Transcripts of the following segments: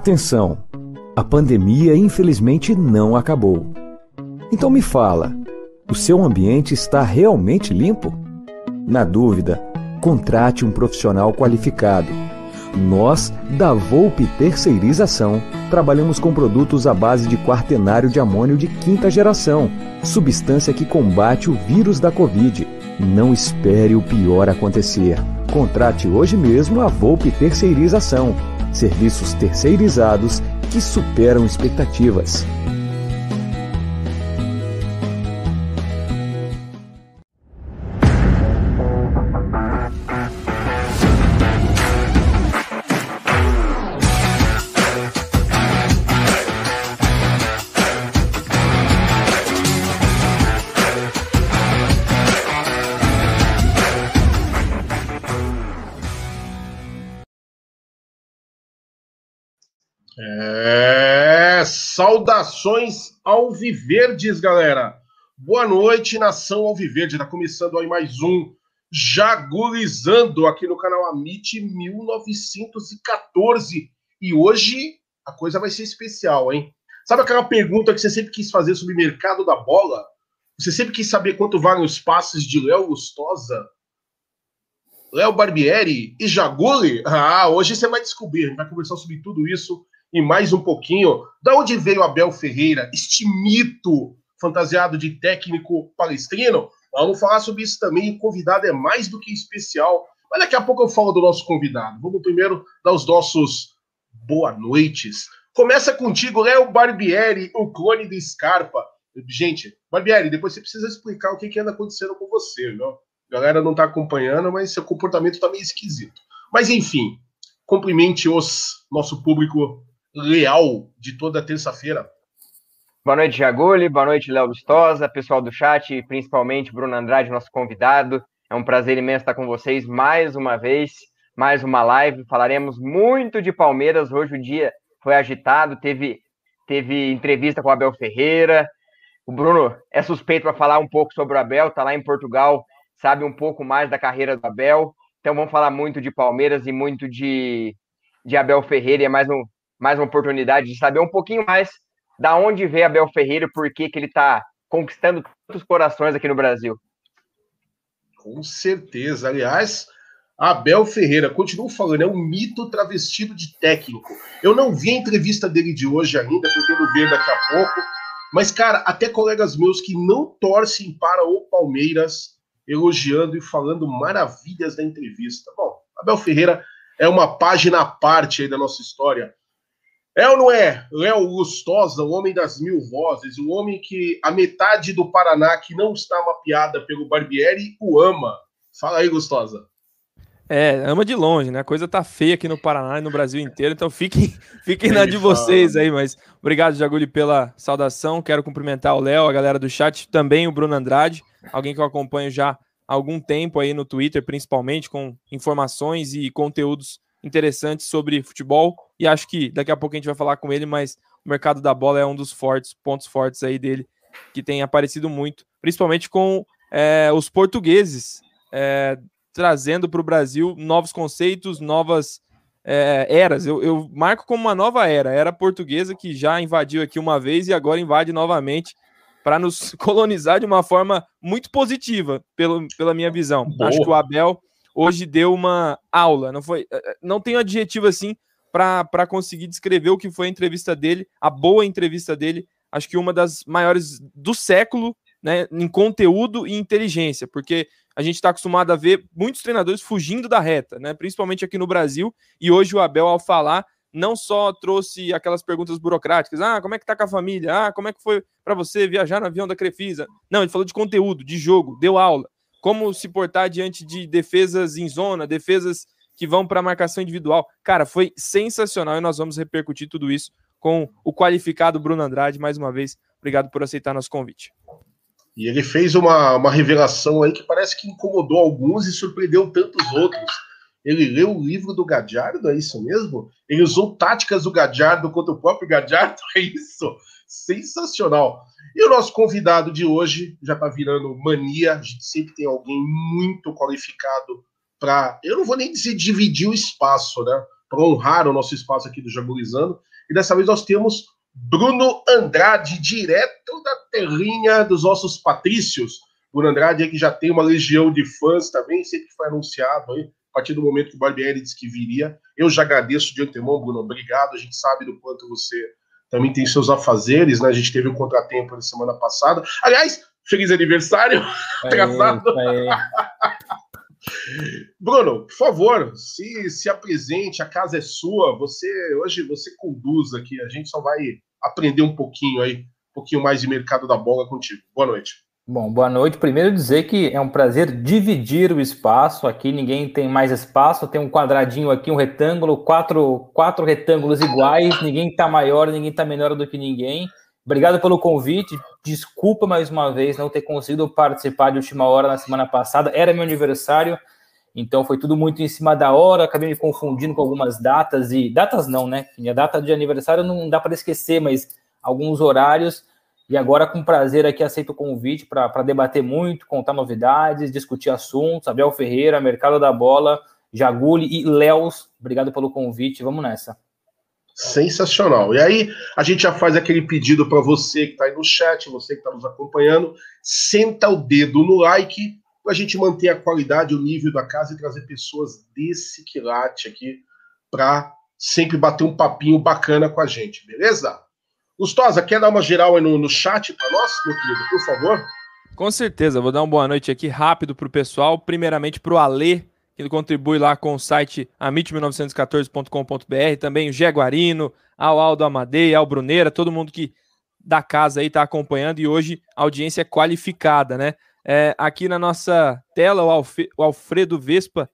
Atenção! A pandemia infelizmente não acabou. Então me fala, o seu ambiente está realmente limpo? Na dúvida, contrate um profissional qualificado. Nós, da Volpe Terceirização, trabalhamos com produtos à base de quaternário de amônio de quinta geração, substância que combate o vírus da Covid. Não espere o pior acontecer. Contrate hoje mesmo a Volpe Terceirização serviços terceirizados que superam expectativas. Saudações alviverdes, galera. Boa noite, nação alviverde. Está começando aí mais um Jagulizando aqui no canal Amit 1914. E hoje a coisa vai ser especial, hein? Sabe aquela pergunta que você sempre quis fazer sobre o mercado da bola? Você sempre quis saber quanto valem os passes de Léo Gustosa, Léo Barbieri e Jaguli? Ah, hoje você vai descobrir. A gente vai conversar sobre tudo isso e mais um pouquinho da onde veio Abel Ferreira, este mito fantasiado de técnico palestrino. Vamos falar sobre isso também. O convidado é mais do que especial. Mas daqui a pouco eu falo do nosso convidado. Vamos primeiro dar os nossos boa noites. Começa contigo, Léo Barbieri, o clone do Scarpa. Gente, Barbieri, depois você precisa explicar o que, que anda acontecendo com você, viu? A galera não tá acompanhando, mas seu comportamento tá meio esquisito. Mas enfim, cumprimente os nosso público leal de toda terça-feira. Boa noite, Jaguli. Boa noite, Léo Vistosa, pessoal do chat, e principalmente Bruno Andrade, nosso convidado. É um prazer imenso estar com vocês mais uma vez, mais uma live. Falaremos muito de Palmeiras. Hoje o dia foi agitado, teve, teve entrevista com o Abel Ferreira. O Bruno é suspeito para falar um pouco sobre o Abel, está lá em Portugal, sabe um pouco mais da carreira do Abel. Então vamos falar muito de Palmeiras e muito de, de Abel Ferreira. E é mais um, mais uma oportunidade de saber um pouquinho mais da onde veio Abel Ferreira e por que, que ele está conquistando tantos corações aqui no Brasil. Com certeza. Aliás, Abel Ferreira, continuo falando, é um mito travestido de técnico. Eu não vi a entrevista dele de hoje ainda, pretendo ver daqui a pouco. Mas, cara, até colegas meus que não torcem para o Palmeiras elogiando e falando maravilhas da entrevista. Bom, Abel Ferreira é uma página à parte aí da nossa história. É ou não é? Léo Lustosa, o homem das mil vozes, o homem que a metade do Paraná que não está mapeada pelo Barbieri o ama. Fala aí, Lustosa. É, ama de longe, né? A coisa tá feia aqui no Paraná e no Brasil inteiro, então fiquem, fiquem na de vocês aí, mas obrigado, Jaguli, pela saudação. Quero cumprimentar o Léo, a galera do chat, também o Bruno Andrade, alguém que eu acompanho já há algum tempo aí no Twitter, principalmente, com informações e conteúdos interessantes sobre futebol e acho que daqui a pouco a gente vai falar com ele, mas o mercado da bola é um dos fortes, pontos fortes aí dele, que tem aparecido muito, principalmente com é, os portugueses é, trazendo para o Brasil novos conceitos, novas é, eras. Eu, eu, marco como uma nova era, era portuguesa que já invadiu aqui uma vez e agora invade novamente para nos colonizar de uma forma muito positiva, pelo, pela minha visão. Boa. Acho que o Abel hoje deu uma aula. Não foi, eh, eh, não um adjetivo assim para conseguir descrever o que foi a entrevista dele, a boa entrevista dele. Acho que uma das maiores do século, né, em conteúdo e inteligência, porque a gente está acostumado a ver muitos treinadores fugindo da reta, né, principalmente aqui no Brasil. E hoje o Abel, ao falar, não só trouxe aquelas perguntas burocráticas, ah, como é que tá com a família? Ah, como é que foi para você viajar no avião da Crefisa? Não, ele falou de conteúdo, de jogo, deu aula como se portar diante de defesas em zona, defesas que vão para marcação individual. Cara, foi sensacional e nós vamos repercutir tudo isso com o qualificado Bruno Andrade. Mais uma vez, obrigado por aceitar nosso convite. E ele fez uma, uma revelação aí que parece que incomodou alguns e surpreendeu tantos outros. Ele leu o livro do Gadiardo, é isso mesmo? Ele usou táticas do Gadiardo contra o próprio Gadiardo, é isso? Sensacional. E o nosso convidado de hoje já está virando mania, a gente sempre tem alguém muito qualificado para. Eu não vou nem dizer dividir o espaço, né? para honrar o nosso espaço aqui do Jagulizando. E dessa vez nós temos Bruno Andrade, direto da terrinha dos nossos patrícios. Bruno Andrade que já tem uma legião de fãs também, sempre foi anunciado aí, a partir do momento que o Barbieri disse que viria. Eu já agradeço de antemão, Bruno, obrigado. A gente sabe do quanto você também tem seus afazeres, né? A gente teve um contratempo na semana passada. Aliás, feliz aniversário, atrasado. É. Bruno, por favor, se, se apresente, a casa é sua, você hoje você conduz aqui, a gente só vai aprender um pouquinho aí, um pouquinho mais de mercado da bola contigo. Boa noite. Bom, boa noite. Primeiro dizer que é um prazer dividir o espaço. Aqui ninguém tem mais espaço, tem um quadradinho aqui, um retângulo, quatro, quatro retângulos iguais, ninguém está maior, ninguém está menor do que ninguém. Obrigado pelo convite. Desculpa mais uma vez não ter conseguido participar de última hora na semana passada. Era meu aniversário, então foi tudo muito em cima da hora. Acabei me confundindo com algumas datas e datas não, né? A data de aniversário não dá para esquecer, mas alguns horários. E agora, com prazer, aqui aceito o convite para debater muito, contar novidades, discutir assuntos. Abel Ferreira, Mercado da Bola, Jaguli e Léos, obrigado pelo convite. Vamos nessa. Sensacional. E aí, a gente já faz aquele pedido para você que está aí no chat, você que está nos acompanhando, senta o dedo no like para a gente manter a qualidade, o nível da casa e trazer pessoas desse quilate aqui para sempre bater um papinho bacana com a gente, beleza? Gustosa, quer dar uma geral aí no, no chat para nós, meu querido, por favor? Com certeza, vou dar uma boa noite aqui rápido para o pessoal. Primeiramente para o Alê, que contribui lá com o site amit1914.com.br, também o Jaguarino, ao Aldo Amadei, ao Bruneira, todo mundo que da casa aí está acompanhando e hoje a audiência é qualificada, né? É, aqui na nossa tela, o, Alfe, o Alfredo Vespa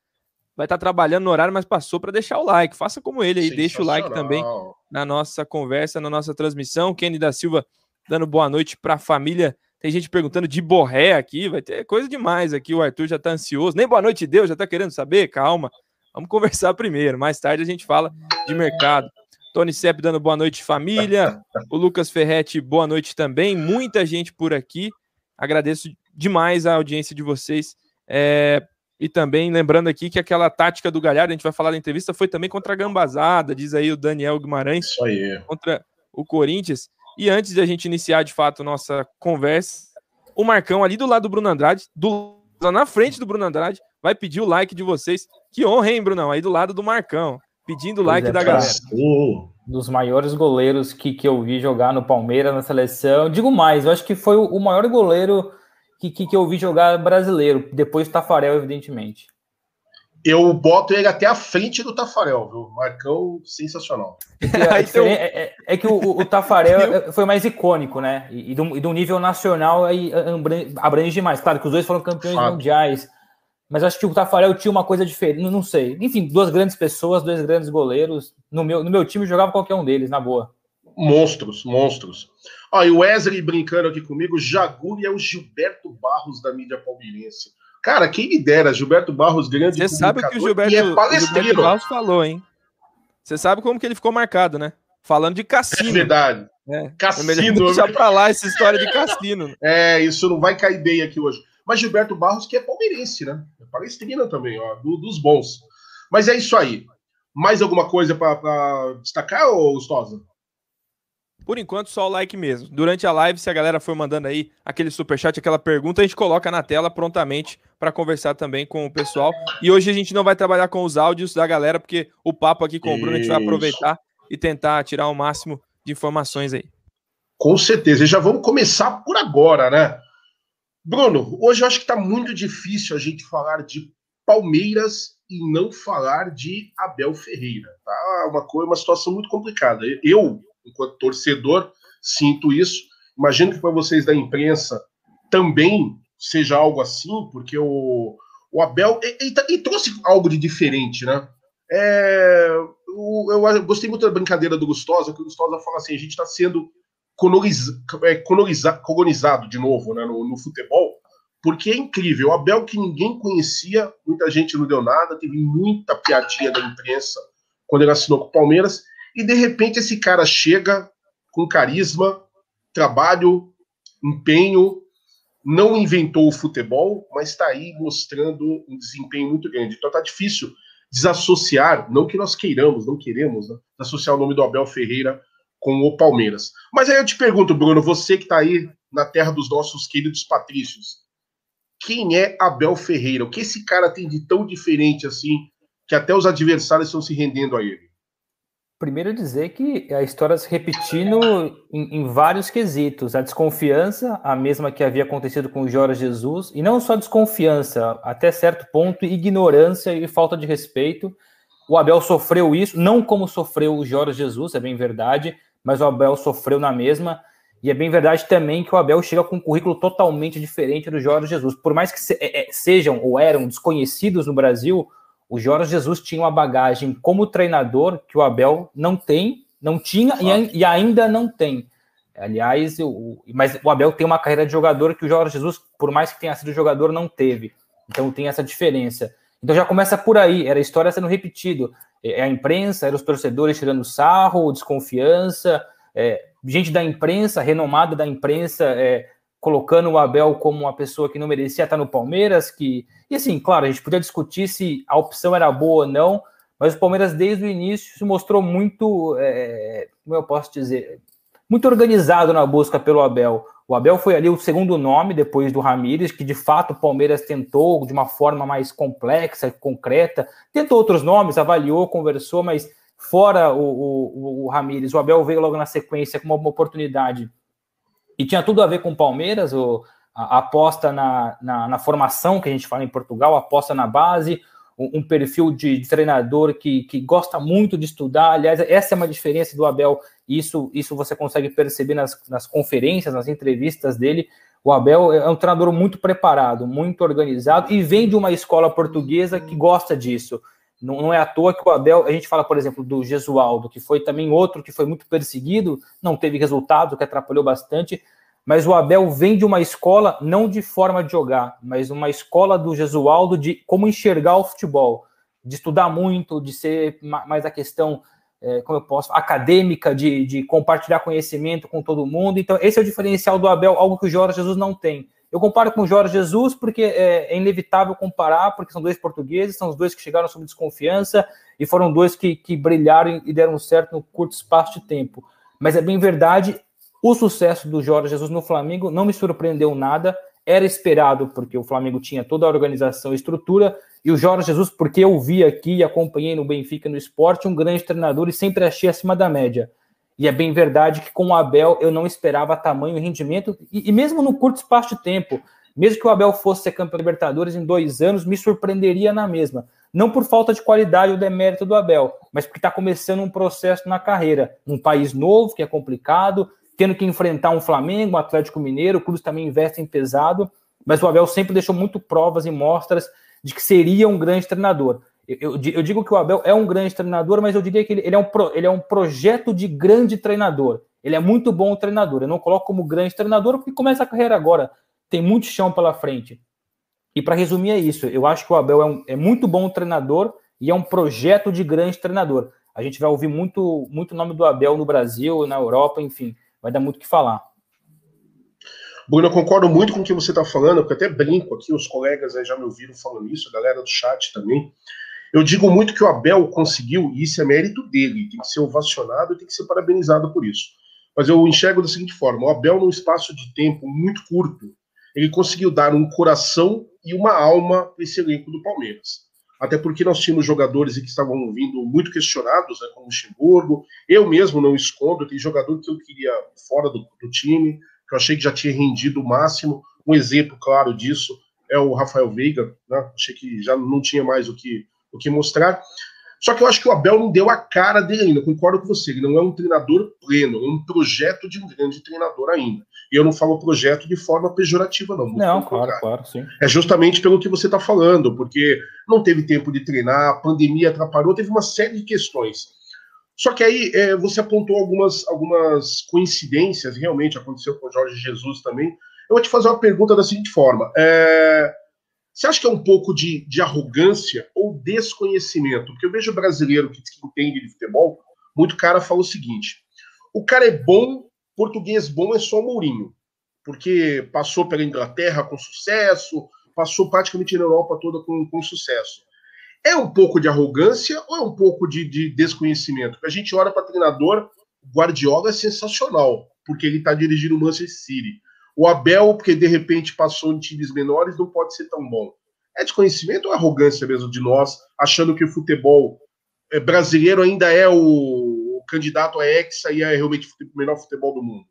vai estar tá trabalhando no horário, mas passou para deixar o like. Faça como ele aí, deixa o like também na nossa conversa, na nossa transmissão. Kenny da Silva dando boa noite para a família. Tem gente perguntando de borré aqui, vai ter coisa demais aqui. O Arthur já está ansioso. Nem boa noite, Deus, já está querendo saber? Calma. Vamos conversar primeiro. Mais tarde a gente fala de mercado. Tony Sepp dando boa noite, família. O Lucas Ferretti, boa noite também. Muita gente por aqui. Agradeço demais a audiência de vocês. É, e também lembrando aqui que aquela tática do Galhardo, a gente vai falar na entrevista, foi também contra a Gambazada, diz aí o Daniel Guimarães. Isso aí. Contra o Corinthians. E antes de a gente iniciar de fato nossa conversa, o Marcão ali do lado do Bruno Andrade, do, na frente do Bruno Andrade, vai pedir o like de vocês. Que honra, hein, Brunão? Aí do lado do Marcão, pedindo o like é, da galera. Dos maiores goleiros que, que eu vi jogar no Palmeiras, na seleção. Digo mais, eu acho que foi o maior goleiro que, que, que eu vi jogar brasileiro, depois do Tafarel, evidentemente. Eu boto ele até a frente do Tafarel, viu? Marcão sensacional. É, então... é, é, é que o, o Tafarel foi mais icônico, né? E, e, do, e do nível nacional aí abrange demais. Claro que os dois foram campeões Fato. mundiais, mas acho que o Tafarel tinha uma coisa diferente, não, não sei. Enfim, duas grandes pessoas, dois grandes goleiros. No meu, no meu time jogava qualquer um deles, na boa. Monstros, monstros. Ó, e o Wesley brincando aqui comigo, Jaguli é o Gilberto Barros da mídia palmeirense. Cara, quem me dera, Gilberto Barros, grande Você sabe o que o Gilberto, é o Gilberto Barros falou, hein? Você sabe como que ele ficou marcado, né? Falando de cassino. É verdade. É. Cassino. É deixar pra lá essa história de cassino. é, isso não vai cair bem aqui hoje. Mas Gilberto Barros, que é palmeirense, né? É palestrina também, ó, do, dos bons. Mas é isso aí. Mais alguma coisa para destacar, ô Gustosa? Por enquanto, só o like mesmo. Durante a live, se a galera for mandando aí aquele superchat, aquela pergunta, a gente coloca na tela prontamente para conversar também com o pessoal. E hoje a gente não vai trabalhar com os áudios da galera, porque o papo aqui com o Bruno a gente vai aproveitar e tentar tirar o máximo de informações aí. Com certeza. E já vamos começar por agora, né? Bruno, hoje eu acho que está muito difícil a gente falar de Palmeiras e não falar de Abel Ferreira. Tá uma coisa, uma situação muito complicada. Eu enquanto torcedor, sinto isso. Imagino que para vocês da imprensa também seja algo assim, porque o, o Abel e, e, e trouxe algo de diferente, né? É, eu, eu, gostei muito da brincadeira do Gustosa, que o Gustosa fala assim: a gente está sendo coloniza, é, coloniza, colonizado de novo né, no, no, futebol, porque é incrível. O Abel, que ninguém conhecia, muita gente não deu nada, teve muita piadinha da imprensa quando ele assinou com o Palmeiras, e de repente esse cara chega com carisma, trabalho, empenho, não inventou o futebol, mas está aí mostrando um desempenho muito grande. Então tá difícil desassociar, não que nós queiramos, não queremos, né, desassociar o nome do Abel Ferreira com o Palmeiras. Mas aí eu te pergunto, Bruno, você que está aí na terra dos nossos queridos patrícios, quem é Abel Ferreira? O que esse cara tem de tão diferente assim que até os adversários estão se rendendo a ele? Primeiro dizer que a história se repetindo em, em, vários quesitos. A desconfiança, a mesma que havia acontecido com o Jorge Jesus, e não só desconfiança, até certo ponto, ignorância e falta de respeito. O Abel sofreu isso, não como sofreu o Jorge Jesus, é bem verdade, mas o Abel sofreu na mesma. E é bem verdade também que o Abel chega com um currículo totalmente diferente do Jorge Jesus. Por mais que é, é sejam ou eram desconhecidos no Brasil, o Jorge Jesus tinha uma bagagem como treinador que o Abel não tem, não tinha e, e, ainda não tem. Aliás, o, mas o Abel tem uma carreira de jogador que o Jorge Jesus, por mais que tenha sido jogador, não teve. Então tem essa diferença. Então já começa por aí, era a história sendo repetido. É, é a imprensa, eram os torcedores tirando sarro, desconfiança, é, gente da imprensa, renomada da imprensa, é, colocando o Abel como uma pessoa que não merecia estar no Palmeiras, que e assim, claro, a gente podia discutir se a opção era boa ou não, mas o Palmeiras desde o início se mostrou muito, é, como eu posso dizer, muito organizado na busca pelo Abel. O Abel foi ali o segundo nome depois do Ramires, que de fato o Palmeiras tentou de uma forma mais complexa, concreta, tentou outros nomes, avaliou, conversou, mas fora o, o, o Ramires, o Abel veio logo na sequência com uma oportunidade e tinha tudo a ver com o Palmeiras, o, a, a aposta na, na, na, formação, que a gente fala em Portugal, aposta na base, um, um perfil de, de, treinador que, que gosta muito de estudar. Aliás, essa é uma diferença do Abel, isso, isso você consegue perceber nas, nas conferências, nas entrevistas dele. O Abel é um treinador muito preparado, muito organizado e vem de uma escola portuguesa que gosta disso. Não, não, é à toa que o Abel, a gente fala, por exemplo, do Gesualdo, que foi também outro que foi muito perseguido, não teve resultado, que atrapalhou bastante, mas o Abel vem de uma escola, não de forma de jogar, mas uma escola do Gesualdo de como enxergar o futebol, de estudar muito, de ser mais a questão, é, como eu posso, acadêmica, de, de compartilhar conhecimento com todo mundo. Então, esse é o diferencial do Abel, algo que o Jorge Jesus não tem. Eu comparo com o Jorge Jesus porque é, é, inevitável comparar, porque são dois portugueses, são os dois que chegaram sob desconfiança e foram dois que, que brilharam e deram certo no curto espaço de tempo. Mas é bem verdade, o sucesso do Jorge Jesus no Flamengo não me surpreendeu nada, era esperado, porque o Flamengo tinha toda a organização e estrutura, e o Jorge Jesus, porque eu vi aqui e acompanhei no Benfica no esporte, um grande treinador e sempre achei acima da média. E é bem verdade que com o Abel eu não esperava tamanho rendimento, e, e, mesmo no curto espaço de tempo, mesmo que o Abel fosse ser campeão Libertadores em dois anos, me surpreenderia na mesma. Não por falta de qualidade ou demérito do Abel, mas porque está começando um processo na carreira. Um país novo, que é complicado, tendo que enfrentar um Flamengo, um Atlético Mineiro, o clube também investe em pesado, mas o Abel sempre deixou muito provas e mostras de que seria um grande treinador. Eu, eu, digo que o Abel é um grande treinador, mas eu diria que ele, ele, é um pro, ele é um projeto de grande treinador. Ele é muito bom treinador. Eu não coloco como grande treinador porque começa a carreira agora. Tem muito chão pela frente. E para resumir é isso. Eu acho que o Abel é, um, é muito bom treinador e é um projeto de grande treinador. A gente vai ouvir muito muito nome do Abel no Brasil, na Europa, enfim. Vai dar muito o que falar. Bruno, eu concordo muito com o que você está falando, porque até brinco aqui, os colegas já me ouviram falando isso, a galera do chat também. Eu digo muito que o Abel conseguiu, e isso é mérito dele, tem que ser ovacionado tem que ser parabenizado por isso. Mas eu enxergo da seguinte forma: o Abel, num espaço de tempo muito curto, ele conseguiu dar um coração e uma alma para esse elenco do Palmeiras. Até porque nós tínhamos jogadores que estavam vindo muito questionados, né, como o Luxemburgo. Eu mesmo não escondo, tem jogador que eu queria fora do, do time, que eu achei que já tinha rendido o máximo. Um exemplo claro disso é o Rafael Veiga, né? Achei que já não tinha mais o que o que mostrar. Só que eu acho que o Abel não deu a cara dele ainda, concordo com você, ele não é um treinador pleno, é um projeto de um grande treinador ainda. E eu não falo projeto de forma pejorativa, não. Não, claro, claro, sim. É justamente pelo que você está falando, porque não teve tempo de treinar, a pandemia atrapalhou, teve uma série de questões. Só que aí é, você apontou algumas, algumas coincidências, realmente aconteceu com o Jorge Jesus também. Eu vou te fazer uma pergunta da seguinte forma. É, você acha que é um pouco de, de arrogância ou desconhecimento? Porque eu vejo brasileiro que, que entende de futebol, muito cara fala o seguinte: o cara é bom, português bom é só Mourinho, porque passou pela Inglaterra com sucesso, passou praticamente na Europa toda com, com sucesso. É um pouco de arrogância ou é um pouco de, de desconhecimento? Porque a gente olha para treinador, Guardiola é sensacional, porque ele está dirigindo o Manchester City. O Abel, porque de repente passou em times menores, não pode ser tão bom. É desconhecimento ou é arrogância mesmo de nós, achando que o futebol é, brasileiro ainda é o, candidato a Hexa e é realmente o melhor futebol do mundo?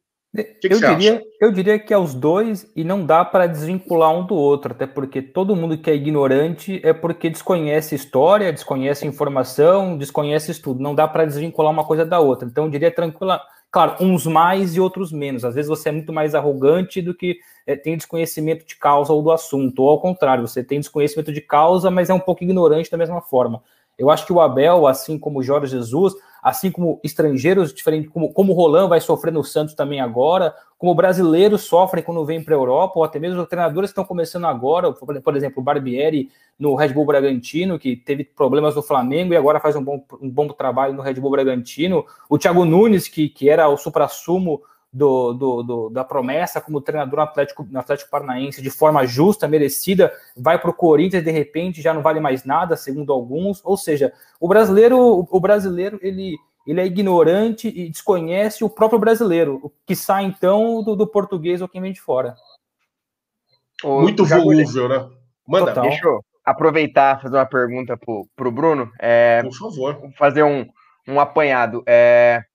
Que eu, que diria, eu diria que é os dois e não dá para desvincular um do outro, até porque todo mundo que é ignorante é porque desconhece história, desconhece informação, desconhece estudo. Não dá para desvincular uma coisa da outra. Então eu diria tranquila, claro, uns mais e outros menos. Às vezes você é muito mais arrogante do que é, tem desconhecimento de causa ou do assunto, ou ao contrário, você tem desconhecimento de causa, mas é um pouco ignorante da mesma forma. Eu acho que o Abel, assim como o Jorge Jesus, assim como estrangeiros diferentes, como, como o Roland vai sofrer no Santos também agora, como brasileiros sofrem quando vêm para a Europa, ou até mesmo os treinadores que estão começando agora, por exemplo, o Barbieri no Red Bull Bragantino, que teve problemas no Flamengo e agora faz um bom, um bom trabalho no Red Bull Bragantino, o Thiago Nunes, que, que era o supra-sumo do, do, do, da promessa como treinador no Atlético, no Atlético Paranaense de forma justa, merecida, vai para o Corinthians de repente já não vale mais nada, segundo alguns. Ou seja, o brasileiro, o, o brasileiro ele, ele é ignorante e desconhece o próprio brasileiro, o que sai então do, do português ou quem vem de fora. Muito volúvel, né? Manda. Total. Deixa eu aproveitar fazer uma pergunta para o Bruno. É, Por favor. Fazer um, um apanhado. É,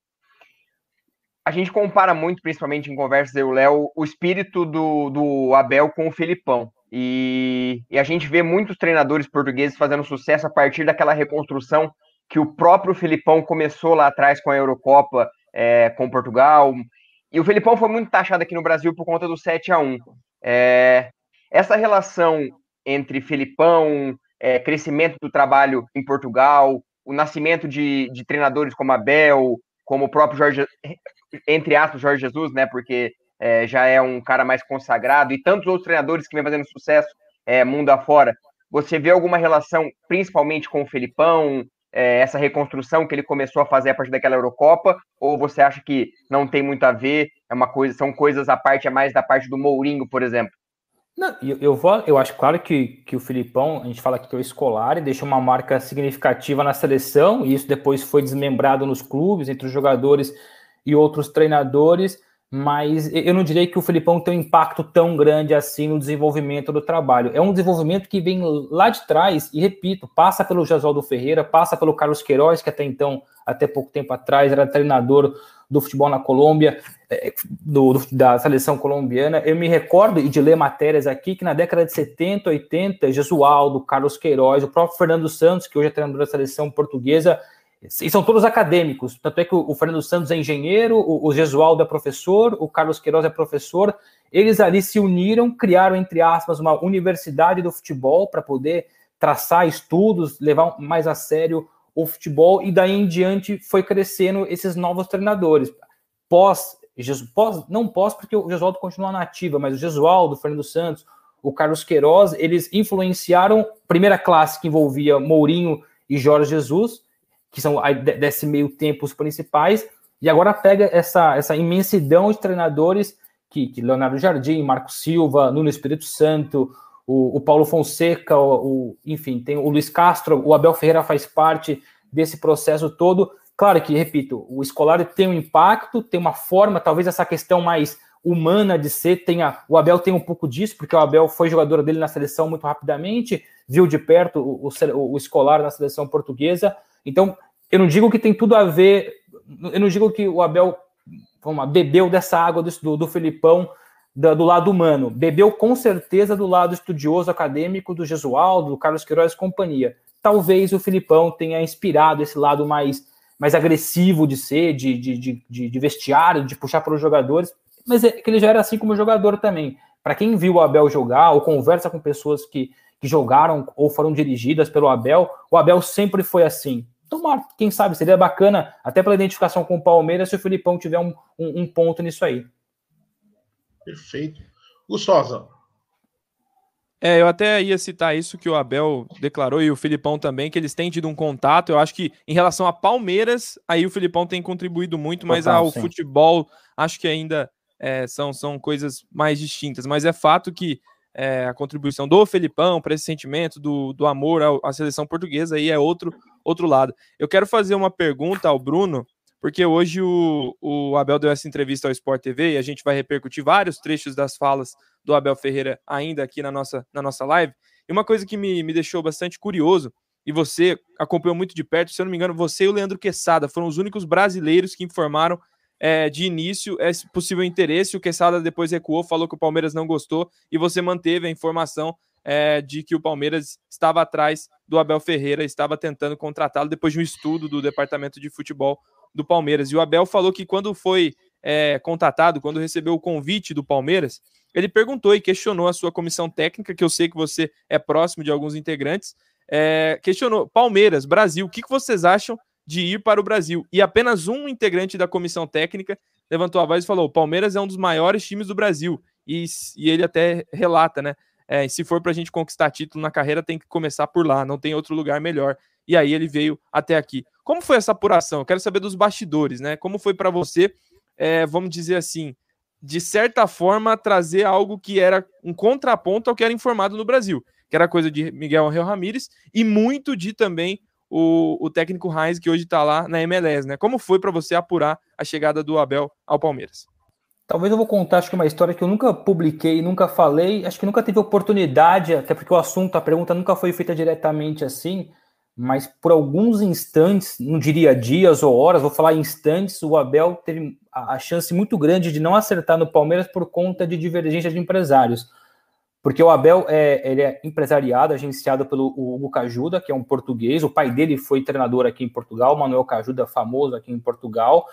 a gente compara muito, principalmente em conversas eu e o Léo, o espírito do, do Abel com o Felipão. E, e, a gente vê muitos treinadores portugueses fazendo sucesso a partir daquela reconstrução que o próprio Felipão começou lá atrás com a Eurocopa, é, com Portugal. E o Felipão foi muito taxado aqui no Brasil por conta do 7 a 1 é, Essa relação entre Felipão, é, crescimento do trabalho em Portugal, o nascimento de, de treinadores como Abel, como o próprio Jorge, entre aspas, Jorge Jesus, né? Porque é, já é um cara mais consagrado, e tantos outros treinadores que vem fazendo sucesso é, mundo afora. Você vê alguma relação, principalmente com o Felipão, é, essa reconstrução que ele começou a fazer a partir daquela Eurocopa, ou você acha que não tem muito a ver? É uma coisa, são coisas à parte, é mais da parte do Mourinho, por exemplo. Não, eu, eu, vou, eu acho claro que, que o Filipão, a gente fala aqui que é o escolar deixou uma marca significativa na seleção, e isso depois foi desmembrado nos clubes, entre os jogadores e outros treinadores, mas eu não diria que o Felipão tem um impacto tão grande assim no desenvolvimento do trabalho. É um desenvolvimento que vem lá de trás, e repito, passa pelo Jasualdo Ferreira, passa pelo Carlos Queiroz, que até então, até pouco tempo atrás, era treinador do futebol na Colômbia, é, do, do, da seleção colombiana. Eu me recordo de ler matérias aqui que na década de 70, 80, Jesualdo, Carlos Queiroz, o próprio Fernando Santos, que hoje é treinador da seleção portuguesa, e são todos acadêmicos. Tanto é que o, Fernando Santos é engenheiro, o, o Gesualdo é professor, o Carlos Queiroz é professor. Eles ali se uniram, criaram, entre aspas, uma universidade do futebol para poder traçar estudos, levar mais a sério o futebol, e daí em diante foi crescendo esses novos treinadores. Pós, pós não pós, porque o Gesualdo continua na ativa, mas o Gesualdo, o Fernando Santos, o Carlos Queiroz, eles influenciaram primeira classe que envolvia Mourinho e Jorge Jesus, que são desse meio tempo os principais, e agora pega essa, essa imensidão de treinadores que, que Leonardo Jardim, Marco Silva, Nuno Espírito Santo, o, o Paulo Fonseca, o, o, enfim, tem o Luiz Castro, o Abel Ferreira faz parte desse processo todo. Claro que, repito, o escolar tem um impacto, tem uma forma, talvez essa questão mais humana de ser, tenha, o Abel tem um pouco disso, porque o Abel foi jogador dele na seleção muito rapidamente, viu de perto o, o, o escolar na seleção portuguesa, então, eu não digo que tem tudo a ver, eu não digo que o Abel lá, bebeu dessa água do, do Felipão do, do, lado humano, bebeu com certeza do lado estudioso acadêmico do Jesualdo, do Carlos Queiroz e companhia. Talvez o Filipão tenha inspirado esse lado mais, mais agressivo de ser, de, de, de, de vestiário, de puxar para os jogadores, mas é que ele já era assim como jogador também. Para quem viu o Abel jogar ou conversa com pessoas que, que jogaram ou foram dirigidas pelo Abel, o Abel sempre foi assim. Então, quem sabe, seria bacana, até pela identificação com o Palmeiras, se o Filipão tiver um, um, um ponto nisso aí. Perfeito. Gustosa. É, eu até ia citar isso que o Abel declarou e o Filipão também, que eles têm tido um contato. Eu acho que em relação a Palmeiras, aí o Filipão tem contribuído muito, mas Total, ao sim. futebol, acho que ainda é, são, são coisas mais distintas. Mas é fato que é, a contribuição do Felipão para esse sentimento do, do amor à, seleção portuguesa, aí é outro, outro lado. Eu quero fazer uma pergunta ao Bruno, porque hoje o, o Abel deu essa entrevista ao Sport TV e a gente vai repercutir vários trechos das falas do Abel Ferreira ainda aqui na nossa, na nossa live. E uma coisa que me, me deixou bastante curioso, e você acompanhou muito de perto, se eu não me engano, você e o Leandro Quesada foram os únicos brasileiros que informaram é, de início esse possível interesse. O Quesada depois recuou, falou que o Palmeiras não gostou, e você manteve a informação é, de que o Palmeiras estava atrás do Abel Ferreira, estava tentando contratá-lo depois de um estudo do departamento de futebol do Palmeiras. E o Abel falou que quando foi é, contatado, quando recebeu o convite do Palmeiras, ele perguntou e questionou a sua comissão técnica, que eu sei que você é próximo de alguns integrantes, é, questionou, Palmeiras, Brasil, o que, que vocês acham de ir para o Brasil? E apenas um integrante da comissão técnica levantou a voz e falou, Palmeiras é um dos maiores times do Brasil, e, e ele até relata, né, é, se for para a gente conquistar título na carreira, tem que começar por lá, não tem outro lugar melhor. E aí ele veio até aqui. Como foi essa apuração? Eu quero saber dos bastidores, né? Como foi para você, é, vamos dizer assim, de certa forma, trazer algo que era um contraponto ao que era informado no Brasil, que era coisa de Miguel Angel Ramírez e muito de também o, o técnico Heinz, que hoje está lá na MLS, né? Como foi para você apurar a chegada do Abel ao Palmeiras? Talvez eu vou contar, acho que uma história que eu nunca publiquei, nunca falei, acho que nunca teve oportunidade, até porque o assunto, a pergunta nunca foi feita diretamente assim, mas por alguns instantes, não diria dias ou horas, vou falar instantes, o Abel teve a chance muito grande de não acertar no Palmeiras por conta de divergência de empresários. Porque o Abel é, ele é empresariado, agenciado pelo Hugo Cajuda, que é um português. O pai dele foi treinador aqui em Portugal, Manuel Cajuda, famoso aqui em Portugal.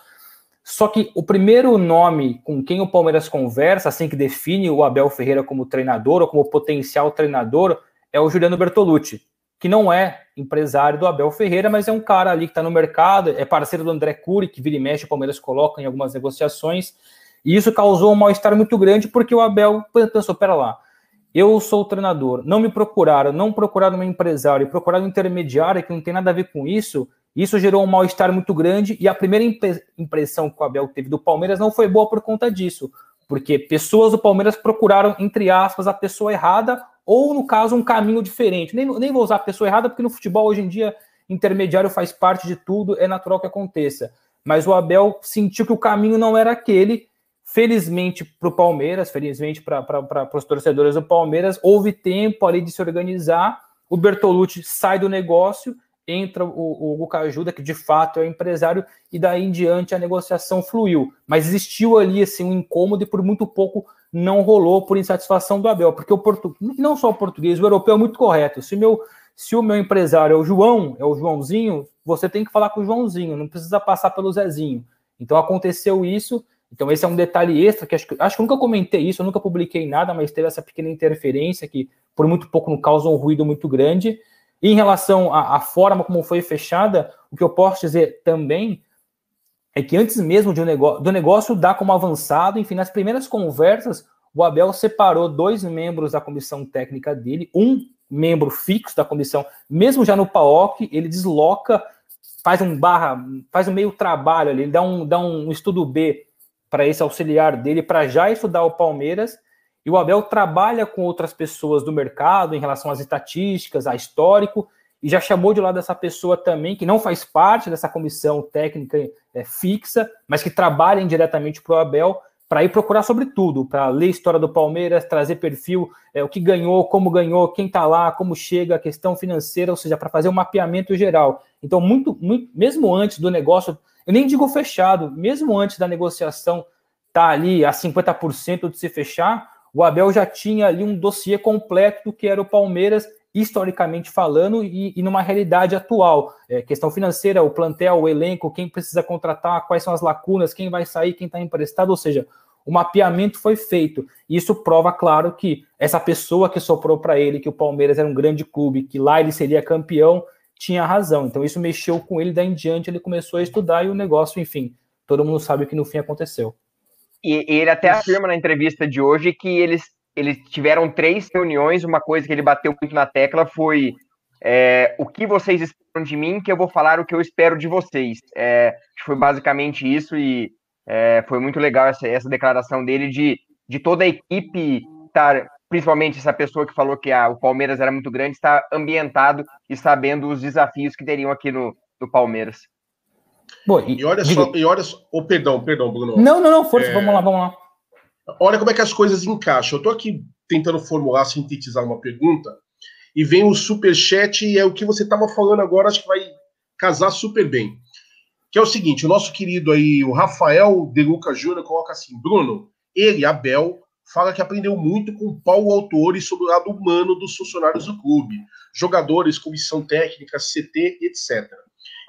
Só que o primeiro nome com quem o Palmeiras conversa, assim que define o Abel Ferreira como treinador ou como potencial treinador, é o Juliano Bertolucci, que não é empresário do Abel Ferreira, mas é um cara ali que está no mercado, é parceiro do André Cury, que vira e mexe, o Palmeiras coloca em algumas negociações, e isso causou um mal-estar muito grande, porque o Abel pensou, pera lá, eu sou o treinador, não me procuraram, não procuraram um empresário, procuraram um intermediário que não tem nada a ver com isso, isso gerou um mal-estar muito grande, e a primeira impressão que o Abel teve do Palmeiras não foi boa por conta disso, porque pessoas do Palmeiras procuraram, entre aspas, a pessoa errada ou, no caso, um caminho diferente. Nem, nem vou usar a pessoa errada, porque no futebol, hoje em dia, intermediário faz parte de tudo, é natural que aconteça. Mas o Abel sentiu que o caminho não era aquele. Felizmente para o Palmeiras, felizmente para os torcedores do Palmeiras, houve tempo ali de se organizar. O Bertolucci sai do negócio, entra o, o Hugo Cajuda, que de fato é o empresário, e daí em diante a negociação fluiu. Mas existiu ali assim, um incômodo e por muito pouco não rolou por insatisfação do Abel, porque o português, não só o português, o europeu é muito correto. Se, meu, se o meu empresário é o João, é o Joãozinho, você tem que falar com o Joãozinho, não precisa passar pelo Zezinho. Então aconteceu isso. Então, esse é um detalhe extra que acho, que acho que nunca comentei isso, eu nunca publiquei nada, mas teve essa pequena interferência que, por muito pouco, não causa um ruído muito grande. E em relação à, à forma como foi fechada, o que eu posso dizer também é que antes mesmo um negócio, do negócio dar como avançado, enfim, nas primeiras conversas, o Abel separou dois membros da comissão técnica dele, um membro fixo da comissão, mesmo já no PAOC, ele desloca, faz um barra, faz um meio trabalho ali, ele dá um, dá um estudo B para esse auxiliar dele, para já estudar o Palmeiras, e o Abel trabalha com outras pessoas do mercado em relação às estatísticas, a histórico, e já chamou de lado essa pessoa também, que não faz parte dessa comissão técnica é, fixa, mas que trabalha indiretamente para o Abel, para ir procurar sobre tudo, para ler história do Palmeiras, trazer perfil, é, o que ganhou, como ganhou, quem está lá, como chega, a questão financeira, ou seja, para fazer um mapeamento geral. Então, muito, muito, mesmo antes do negócio, eu nem digo fechado, mesmo antes da negociação estar tá ali a 50% de se fechar, o Abel já tinha ali um dossiê completo do que era o Palmeiras historicamente falando e, e numa realidade atual. É, questão financeira, o plantel, o elenco, quem precisa contratar, quais são as lacunas, quem vai sair, quem está emprestado, ou seja, o mapeamento foi feito. Isso prova, claro, que essa pessoa que soprou para ele que o Palmeiras era um grande clube, que lá ele seria campeão, tinha razão. Então isso mexeu com ele, daí em diante ele começou a estudar e o negócio, enfim, todo mundo sabe o que no fim aconteceu. E, e ele até afirma na entrevista de hoje que eles eles tiveram três reuniões. Uma coisa que ele bateu muito na tecla foi é, o que vocês esperam de mim, que eu vou falar o que eu espero de vocês. É, foi basicamente isso e é, foi muito legal essa, essa declaração dele de, de toda a equipe estar principalmente essa pessoa que falou que a, o Palmeiras era muito grande, está ambientado e sabendo os desafios que teriam aqui no, no Palmeiras. Bom, e, e olha só, e olha só, oh, perdão, perdão, Bruno. Não, não, não, força, é... vamos lá, vamos lá. Olha como é que as coisas encaixam. Eu estou aqui tentando formular, sintetizar uma pergunta, e vem o super chat e é o que você estava falando agora, acho que vai casar super bem. Que é o seguinte, o nosso querido aí, o Rafael De Luca Júnior, coloca assim, Bruno, ele, Abel, fala que aprendeu muito com Paulo Autori sobre o lado humano dos funcionários do clube, jogadores, comissão técnica, CT, etc.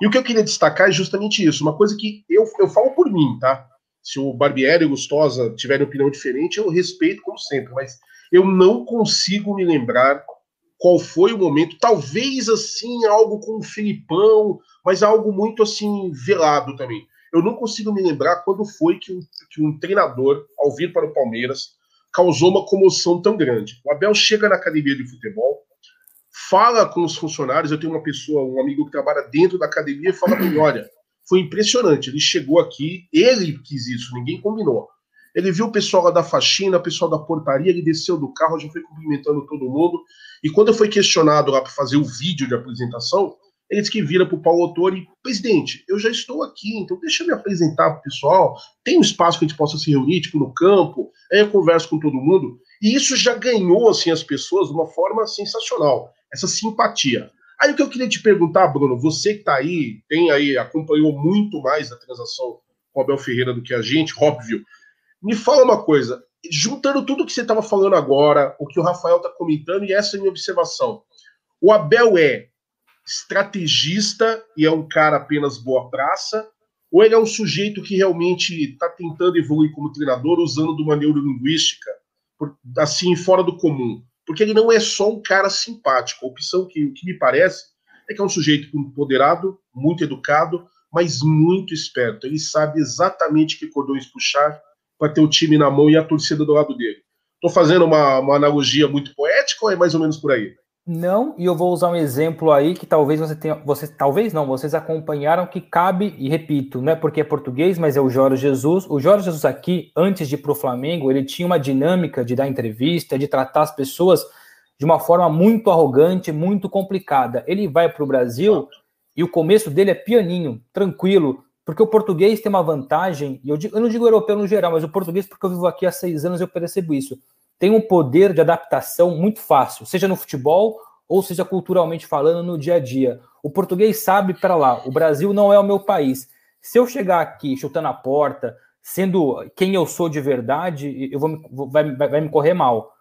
E o que eu queria destacar é justamente isso, uma coisa que eu, eu falo por mim, tá? Se o Barbieri e o Gustosa tiverem opinião diferente, eu respeito como sempre, mas eu não consigo me lembrar qual foi o momento, talvez assim, algo com o Filipão, mas algo muito assim, velado também. Eu não consigo me lembrar quando foi que um, que um treinador, ao vir para o Palmeiras, causou uma comoção tão grande. O Abel chega na academia de futebol, fala com os funcionários. Eu tenho uma pessoa, um amigo que trabalha dentro da academia, fala para mim: olha, foi impressionante. Ele chegou aqui, ele quis isso, ninguém combinou. Ele viu o pessoal lá da faxina, o pessoal da portaria, ele desceu do carro, já foi cumprimentando todo mundo. E quando fui questionado lá para fazer o vídeo de apresentação, ele disse que vira para o Paulo Autori, presidente, eu já estou aqui, então deixa eu me apresentar para o pessoal. Tem um espaço que a gente possa se reunir, tipo, no campo, aí eu converso com todo mundo. E isso já ganhou, assim, as pessoas de uma forma sensacional, essa simpatia. Aí o que eu queria te perguntar, Bruno, você que está aí, tem aí, acompanhou muito mais a transação com o Abel Ferreira do que a gente, óbvio. Me fala uma coisa, juntando tudo que você estava falando agora, o que o Rafael está comentando e essa é minha observação. O Abel é estrategista e é um cara apenas boa praça, ou ele é um sujeito que realmente está tentando evoluir como treinador usando de uma neurolinguística, assim, fora do comum? Porque ele não é só um cara simpático. A opção que, o que me parece é que é um sujeito empoderado, muito educado, mas muito esperto. Ele sabe exatamente que cordões puxar para ter o time na mão e a torcida do lado dele. Estou fazendo uma, uma analogia muito poética ou é mais ou menos por aí? Não, e eu vou usar um exemplo aí que talvez você tenha, você, talvez não, vocês acompanharam que cabe, e repito, não é porque é português, mas é o Jorge Jesus. O Jorge Jesus aqui, antes de ir para o Flamengo, ele tinha uma dinâmica de dar entrevista, de tratar as pessoas de uma forma muito arrogante, muito complicada. Ele vai para o Brasil e o começo dele é pianinho, tranquilo, porque o português tem uma vantagem, e eu, digo, eu não digo europeu no geral, mas o português, porque eu vivo aqui há seis anos, eu percebo isso tem um poder de adaptação muito fácil, seja no futebol ou seja culturalmente falando no dia a dia. O português sabe para lá, o Brasil não é o meu país. Se eu chegar aqui chutando a porta, sendo quem eu sou de verdade, eu vou, vai, vai, vai me correr mal.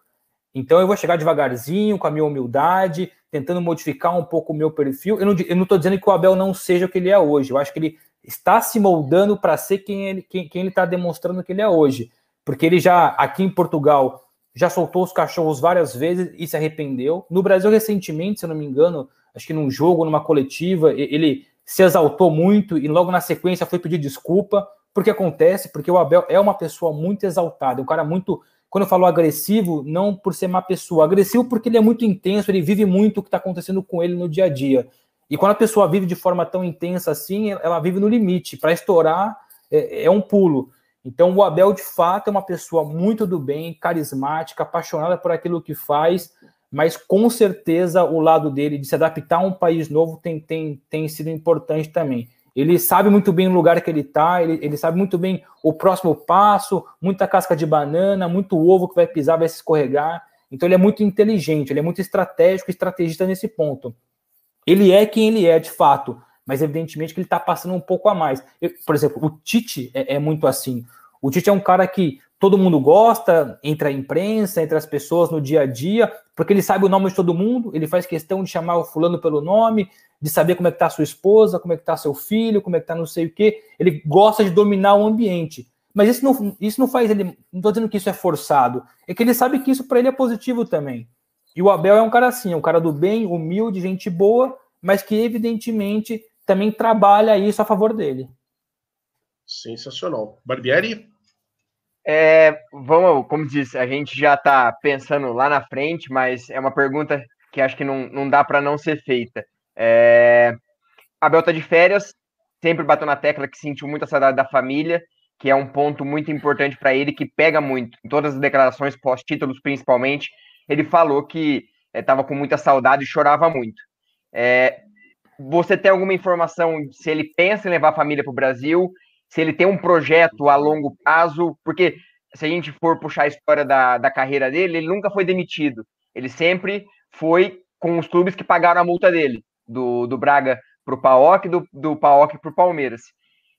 Então eu vou chegar devagarzinho, com a minha humildade, tentando modificar um pouco o meu perfil. Eu não estou dizendo que o Abel não seja o que ele é hoje. Eu acho que ele está se moldando para ser quem ele quem, quem ele está demonstrando que ele é hoje. Porque ele já, aqui em Portugal, já soltou os cachorros várias vezes e se arrependeu. No Brasil, recentemente, se eu não me engano, acho que num jogo, numa coletiva, ele se exaltou muito e logo na sequência foi pedir desculpa. Porque acontece, porque o Abel é uma pessoa muito exaltada, um cara muito. Quando eu falo agressivo, não por ser uma pessoa, agressivo porque ele é muito intenso, ele vive muito o que está acontecendo com ele no dia a dia. E quando a pessoa vive de forma tão intensa assim, ela vive no limite. Para estourar é, é um pulo. Então, o Abel, de fato, é uma pessoa muito do bem, carismática, apaixonada por aquilo que faz, mas com certeza o lado dele de se adaptar a um país novo tem, tem, tem sido importante também. Ele sabe muito bem o lugar que ele está, ele, ele sabe muito bem o próximo passo, muita casca de banana, muito ovo que vai pisar, vai se escorregar. Então, ele é muito inteligente, ele é muito estratégico, estrategista nesse ponto. Ele é quem ele é, de fato, mas evidentemente que ele está passando um pouco a mais. Eu, por exemplo, o Tite é, é, muito assim. O Tite é um cara que todo mundo gosta, entre a imprensa, entre as pessoas no dia a dia, porque ele sabe o nome de todo mundo, ele faz questão de chamar o fulano pelo nome, de saber como é que tá sua esposa, como é que tá seu filho, como é que tá não sei o quê. Ele gosta de dominar o ambiente. Mas isso não, isso não faz ele. Não estou dizendo que isso é forçado. É que ele sabe que isso para ele é positivo também. E o Abel é um cara assim, um cara do bem, humilde, gente boa, mas que evidentemente também trabalha isso a favor dele. Sensacional. Barbieri? É, vamos, como disse, a gente já está pensando lá na frente, mas é uma pergunta que acho que não, não dá para não ser feita. É, Abel tá de férias, sempre bateu na tecla que sentiu muita saudade da família, que é um ponto muito importante para ele, que pega muito. Em todas as declarações pós-títulos, principalmente, ele falou que estava é, com muita saudade e chorava muito. É, você tem alguma informação se ele pensa em levar a família para o Brasil, se ele tem um projeto a longo prazo? Porque se a gente for puxar a história da, da carreira dele, ele nunca foi demitido. Ele sempre foi com os clubes que pagaram a multa dele, do, do Braga para o PAOK, do, do PAOK para o Palmeiras.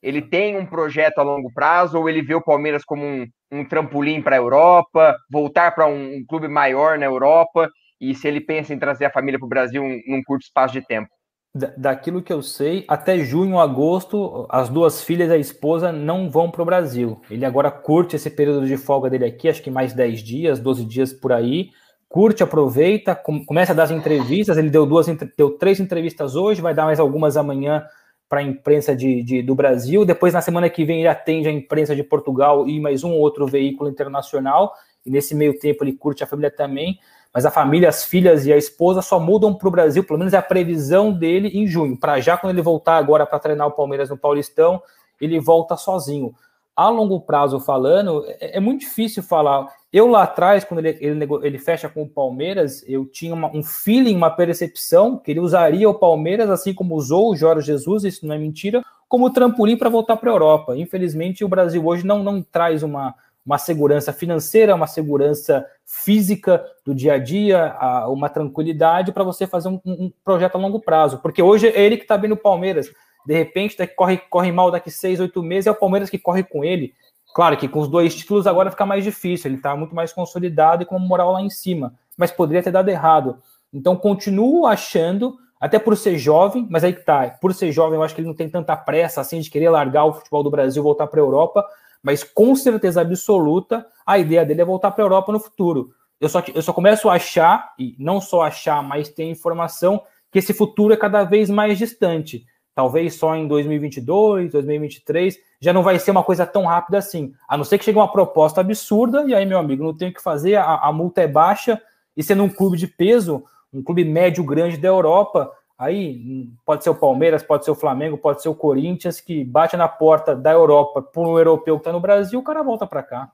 Ele tem um projeto a longo prazo ou ele vê o Palmeiras como um, um trampolim para a Europa, voltar para um, um, clube maior na Europa? E se ele pensa em trazer a família para o Brasil num curto espaço de tempo? Daquilo que eu sei, até junho, agosto, as duas filhas e a esposa não vão para o Brasil. Ele agora curte esse período de folga dele aqui, acho que mais 10 dias, 12 dias por aí. Curte, aproveita, com, começa a dar as entrevistas. Ele deu duas, deu três entrevistas hoje, vai dar mais algumas amanhã para a imprensa de, de, do Brasil. Depois, na semana que vem, ele atende a imprensa de Portugal e mais um outro veículo internacional. E nesse meio tempo, ele curte a família também mas a família, as filhas e a esposa só mudam para o Brasil, pelo menos é a previsão dele em junho. Para já, quando ele voltar agora para treinar o Palmeiras no Paulistão, ele volta sozinho. A longo prazo falando, é, é muito difícil falar. Eu lá atrás, quando ele, ele, ele fecha com o Palmeiras, eu tinha uma, um feeling, uma percepção que ele usaria o Palmeiras, assim como usou o Jorge Jesus, isso não é mentira, como trampolim para voltar para a Europa. Infelizmente, o Brasil hoje não, não traz uma, uma segurança financeira, uma segurança física do dia a dia, uma tranquilidade para você fazer um, um, projeto a longo prazo. Porque hoje é ele que está bem no Palmeiras. De repente, corre, corre mal daqui seis, oito meses, é o Palmeiras que corre com ele. Claro que com os dois títulos agora fica mais difícil, ele está muito mais consolidado e com moral lá em cima, mas poderia ter dado errado. Então, continuo achando, até por ser jovem, mas aí que tá, por ser jovem, eu acho que ele não tem tanta pressa assim de querer largar o futebol do Brasil e voltar para a Europa, mas com certeza absoluta, a ideia dele é voltar para a Europa no futuro. Eu só, eu só começo a achar, e não só achar, mas ter informação, que esse futuro é cada vez mais distante. Talvez só em 2022, 2023, já não vai ser uma coisa tão rápida assim. A não ser que chegue uma proposta absurda, e aí, meu amigo, não tem o que fazer, a, a multa é baixa, e sendo um clube de peso, um clube médio grande da Europa, Aí pode ser o Palmeiras, pode ser o Flamengo, pode ser o Corinthians, que bate na porta da Europa por um europeu que está no Brasil, o cara volta para cá.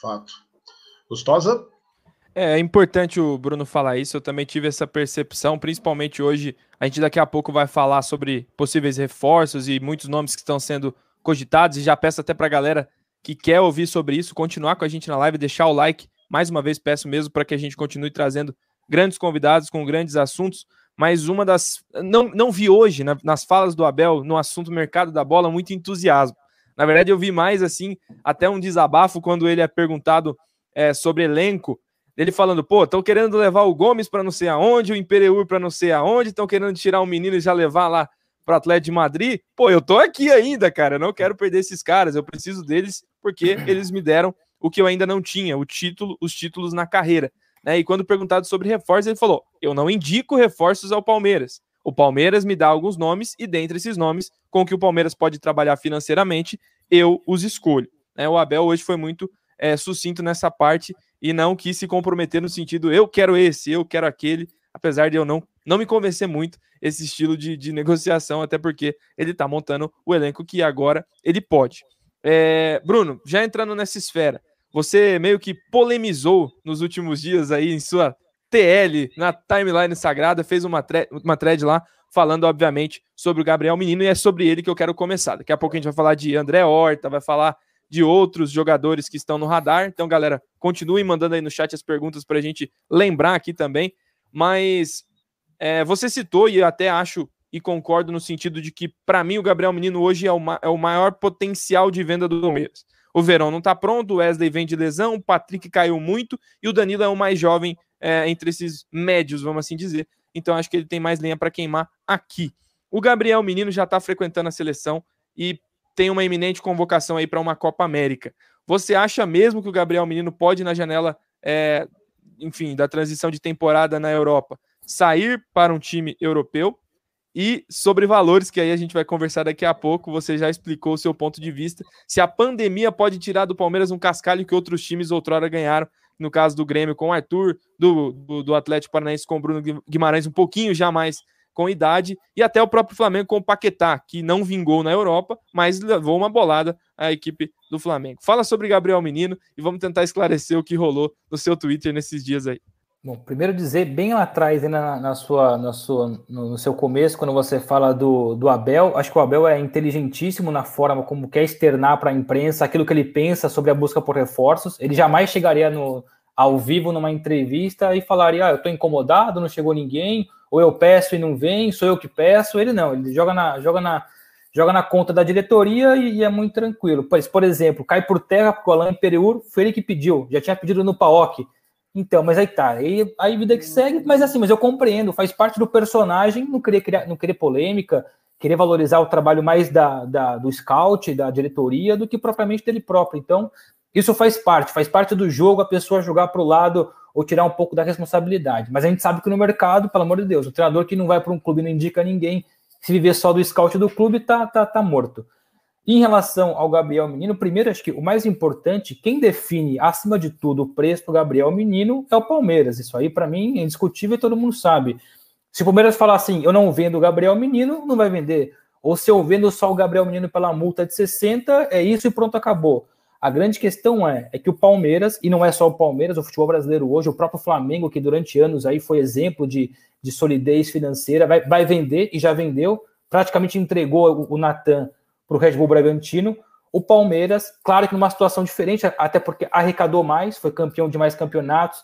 Fato. Gostosa? É, é importante o Bruno falar isso, eu também tive essa percepção, principalmente hoje. A gente daqui a pouco vai falar sobre possíveis reforços e muitos nomes que estão sendo cogitados, e já peço até para a galera que quer ouvir sobre isso, continuar com a gente na live, deixar o like. Mais uma vez, peço mesmo para que a gente continue trazendo grandes convidados com grandes assuntos mas uma das. Não, não vi hoje, na, nas falas do Abel, no assunto mercado da bola, muito entusiasmo. Na verdade, eu vi mais assim, até um desabafo quando ele é perguntado é, sobre elenco. Ele falando, pô, estão querendo levar o Gomes para não sei aonde, o Imperiur para não sei aonde, estão querendo tirar o menino e já levar lá para Atlético de Madrid. Pô, eu tô aqui ainda, cara, eu não quero perder esses caras, eu preciso deles porque eles me deram o que eu ainda não tinha, o título, os títulos na carreira. Né? E quando perguntado sobre reforços, ele falou: Eu não indico reforços ao Palmeiras. O Palmeiras me dá alguns nomes e dentre esses nomes, com que o Palmeiras pode trabalhar financeiramente, eu os escolho. Né? O Abel hoje foi muito é, sucinto nessa parte e não quis se comprometer no sentido eu quero esse, eu quero aquele, apesar de eu não, não me convencer muito esse estilo de, de negociação, até porque ele está montando o elenco que agora ele pode. É, Bruno, já entrando nessa esfera, você meio que polemizou nos últimos dias aí em sua TL, na timeline sagrada, fez uma, thread, uma thread lá falando, obviamente, sobre o Gabriel Menino, e é sobre ele que eu quero começar. Daqui a pouco a gente vai falar de André Horta, vai falar de outros jogadores que estão no radar. Então, galera, continuem mandando aí no chat as perguntas para a gente lembrar aqui também. Mas é, você citou, e eu até acho e concordo no sentido de que, para mim, o Gabriel Menino hoje é o, é o maior potencial de venda do Palmeiras. O Verão não está pronto, o Wesley vem de lesão, o Patrick caiu muito e o Danilo é o mais jovem é, entre esses médios, vamos assim dizer. Então acho que ele tem mais lenha para queimar aqui. O Gabriel Menino já está frequentando a seleção e tem uma iminente convocação aí para uma Copa América. Você acha mesmo que o Gabriel Menino pode, na janela, é, enfim, da transição de temporada na Europa, sair para um time europeu? E sobre valores, que aí a gente vai conversar daqui a pouco, você já explicou o seu ponto de vista. Se a pandemia pode tirar do Palmeiras um cascalho que outros times outrora ganharam, no caso do Grêmio com o Arthur, do, do, do Atlético Paranaense com o Bruno Guimarães, um pouquinho já mais com idade, e até o próprio Flamengo com o Paquetá, que não vingou na Europa, mas levou uma bolada à equipe do Flamengo. Fala sobre Gabriel Menino e vamos tentar esclarecer o que rolou no seu Twitter nesses dias aí. Bom, primeiro dizer bem lá atrás, na, na sua, na sua, no, no, seu começo, quando você fala do, do Abel, acho que o Abel é inteligentíssimo na forma como quer externar para a imprensa aquilo que ele pensa sobre a busca por reforços. Ele jamais chegaria no, ao vivo numa entrevista e falaria: ah, eu estou incomodado, não chegou ninguém, ou eu peço e não vem, sou eu que peço. Ele não, ele joga na, joga na, joga na conta da diretoria e, e é muito tranquilo. Pois, por exemplo, cai por terra porque o Alain Pereur foi ele que pediu, já tinha pedido no PAOC então, mas aí tá. Aí, aí vida que segue, mas assim, mas eu compreendo, faz parte do personagem, não querer criar, não querer polêmica, querer valorizar o trabalho mais da, da, do scout, da diretoria, do que propriamente dele próprio. Então, isso faz parte, faz parte do jogo a pessoa jogar para o lado ou tirar um pouco da responsabilidade. Mas a gente sabe que no mercado, pelo amor de Deus, o treinador que não vai para um clube não indica ninguém, se viver só do scout do clube, tá, tá, tá morto. Em relação ao Gabriel Menino, primeiro, acho que o mais importante, quem define acima de tudo o preço do Gabriel Menino é o Palmeiras. Isso aí, para mim, é indiscutível e todo mundo sabe. Se o Palmeiras falar assim, eu não vendo o Gabriel Menino, não vai vender. Ou se eu vendo só o Gabriel Menino pela multa de 60, é isso e pronto, acabou. A grande questão é, é que o Palmeiras, e não é só o Palmeiras, o futebol brasileiro hoje, o próprio Flamengo, que durante anos aí foi exemplo de, de solidez financeira, vai, vai vender e já vendeu, praticamente entregou o, o Natan para o Red Bull Bragantino. O Palmeiras, claro que numa situação diferente, até porque arrecadou mais, foi campeão de mais campeonatos,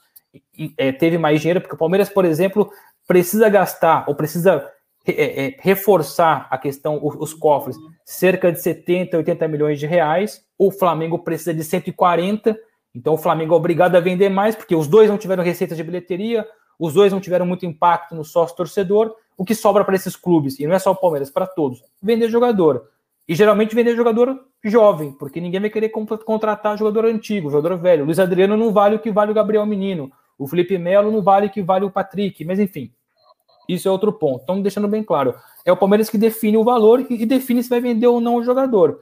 e, é, teve mais dinheiro, porque o Palmeiras, por exemplo, precisa gastar ou precisa é, é, reforçar a questão, os, os, cofres, cerca de 70, 80 milhões de reais. O Flamengo precisa de 140, então o Flamengo é obrigado a vender mais, porque os dois não tiveram receita de bilheteria, os dois não tiveram muito impacto no sócio torcedor. O que sobra para esses clubes, e não é só o Palmeiras, para todos, vender jogador. E geralmente vender jogador jovem, porque ninguém vai querer contratar jogador antigo, jogador velho. O Luiz Adriano não vale o que vale o Gabriel Menino. O Felipe Melo não vale o que vale o Patrick. Mas enfim, isso é outro ponto. Então, deixando bem claro, é o Palmeiras que define o valor e define se vai vender ou não o jogador.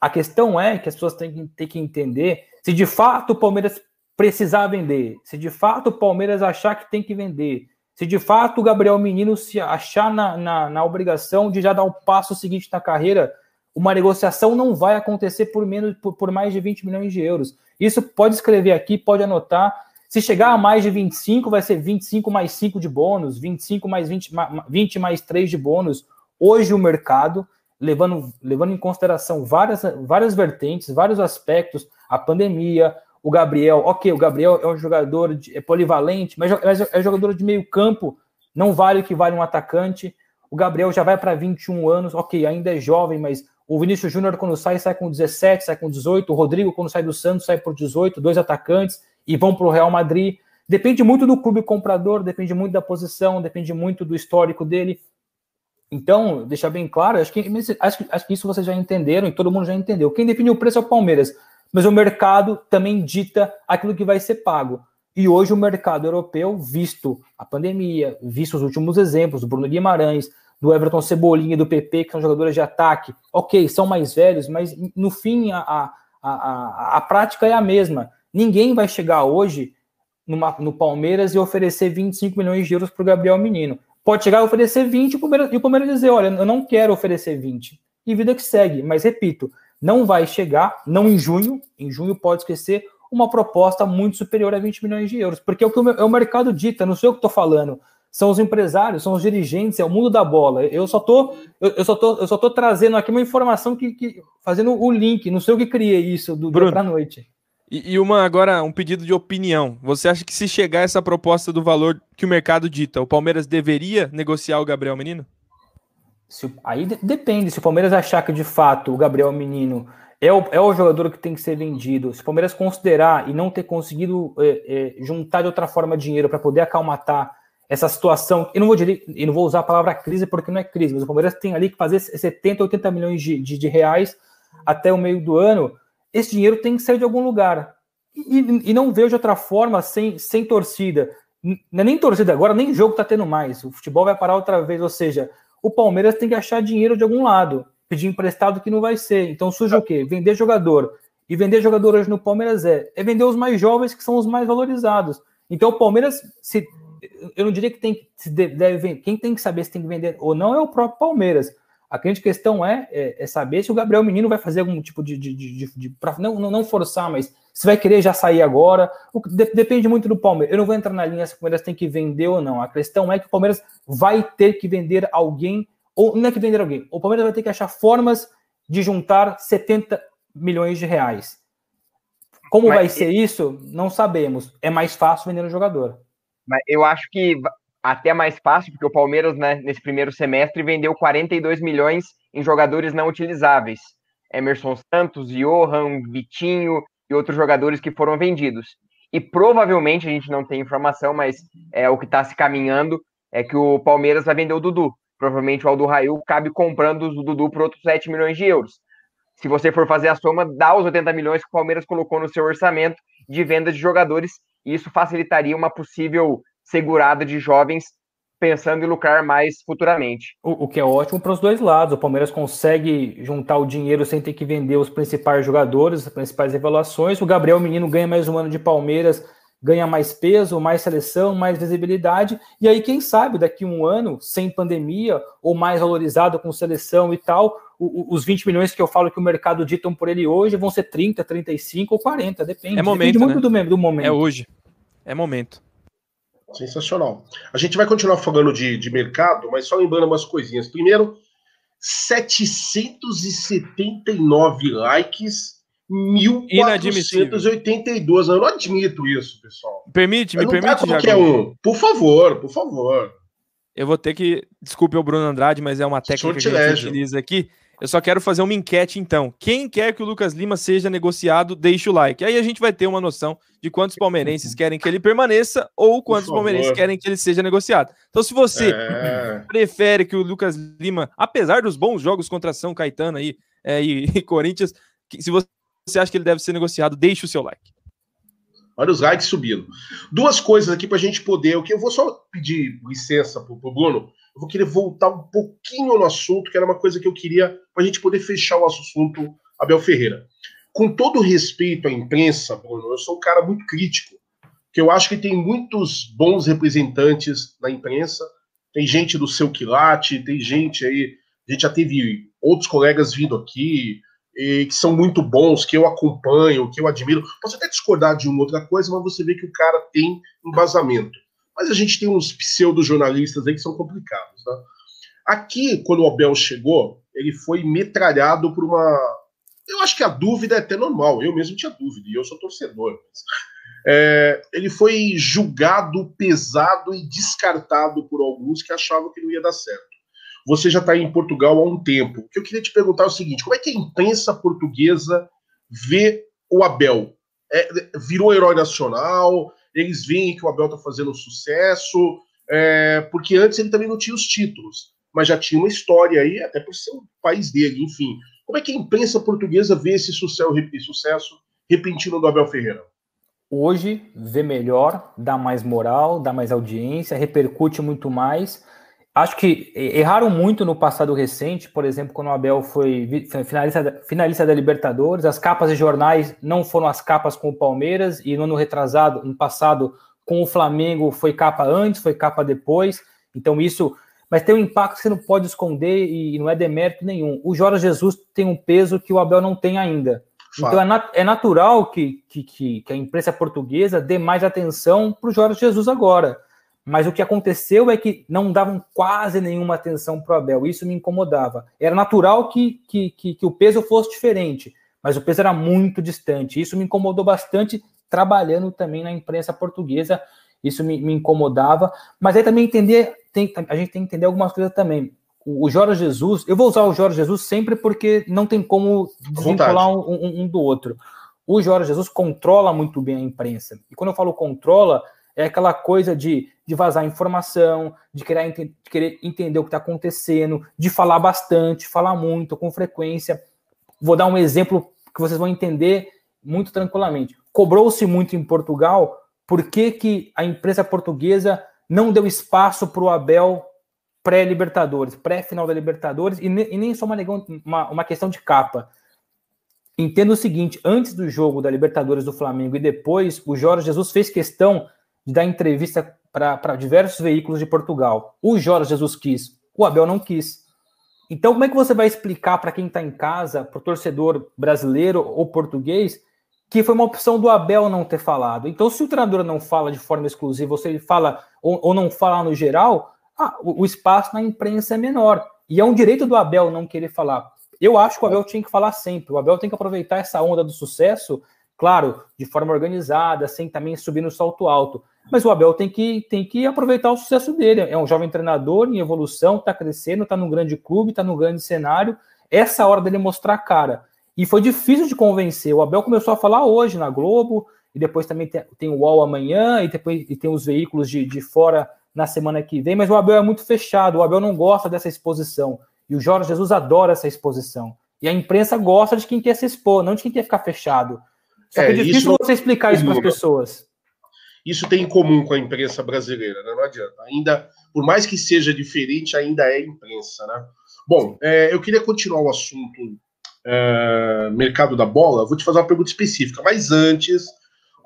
A questão é que as pessoas têm que, têm que entender se de fato o Palmeiras precisar vender, se de fato o Palmeiras achar que tem que vender, se de fato o Gabriel Menino se achar na, na, na obrigação de já dar o um passo seguinte na carreira uma negociação não vai acontecer por menos por, por, mais de 20 milhões de euros. Isso pode escrever aqui, pode anotar. Se chegar a mais de 25, vai ser 25 mais 5 de bônus, 25 mais 20, 20 mais 3 de bônus. Hoje o mercado, levando, levando em consideração várias, várias vertentes, vários aspectos, a pandemia, o Gabriel, ok, o Gabriel é um jogador de, é polivalente, mas é jogador de meio campo, não vale o que vale um atacante. O Gabriel já vai para 21 anos, ok, ainda é jovem, mas o Vinícius Júnior, quando sai, sai com 17, sai com 18. O Rodrigo, quando sai do Santos, sai por 18. Dois atacantes e vão para o Real Madrid. Depende muito do clube comprador, depende muito da posição, depende muito do histórico dele. Então, deixar bem claro, acho que, acho, acho que isso vocês já entenderam e todo mundo já entendeu. Quem define o preço é o Palmeiras, mas o mercado também dita aquilo que vai ser pago. E hoje o mercado europeu, visto a pandemia, visto os últimos exemplos, do Bruno Guimarães, do Everton Cebolinha e do PP, que são jogadores de ataque, ok, são mais velhos, mas no fim a, a, a, a prática é a mesma. Ninguém vai chegar hoje numa, no Palmeiras e oferecer 25 milhões de euros para o Gabriel Menino. Pode chegar a oferecer 20 e o, Palmeiras, e o Palmeiras dizer: olha, eu não quero oferecer 20. E vida que segue. Mas repito, não vai chegar, não em junho, em junho pode esquecer, uma proposta muito superior a 20 milhões de euros. Porque é o que o, é o mercado dita, não sei o que estou falando são os empresários, são os dirigentes, é o mundo da bola. Eu só tô, eu, só tô, eu só tô trazendo aqui uma informação que, que fazendo o link. Não sei o que criei isso do Bruno, dia para noite. E, uma agora um pedido de opinião. Você acha que se chegar essa proposta do valor que o mercado dita, o Palmeiras deveria negociar o Gabriel Menino? Se, aí de, depende. Se o Palmeiras achar que de fato o Gabriel Menino é o, é o jogador que tem que ser vendido, se o Palmeiras considerar e não ter conseguido é, é, juntar de outra forma dinheiro para poder acalmatar essa situação, eu não vou dizer, eu não vou usar a palavra crise porque não é crise, mas o Palmeiras tem ali que fazer 70, 80 milhões de, de, de reais até o meio do ano, esse dinheiro tem que sair de algum lugar. E, e não vejo outra forma sem, sem torcida. É nem torcida agora, nem jogo está tendo mais. O futebol vai parar outra vez, ou seja, o Palmeiras tem que achar dinheiro de algum lado, pedir emprestado que não vai ser. Então surge o quê? Vender jogador. E vender jogador hoje no Palmeiras é, é vender os mais jovens que são os mais valorizados. Então o Palmeiras, se eu não diria que tem que se deve. Quem tem que saber se tem que vender ou não é o próprio Palmeiras. A grande questão é, é, é saber se o Gabriel Menino vai fazer algum tipo de. de, de, de pra, não, não forçar, mas se vai querer já sair agora. O, de, depende muito do Palmeiras. Eu não vou entrar na linha se o Palmeiras tem que vender ou não. A questão é que o Palmeiras vai ter que vender alguém, ou não é que vender alguém. O Palmeiras vai ter que achar formas de juntar 70 milhões de reais. Como mas, vai ser isso? Não sabemos. É mais fácil vender um jogador. Mas eu acho que até mais fácil, porque o Palmeiras, né, nesse primeiro semestre, vendeu 42 milhões em jogadores não utilizáveis. Emerson Santos, Johan, Vitinho e outros jogadores que foram vendidos. E provavelmente, a gente não tem informação, mas é o que está se caminhando, é que o Palmeiras vai vender o Dudu. Provavelmente o Aldo Rail cabe comprando o Dudu por outros 7 milhões de euros. Se você for fazer a soma, dá os 80 milhões que o Palmeiras colocou no seu orçamento de venda de jogadores, e isso facilitaria uma possível segurada de jovens pensando em lucrar mais futuramente. O, o que é ótimo para os dois lados. O Palmeiras consegue juntar o dinheiro sem ter que vender os principais jogadores, as principais revelações. O Gabriel Menino ganha mais um ano de Palmeiras, ganha mais peso, mais seleção, mais visibilidade. E aí, quem sabe, daqui a um ano, sem pandemia, ou mais valorizado com seleção e tal, os 20 milhões que eu falo que o mercado ditam por ele hoje vão ser 30, 35 ou 40, depende. É momento, depende muito né? do, do momento. É hoje. É momento. Sensacional. A gente vai continuar falando de, de mercado, mas só lembrando umas coisinhas. Primeiro, 779 likes, 1482. Eu não admito isso, pessoal. Permite, me permite, qualquer um. Por favor, por favor. Eu vou ter que. Desculpe o Bruno Andrade, mas é uma técnica que a gente utiliza aqui. Eu só quero fazer uma enquete, então. Quem quer que o Lucas Lima seja negociado, deixe o like. Aí a gente vai ter uma noção de quantos palmeirenses querem que ele permaneça ou quantos palmeirenses querem que ele seja negociado. Então, se você é... prefere que o Lucas Lima, apesar dos bons jogos contra São Caetano aí, é, e, e Corinthians, se você acha que ele deve ser negociado, deixe o seu like. Olha os likes subindo. Duas coisas aqui para a gente poder. O que eu vou só pedir licença para o Bruno eu vou querer voltar um pouquinho no assunto, que era uma coisa que eu queria para a gente poder fechar o assunto Abel Ferreira. Com todo respeito à imprensa, Bruno, eu sou um cara muito crítico, que eu acho que tem muitos bons representantes na imprensa, tem gente do seu quilate, tem gente aí, a gente já teve outros colegas vindo aqui, que são muito bons, que eu acompanho, que eu admiro. Posso até discordar de uma outra coisa, mas você vê que o cara tem embasamento mas a gente tem uns pseudo-jornalistas aí que são complicados. Né? Aqui, quando o Abel chegou, ele foi metralhado por uma. Eu acho que a dúvida é até normal, eu mesmo tinha dúvida, e eu sou torcedor. Mas... É, ele foi julgado, pesado e descartado por alguns que achavam que não ia dar certo. Você já está em Portugal há um tempo. O que eu queria te perguntar é o seguinte: como é que a imprensa portuguesa vê o Abel? É, virou herói nacional? Eles veem que o Abel está fazendo sucesso, é, porque antes ele também não tinha os títulos, mas já tinha uma história aí, até por ser o país dele, enfim. Como é que a imprensa portuguesa vê esse sucesso, sucesso repentino do Abel Ferreira? Hoje vê melhor, dá mais moral, dá mais audiência, repercute muito mais. Acho que erraram muito no passado recente, por exemplo, quando o Abel foi finalista, finalista da Libertadores, as capas de jornais não foram as capas com o Palmeiras, e no ano retrasado, no passado, com o Flamengo foi capa antes, foi capa depois. Então isso. Mas tem um impacto que você não pode esconder e não é demérito nenhum. O Jorge Jesus tem um peso que o Abel não tem ainda. Então é, nat é natural que, que, que, a imprensa portuguesa dê mais atenção para o Jorge Jesus agora. Mas o que aconteceu é que não davam quase nenhuma atenção para o Abel. Isso me incomodava. Era natural que, que, que, que, o peso fosse diferente, mas o peso era muito distante. Isso me incomodou bastante, trabalhando também na imprensa portuguesa. Isso me, me incomodava. Mas aí também entender, tem, a gente tem que entender algumas coisas também. O, o Jorge Jesus, eu vou usar o Jorge Jesus sempre porque não tem como desvincular um, um, um do outro. O Jorge Jesus controla muito bem a imprensa. E quando eu falo controla, é aquela coisa de, de vazar informação, de querer, de querer entender o que está acontecendo, de falar bastante, falar muito, com frequência. Vou dar um exemplo que vocês vão entender muito tranquilamente. Cobrou-se muito em Portugal por que, que a empresa portuguesa não deu espaço para o Abel pré-Libertadores, pré-final da Libertadores, e, ne, e nem só uma, uma, uma questão de capa. Entenda o seguinte: antes do jogo da Libertadores do Flamengo e depois, o Jorge Jesus fez questão de dar entrevista para diversos veículos de Portugal. O Jorge Jesus quis, o Abel não quis. Então, como é que você vai explicar para quem está em casa, para o torcedor brasileiro ou português, que foi uma opção do Abel não ter falado? Então, se o treinador não fala de forma exclusiva, ou se ele fala ou, ou não fala no geral, ah, o, o, espaço na imprensa é menor. E é um direito do Abel não querer falar. Eu acho que o Abel tinha que falar sempre. O Abel tem que aproveitar essa onda do sucesso, claro, de forma organizada, sem também subir no salto alto. Mas o Abel tem que, tem que aproveitar o sucesso dele. É um jovem treinador em evolução, está crescendo, está num grande clube, está num grande cenário. Essa hora dele mostrar a cara. E foi difícil de convencer. O Abel começou a falar hoje na Globo, e depois também tem, tem o UOL amanhã, e depois e tem os veículos de, de fora na semana que vem. Mas o Abel é muito fechado, o Abel não gosta dessa exposição. E o Jorge Jesus adora essa exposição. E a imprensa gosta de quem quer se expor, não de quem quer ficar fechado. Só que é, é difícil isso, você explicar isso para as pessoas. Isso tem em comum com a imprensa brasileira, né? Não adianta. Ainda, por mais que seja diferente, ainda é imprensa, né? Bom, é, eu queria continuar o assunto é, mercado da bola. Vou te fazer uma pergunta específica, mas antes,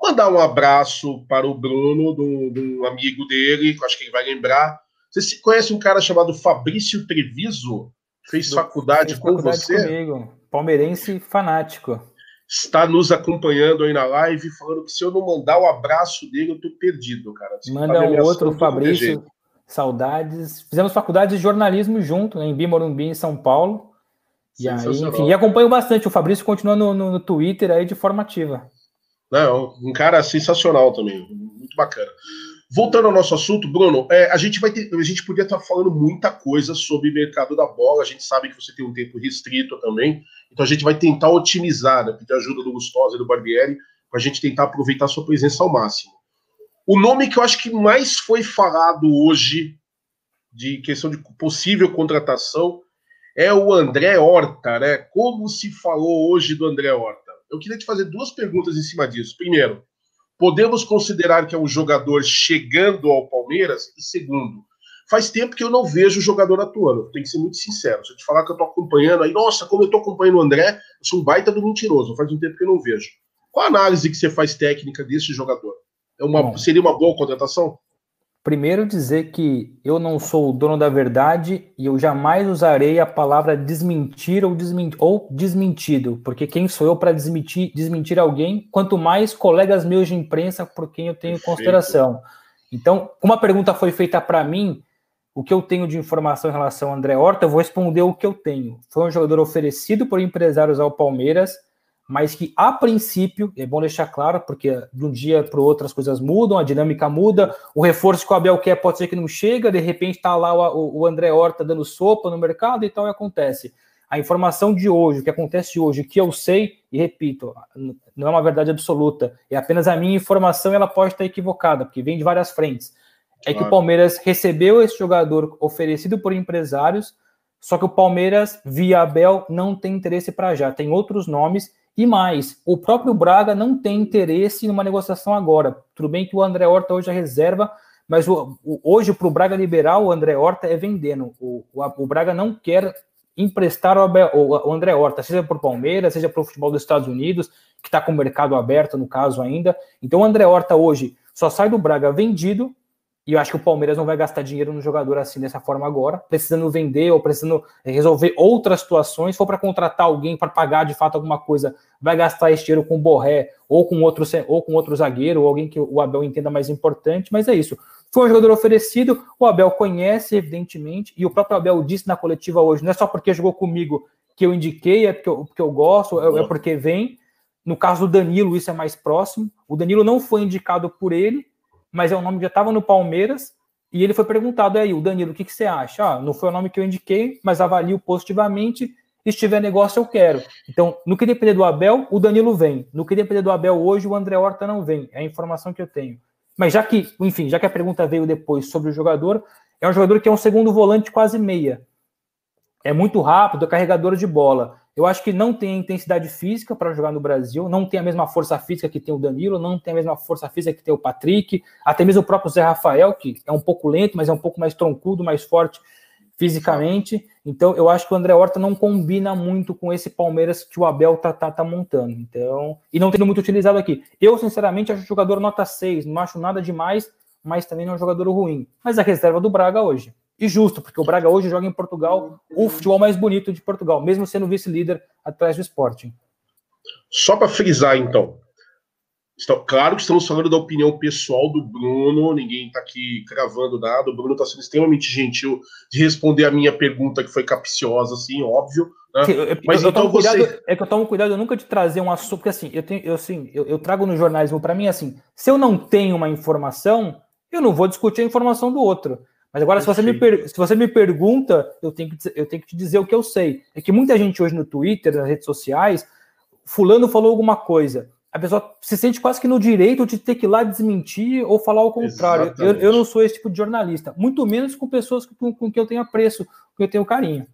mandar um abraço para o Bruno, do, do amigo dele, que eu acho que ele vai lembrar. Você conhece um cara chamado Fabrício Treviso? Fez faculdade com faculdade você? Comigo. Palmeirense fanático está nos acompanhando aí na live, falando que se eu não mandar o abraço dele, eu tô perdido, cara. Manda um outro, Fabrício. Saudades. Fizemos faculdade de jornalismo junto, né, em Bimorumbi, em São Paulo. E aí, enfim, e acompanho bastante. O Fabrício continua no, no, no Twitter aí de forma ativa. Não, um cara sensacional também, muito bacana. Voltando ao nosso assunto, Bruno, é, a gente vai ter, a gente podia estar falando muita coisa sobre mercado da bola. A gente sabe que você tem um tempo restrito também, então a gente vai tentar otimizar, né, pedir ajuda do Gustosa e do Barbieri, para a gente tentar aproveitar sua presença ao máximo. O nome que eu acho que mais foi falado hoje de questão de possível contratação é o André Horta, né? Como se falou hoje do André Horta? Eu queria te fazer duas perguntas em cima disso. Primeiro, podemos considerar que é um jogador chegando ao Palmeiras? E segundo, faz tempo que eu não vejo o jogador atuando. Tem que ser muito sincero. Se eu te falar que eu tô acompanhando aí, nossa, como eu tô acompanhando o André, eu sou um baita do mentiroso. Faz um tempo que eu não vejo. Qual a análise que você faz técnica desse jogador? É uma, seria uma boa contratação? Primeiro dizer que eu não sou o dono da verdade e eu jamais usarei a palavra desmentir ou, desment ou desmentido, porque quem sou eu para desmentir, desmentir alguém, quanto mais colegas meus de imprensa por quem eu tenho Perfeito. consideração. Então, como a pergunta foi feita para mim, o que eu tenho de informação em relação ao André Horta, eu vou responder o que eu tenho. Foi um jogador oferecido por empresários ao Palmeiras, mas que a princípio, é bom deixar claro, porque de um dia para o outro as coisas mudam, a dinâmica muda, o reforço que o Abel quer pode ser que não chega, de repente está lá o, o, André Horta dando sopa no mercado e tal, e acontece. A informação de hoje, o que acontece hoje, que eu sei, e repito, não é uma verdade absoluta, é apenas a minha informação, ela pode estar equivocada, porque vem de várias frentes. É claro. que o Palmeiras recebeu esse jogador oferecido por empresários, só que o Palmeiras, via Abel, não tem interesse para já. Tem outros nomes e mais, o próprio Braga não tem interesse numa negociação agora. Tudo bem que o André Horta hoje é reserva, mas o, o, hoje para o Braga liberal, o André Horta é vendendo. O, o, Braga não quer emprestar o, o André Horta, seja para o Palmeiras, seja para o futebol dos Estados Unidos, que está com o mercado aberto no caso ainda. Então o André Horta hoje só sai do Braga vendido e eu acho que o Palmeiras não vai gastar dinheiro no jogador assim dessa forma agora, precisando vender ou precisando resolver outras situações. Se for para contratar alguém para pagar de fato alguma coisa, vai gastar esse dinheiro com o Borré ou com outro ou com outro zagueiro ou alguém que o Abel entenda mais importante. Mas é isso. Foi um jogador oferecido, o Abel conhece evidentemente e o próprio Abel disse na coletiva hoje, não é só porque jogou comigo que eu indiquei, é porque eu, porque eu gosto, é, é porque vem. No caso do Danilo, isso é mais próximo. O Danilo não foi indicado por ele, mas é um nome que já estava no Palmeiras, e ele foi perguntado aí, o Danilo, o que, que você acha? Ah, não foi o nome que eu indiquei, mas avalio positivamente, se tiver negócio eu quero. Então, no que depender do Abel, o Danilo vem. No que depender do Abel hoje, o André Horta não vem. É a informação que eu tenho. Mas já que, enfim, já que a pergunta veio depois sobre o jogador, é um jogador que é um segundo volante quase meia. É muito rápido, é carregador de bola. Eu acho que não tem intensidade física para jogar no Brasil, não tem a mesma força física que tem o Danilo, não tem a mesma força física que tem o Patrick, até mesmo o próprio Zé Rafael, que é um pouco lento, mas é um pouco mais troncudo, mais forte, fisicamente. Então, eu acho que o André Horta não combina muito com esse Palmeiras que o Abel tá, tá, tá montando. Então, e não tendo muito utilizado aqui. Eu, sinceramente, acho o jogador nota 6, não acho nada demais, mas também não é um jogador ruim. Mas a reserva do Braga hoje. E justo, porque o Braga hoje joga em Portugal o futebol mais bonito de Portugal, mesmo sendo vice-líder atrás do Sporting. Só para frisar, então. Está, claro que estamos falando da opinião pessoal do Bruno, ninguém está aqui cravando nada. O Bruno está sendo extremamente gentil de responder a minha pergunta, que foi capciosa, assim, óbvio. Né? Sim, eu, Mas eu, então você. Cuidado, é que eu tomo cuidado eu nunca de trazer um assunto, porque assim, eu, tenho, eu, assim, eu, eu trago no jornalismo, para mim, assim, se eu não tenho uma informação, eu não vou discutir a informação do outro. Mas agora, se você, me se você me pergunta, eu tenho, que, eu tenho que te dizer o que eu sei. É que muita gente hoje no Twitter, nas redes sociais, fulano falou alguma coisa. A pessoa se sente quase que no direito de ter que ir lá desmentir ou falar o contrário. Eu, eu, não sou esse tipo de jornalista, muito menos com pessoas com, com que eu tenho apreço, com que eu tenho carinho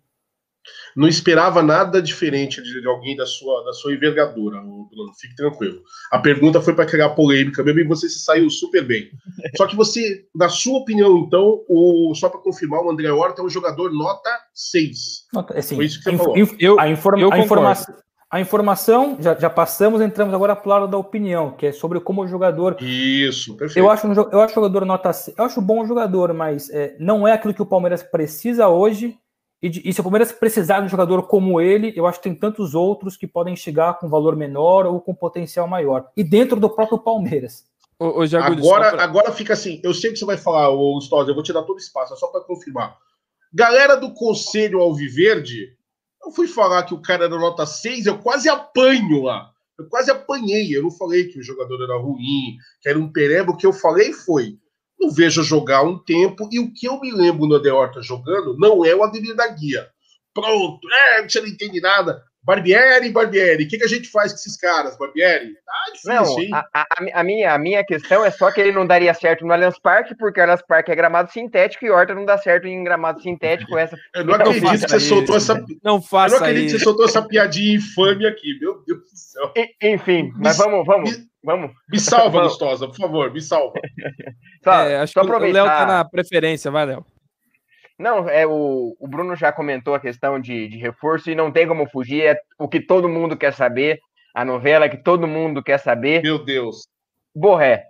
não esperava nada diferente de, de, alguém da sua, da sua envergadura, Bruno. Fique tranquilo. A pergunta foi para criar polêmica mesmo e você se saiu super bem. Só que você, na sua opinião, então, o, só para confirmar, o André Horta é um jogador nota 6. Nota, assim, Foi isso que você falou. Eu, a, informa, eu a, informação, a informação, já, já passamos, entramos agora para o lado da opinião, que é sobre como o jogador. Isso, perfeito. Eu acho, eu acho o jogador nota 6. Eu acho bom jogador, mas é, não é aquilo que o Palmeiras precisa hoje e, de, e, se o Palmeiras precisar de um jogador como ele, eu acho que tem tantos outros que podem chegar com valor menor ou com potencial maior. E dentro do próprio Palmeiras. Ô, ô, agora, pra... agora fica assim, eu sei que você vai falar, o Stoss, eu vou te dar todo espaço, é só para confirmar. Galera do Conselho Alviverde, eu fui falar que o cara era nota 6, eu quase apanho lá. Eu quase apanhei, eu não falei que o jogador era ruim, que era um perebo, o que eu falei foi, não vejo jogar um tempo, e o que eu me lembro no Adeorta jogando não é o Ademir da Guia. Pronto, é, você não entende nada. Barbieri, Barbieri, o que, que a gente faz com esses caras, Barbieri? Tá difícil, não, a, a, a, minha, a minha questão é só que ele não daria certo no Allianz Parque, porque o Allianz Parque é gramado sintético e Horta não dá certo em gramado sintético. Essa... Eu não acredito que você isso. soltou essa. Não faça Eu não acredito isso. que você soltou essa piadinha infame aqui, meu Deus do céu. enfim, mas vamos, vamos. Me, vamos. Me salva, Gustosa, por favor, me salva. Só, é, acho que aproveitar... o Léo tá na preferência, vai, Léo. Não, é o, o Bruno já comentou a questão de, de reforço e não tem como fugir, é o que todo mundo quer saber, a novela que todo mundo quer saber. Meu Deus. Borré.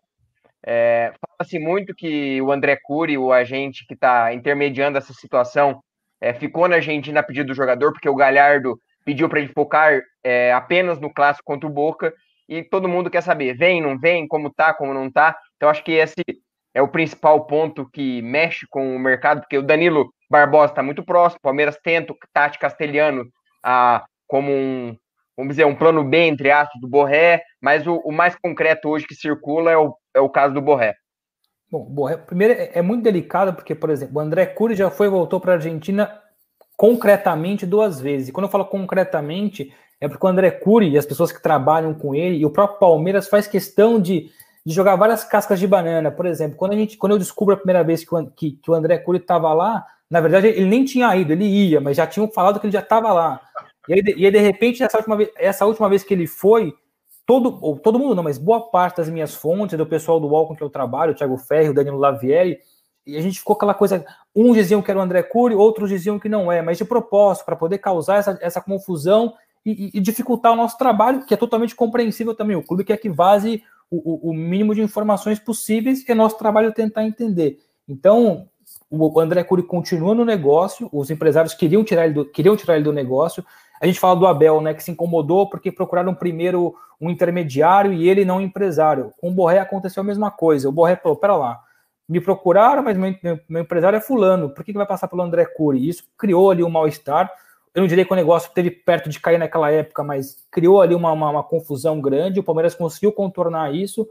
É, Fala-se muito que o André Cury, o agente que está intermediando essa situação, é, ficou na Argentina a pedido do jogador, porque o Galhardo pediu para ele focar é, apenas no clássico contra o Boca, e todo mundo quer saber, vem, não vem, como tá, como não tá. Então acho que esse é o principal ponto que mexe com o mercado, porque o Danilo Barbosa está muito próximo, o Palmeiras tenta o Tati Castelhano a, como um, vamos dizer, um plano B, entre aspas, do Borré, mas o, o, mais concreto hoje que circula é o, é o caso do Borré. Bom, Borré, primeiro é, é muito delicado, porque, por exemplo, o André Cury já foi e voltou para a Argentina concretamente duas vezes. E quando eu falo concretamente, é porque o André Cury e as pessoas que trabalham com ele, e o próprio Palmeiras faz questão de de jogar várias cascas de banana. Por exemplo, quando, a gente, quando eu descubro a primeira vez que o, que, que o André Cury estava lá, na verdade ele nem tinha ido, ele ia, mas já tinham falado que ele já estava lá. E aí, e aí, de repente, essa última, vez, essa última vez que ele foi, todo, ou, todo mundo não, mas boa parte das minhas fontes, do pessoal do UOL com que eu trabalho, o Thiago Ferri, o Danilo Lavieri, e a gente ficou aquela coisa, uns diziam que era o André Cury, outros diziam que não é, mas de propósito, para poder causar essa, essa confusão e, e, dificultar o nosso trabalho, que é totalmente compreensível também. O clube quer que vaze o, o, mínimo de informações possíveis e é nosso trabalho tentar entender. Então, o André Cury continua no negócio, os empresários queriam tirar ele do, queriam tirar ele do negócio. A gente fala do Abel, né, que se incomodou porque procuraram primeiro um intermediário e ele não um empresário. Com o Borré aconteceu a mesma coisa. O Borré falou: pera lá, me procuraram, mas meu, meu, meu empresário é fulano, por que, que vai passar pelo André Cury? Isso criou ali um mal-estar eu não diria que o negócio teve perto de cair naquela época, mas criou ali uma, uma, uma confusão grande. O Palmeiras conseguiu contornar isso.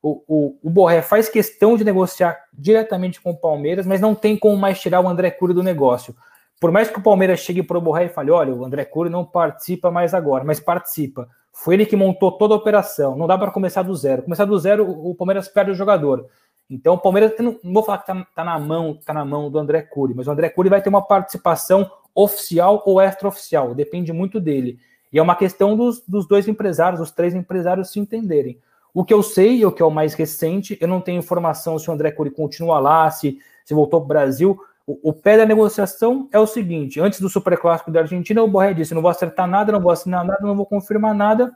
O, o, o, Borré faz questão de negociar diretamente com o Palmeiras, mas não tem como mais tirar o André Cury do negócio. Por mais que o Palmeiras chegue para o Borré e fale: olha, o André Cury não participa mais agora, mas participa. Foi ele que montou toda a operação. Não dá para começar do zero. Começar do zero, o, Palmeiras perde o jogador. Então o Palmeiras, não, não, vou falar que está tá na mão, tá na mão do André Cury, mas o André Cury vai ter uma participação oficial ou extraoficial, depende muito dele. E é uma questão dos, dos dois empresários, os três empresários se entenderem. O que eu sei, o que é o mais recente, eu não tenho informação se o André Cury continua lá, se, se voltou para o Brasil. O, o pé da negociação é o seguinte: antes do Superclássico da Argentina, o Borré disse: não vou acertar nada, não vou assinar nada, não vou confirmar nada.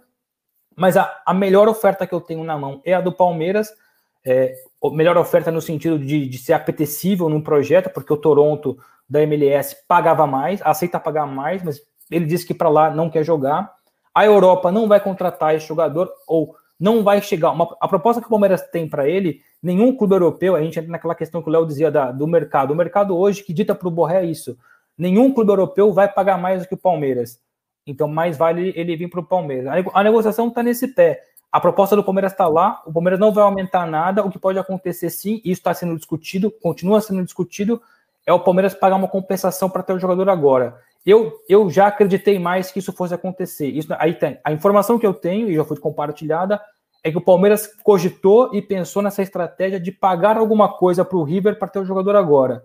Mas a, a melhor oferta que eu tenho na mão é a do Palmeiras. É, melhor oferta no sentido de, de ser apetecível num projeto, porque o Toronto da MLS pagava mais, aceita pagar mais, mas ele disse que para lá não quer jogar. A Europa não vai contratar esse jogador, ou não vai chegar. Uma, a proposta que o Palmeiras tem para ele, nenhum clube europeu, a gente entra naquela questão que o Léo dizia da, do mercado. O mercado hoje que dita para o Borré é isso. Nenhum clube europeu vai pagar mais do que o Palmeiras. Então, mais vale ele vir para o Palmeiras. A, a negociação está nesse pé. A proposta do Palmeiras está lá, o Palmeiras não vai aumentar nada. O que pode acontecer sim, isso está sendo discutido, continua sendo discutido, é o Palmeiras pagar uma compensação para ter o jogador agora. Eu, eu já acreditei mais que isso fosse acontecer. Isso, aí tem a informação que eu tenho, e já foi compartilhada, é que o Palmeiras cogitou e pensou nessa estratégia de pagar alguma coisa para o River para ter o jogador agora.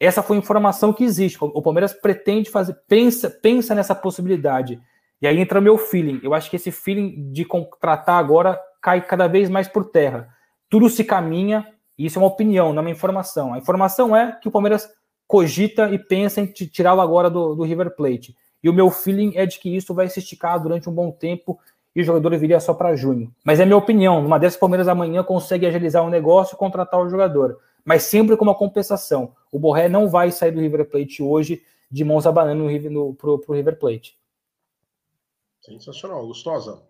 Essa foi a informação que existe. O Palmeiras pretende fazer, pensa, pensa nessa possibilidade. E aí entra meu feeling. Eu acho que esse feeling de contratar agora cai cada vez mais por terra. Tudo se caminha, isso é uma opinião, não é uma informação. A informação é que o Palmeiras cogita e pensa em tirá-lo agora do, do River Plate. E o meu feeling é de que isso vai se esticar durante um bom tempo e o jogador viria só para junho. Mas é minha opinião. Numa dessas, o Palmeiras amanhã consegue agilizar o negócio e contratar o jogador. Mas sempre com uma compensação. O Borré não vai sair do River Plate hoje de mãos abanando para o River Plate. Sensacional. Gustosa.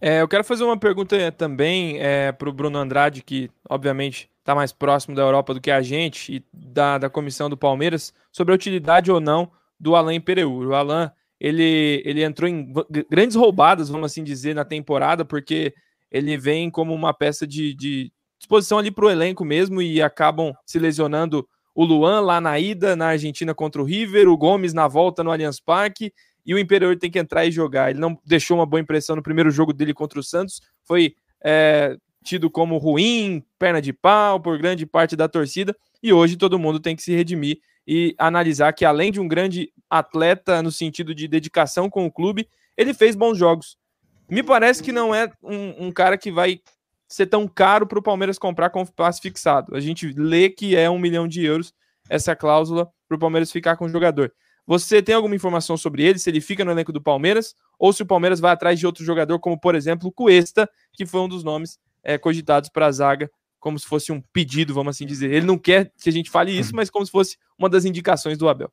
É, eu quero fazer uma pergunta também é, para o Bruno Andrade, que obviamente está mais próximo da Europa do que a gente e da, da comissão do Palmeiras, sobre a utilidade ou não do Alain Pereur. O Alain ele, ele entrou em grandes roubadas, vamos assim dizer, na temporada, porque ele vem como uma peça de, de disposição ali para o elenco mesmo e acabam se lesionando o Luan lá na ida na Argentina contra o River, o Gomes na volta no Allianz Parque e o Imperior tem que entrar e jogar. Ele não deixou uma boa impressão no primeiro jogo dele contra o Santos, foi é, tido como ruim, perna de pau por grande parte da torcida e hoje todo mundo tem que se redimir e analisar que além de um grande atleta no sentido de dedicação com o clube, ele fez bons jogos. Me parece que não é um, um cara que vai ser tão caro para o Palmeiras comprar com passe fixado. A gente lê que é um milhão de euros essa cláusula para o Palmeiras ficar com o jogador. Você tem alguma informação sobre ele, se ele fica no elenco do Palmeiras, ou se o Palmeiras vai atrás de outro jogador, como por exemplo o Cuesta, que foi um dos nomes é, cogitados para a zaga como se fosse um pedido, vamos assim dizer. Ele não quer que a gente fale isso, mas como se fosse uma das indicações do Abel.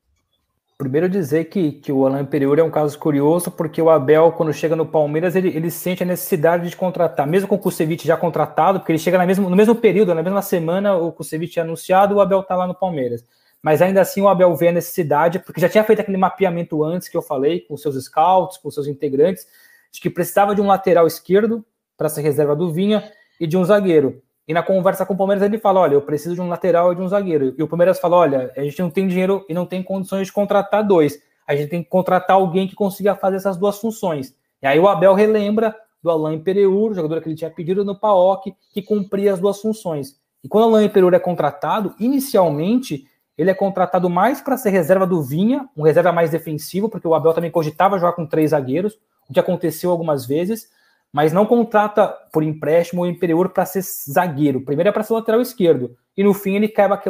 Primeiro dizer que, que o Alain Periura é um caso curioso, porque o Abel, quando chega no Palmeiras, ele, ele sente a necessidade de contratar, mesmo com o Kusevich já contratado, porque ele chega na no mesmo período, na mesma semana, o Kusevich é anunciado, o Abel está lá no Palmeiras. Mas ainda assim o Abel vê a necessidade, porque já tinha feito aquele mapeamento antes que eu falei, com seus scouts, com seus integrantes, de que precisava de um lateral esquerdo para ser reserva do Vinha e de um zagueiro. E na conversa com o Palmeiras ele fala: olha, eu preciso de um lateral e de um zagueiro. E o Palmeiras fala: olha, a gente não tem dinheiro e não tem condições de contratar dois. A gente tem que contratar alguém que consiga fazer essas duas funções. E aí o Abel relembra do Alain Pereur, jogador que ele tinha pedido no PAOC, que cumpria as duas funções. E quando o Alain Pereur é contratado, inicialmente ele é contratado mais para ser reserva do Vinha, um reserva mais defensivo, porque o Abel também cogitava jogar com três zagueiros, o que aconteceu algumas vezes mas não contrata por empréstimo o Imperior para ser zagueiro. Primeiro é para ser lateral esquerdo. E no fim ele quebra,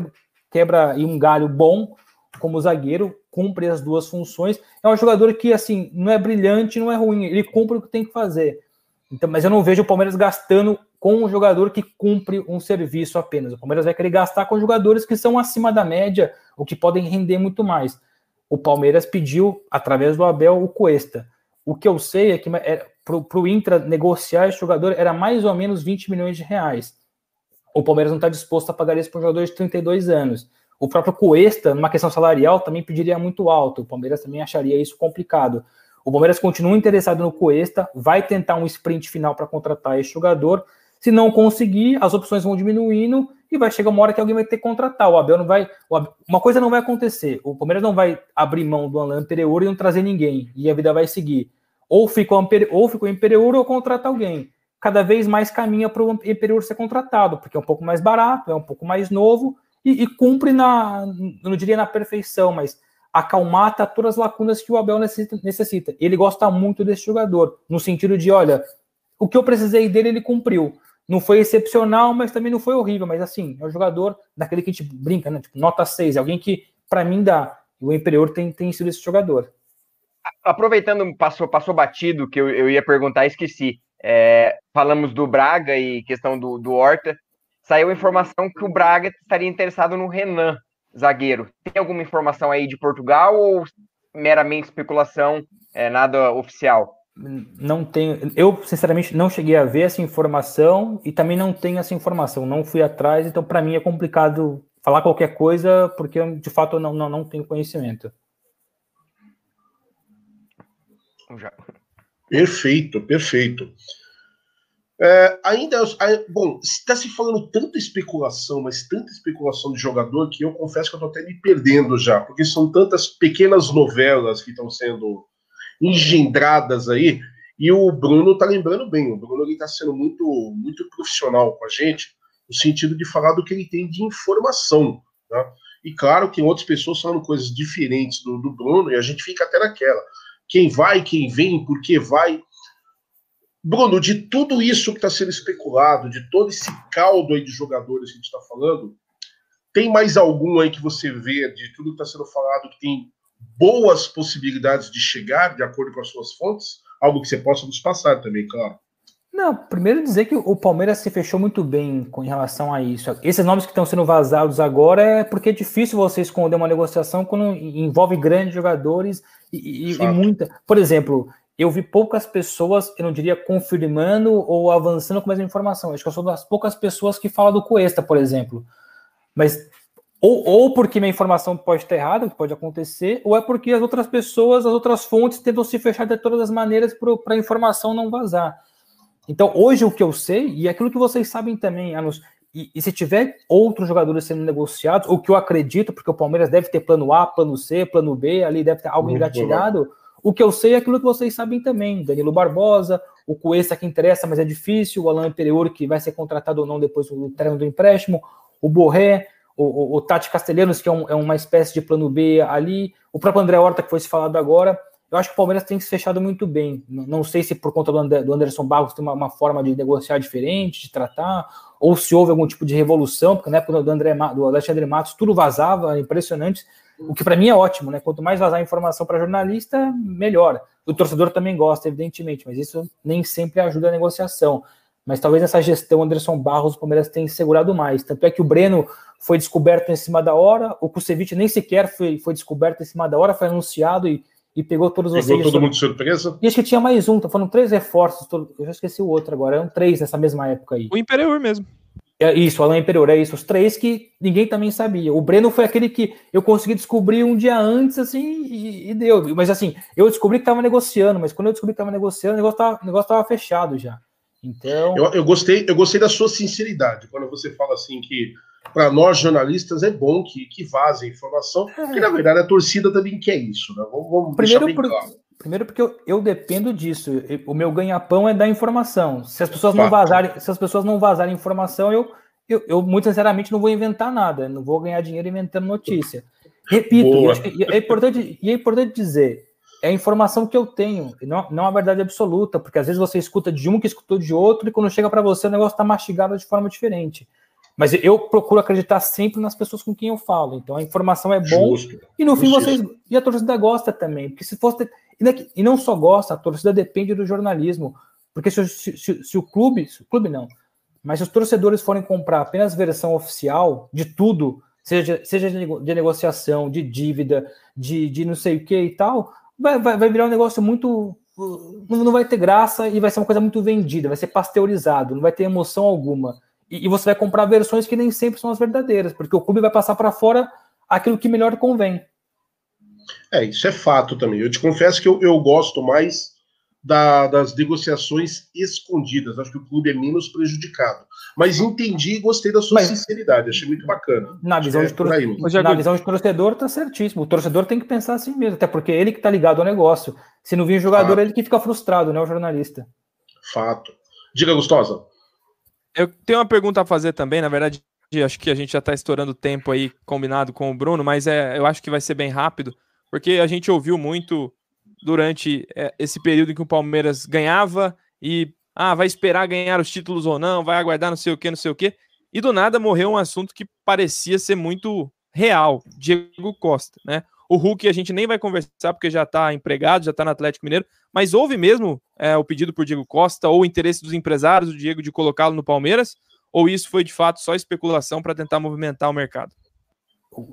quebra um galho bom como zagueiro, cumpre as duas funções. É um jogador que, assim, não é brilhante, não é ruim, ele cumpre o que tem que fazer. Então, mas eu não vejo o Palmeiras gastando com um jogador que cumpre um serviço apenas. O Palmeiras vai querer gastar com jogadores que são acima da média, ou que podem render muito mais. O Palmeiras pediu, através do Abel, o Cuesta. O que eu sei é que é, para o Intra negociar esse jogador era mais ou menos 20 milhões de reais. O Palmeiras não está disposto a pagar isso para um jogador de 32 anos. O próprio Cuesta, numa questão salarial, também pediria muito alto. O Palmeiras também acharia isso complicado. O Palmeiras continua interessado no Cuesta, vai tentar um sprint final para contratar esse jogador. Se não conseguir, as opções vão diminuindo e vai chegar uma hora que alguém vai ter que contratar. O Abel não vai. Uma coisa não vai acontecer. O Palmeiras não vai abrir mão do Alain Pereira e não trazer ninguém. E a vida vai seguir. Ou fica o, ou fica o Imperiur ou contrata alguém. Cada vez mais caminha para o Imperiur ser contratado, porque é um pouco mais barato, é um pouco mais novo e, e cumpre na, não diria na perfeição, mas acalmata todas as lacunas que o Abel necessita. Ele gosta muito desse jogador, no sentido de, olha, o que eu precisei dele, ele cumpriu. não foi excepcional, mas também não foi horrível. Mas assim, é um jogador daquele que a gente brinca, né? Tipo, nota 6, é alguém que, para mim, dá. O Imperior tem, tem sido esse jogador. Aproveitando, passou, passou batido, que eu, eu ia perguntar, esqueci. É, falamos do Braga e questão do, do Horta. Saiu a informação que o Braga estaria interessado no Renan, zagueiro. Tem alguma informação aí de Portugal ou meramente especulação, é, nada oficial? Não tenho. Eu, sinceramente, não cheguei a ver essa informação e também não tenho essa informação. Não fui atrás, então, para mim, é complicado falar qualquer coisa, porque de fato eu não, não, não tenho conhecimento. Perfeito, perfeito. É, ainda, bom, está se falando tanta especulação, mas tanta especulação de jogador que eu confesso que eu estou até me perdendo já, porque são tantas pequenas novelas que estão sendo engendradas aí. E o Bruno tá lembrando bem, o Bruno está sendo muito, muito profissional com a gente, no sentido de falar do que ele tem de informação. Né? E claro que outras pessoas falam coisas diferentes do, do Bruno, e a gente fica até naquela. Quem vai, quem vem, por que vai. Bruno, de tudo isso que está sendo especulado, de todo esse caldo aí de jogadores que a gente está falando, tem mais algum aí que você vê, de tudo que está sendo falado, que tem boas possibilidades de chegar, de acordo com as suas fontes? Algo que você possa nos passar também, claro. Não, primeiro dizer que o Palmeiras se fechou muito bem com relação a isso. Esses nomes que estão sendo vazados agora é porque é difícil você esconder uma negociação quando envolve grandes jogadores e, e, e muita. Por exemplo, eu vi poucas pessoas, eu não diria confirmando ou avançando com mesma informação. Acho que eu sou das poucas pessoas que falam do Cuesta, por exemplo. Mas ou, ou porque minha informação pode estar errada, que pode acontecer, ou é porque as outras pessoas, as outras fontes tentam se fechar de todas as maneiras para a informação não vazar. Então, hoje o que eu sei, e é aquilo que vocês sabem também, Anos, e, e, se tiver outros jogadores sendo negociados, o que eu acredito, porque o Palmeiras deve ter plano A, plano C, plano B, ali deve ter algo engatilhado. O que eu sei é aquilo que vocês sabem também. Danilo Barbosa, o Cuesta que interessa, mas é difícil, o Alain Pereira que vai ser contratado ou não depois do término do empréstimo, o Borré, o, o, o Tati Castelhanos, que é, um, é, uma espécie de plano B ali, o próprio André Horta, que foi se falado agora. Eu acho que o Palmeiras tem se fechado muito bem. Não sei se por conta do, Anderson Barros tem uma, uma, forma de negociar diferente, de tratar, ou se houve algum tipo de revolução, porque na época do, André, do Alexandre Matos tudo vazava, impressionante, o que para mim é ótimo, né? Quanto mais vazar informação para jornalista, melhor. O torcedor também gosta, evidentemente, mas isso nem sempre ajuda a negociação. Mas talvez nessa gestão Anderson Barros o Palmeiras tenha segurado mais. Tanto é que o Breno foi descoberto em cima da hora, o Kusevich nem sequer foi, foi descoberto em cima da hora, foi anunciado e, e pegou todos os Pegou todo mundo de surpresa? E acho que tinha mais um, tá falando três reforços, eu já esqueci o outro agora, eram três nessa mesma época aí. O Imperiur mesmo. É isso, o Alain Imperiur, é isso, os três que ninguém também sabia. O Breno foi aquele que eu consegui descobrir um dia antes, assim, e, e deu. Mas assim, eu descobri que tava negociando, mas quando eu descobri que tava negociando, o negócio tava, o negócio tava fechado já. Então. Eu, eu, gostei, eu gostei da sua sinceridade quando você fala assim que para nós jornalistas é bom que, que vaze informação, é. porque na verdade a torcida também quer isso, né? Vamos, vamos primeiro, por, claro. Primeiro porque eu, eu, dependo disso. O meu ganha-pão é da informação. Se as pessoas não vazarem, se as pessoas não vazarem informação, eu, eu, eu, muito sinceramente não vou inventar nada, não vou ganhar dinheiro inventando notícia. Repito, e é importante, e é importante dizer, é a informação que eu tenho, não, não a verdade absoluta, porque às vezes você escuta de um que escutou de outro, e quando chega para você o negócio está mastigado de forma diferente. Mas eu procuro acreditar sempre nas pessoas com quem eu falo. Então a informação é bom Justo. e no fim vocês e a torcida gosta também, porque se fosse e não só gosta, a torcida depende do jornalismo, porque se, se, se o clube, se o clube não, mas se os torcedores forem comprar apenas versão oficial de tudo, seja seja de negociação, de dívida, de, de não sei o que e tal, vai, vai, vai virar um negócio muito. Não vai ter graça e vai ser uma coisa muito vendida, vai ser pasteurizado, não vai ter emoção alguma. E, e você vai comprar versões que nem sempre são as verdadeiras, porque o clube vai passar para fora aquilo que melhor convém. É, isso é fato também. Eu te confesso que eu, eu gosto mais da, das negociações escondidas. Acho que o clube é menos prejudicado. Mas entendi e gostei da sua Mas, sinceridade, achei muito bacana. Na visão, é, de, tor na visão de torcedor, tá certíssimo. O torcedor tem que pensar assim mesmo, até porque ele que tá ligado ao negócio. Se não vir jogador, Fato. ele que fica frustrado, né? O jornalista. Fato. Diga, Gustosa. Eu tenho uma pergunta a fazer também, na verdade, acho que a gente já está estourando tempo aí combinado com o Bruno, mas é, eu acho que vai ser bem rápido, porque a gente ouviu muito durante é, esse período em que o Palmeiras ganhava e Ah, vai esperar ganhar os títulos ou não, vai aguardar não sei o que, não sei o que. E do nada morreu um assunto que parecia ser muito real, Diego Costa, né? O Hulk a gente nem vai conversar porque já está empregado, já está no Atlético Mineiro, mas houve mesmo é, o pedido por Diego Costa ou o interesse dos empresários do Diego de colocá-lo no Palmeiras? Ou isso foi de fato só especulação para tentar movimentar o mercado?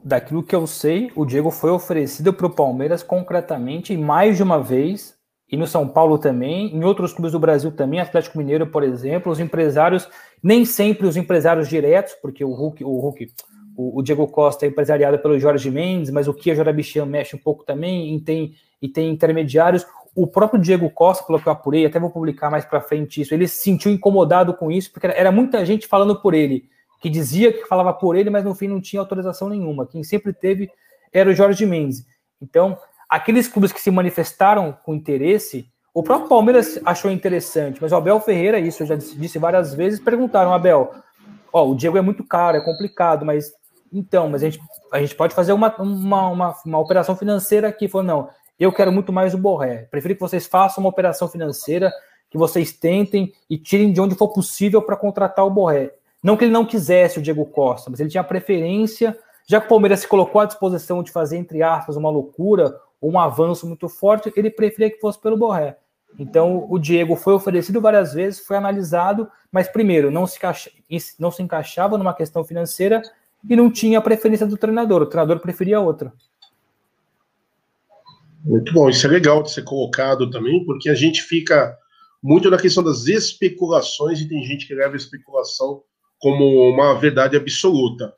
Daquilo que eu sei, o Diego foi oferecido para o Palmeiras concretamente mais de uma vez, e no São Paulo também, em outros clubes do Brasil também, Atlético Mineiro, por exemplo, os empresários, nem sempre os empresários diretos, porque o Hulk, o Hulk, o, o Diego Costa é empresariado pelo Jorge Mendes, mas o Kia Jorabichian mexe um pouco também, e tem, e tem intermediários. O próprio Diego Costa, pelo que eu apurei, até vou publicar mais para frente isso, ele se sentiu incomodado com isso, porque era muita gente falando por ele, que dizia que falava por ele, mas no fim não tinha autorização nenhuma. Quem sempre teve era o Jorge Mendes. Então, aqueles clubes que se manifestaram com interesse, o próprio Palmeiras achou interessante, mas o Abel Ferreira, isso eu já disse várias vezes, perguntaram, Abel, ó, o Diego é muito caro, é complicado, mas então, mas a gente, a gente pode fazer uma, uma, uma, uma operação financeira aqui. Falou, não, eu quero muito mais o Borré. Prefiro que vocês façam uma operação financeira, que vocês tentem e tirem de onde for possível para contratar o Borré. Não que ele não quisesse o Diego Costa, mas ele tinha preferência, já que o Palmeiras se colocou à disposição de fazer, entre aspas, uma loucura, um avanço muito forte, ele preferia que fosse pelo Borré. Então, o Diego foi oferecido várias vezes, foi analisado, mas primeiro, não se, não se encaixava numa questão financeira e não tinha a preferência do treinador, o treinador preferia outra. Muito bom, isso é legal de ser colocado também, porque a gente fica muito na questão das especulações e tem gente que leva especulação como uma verdade absoluta.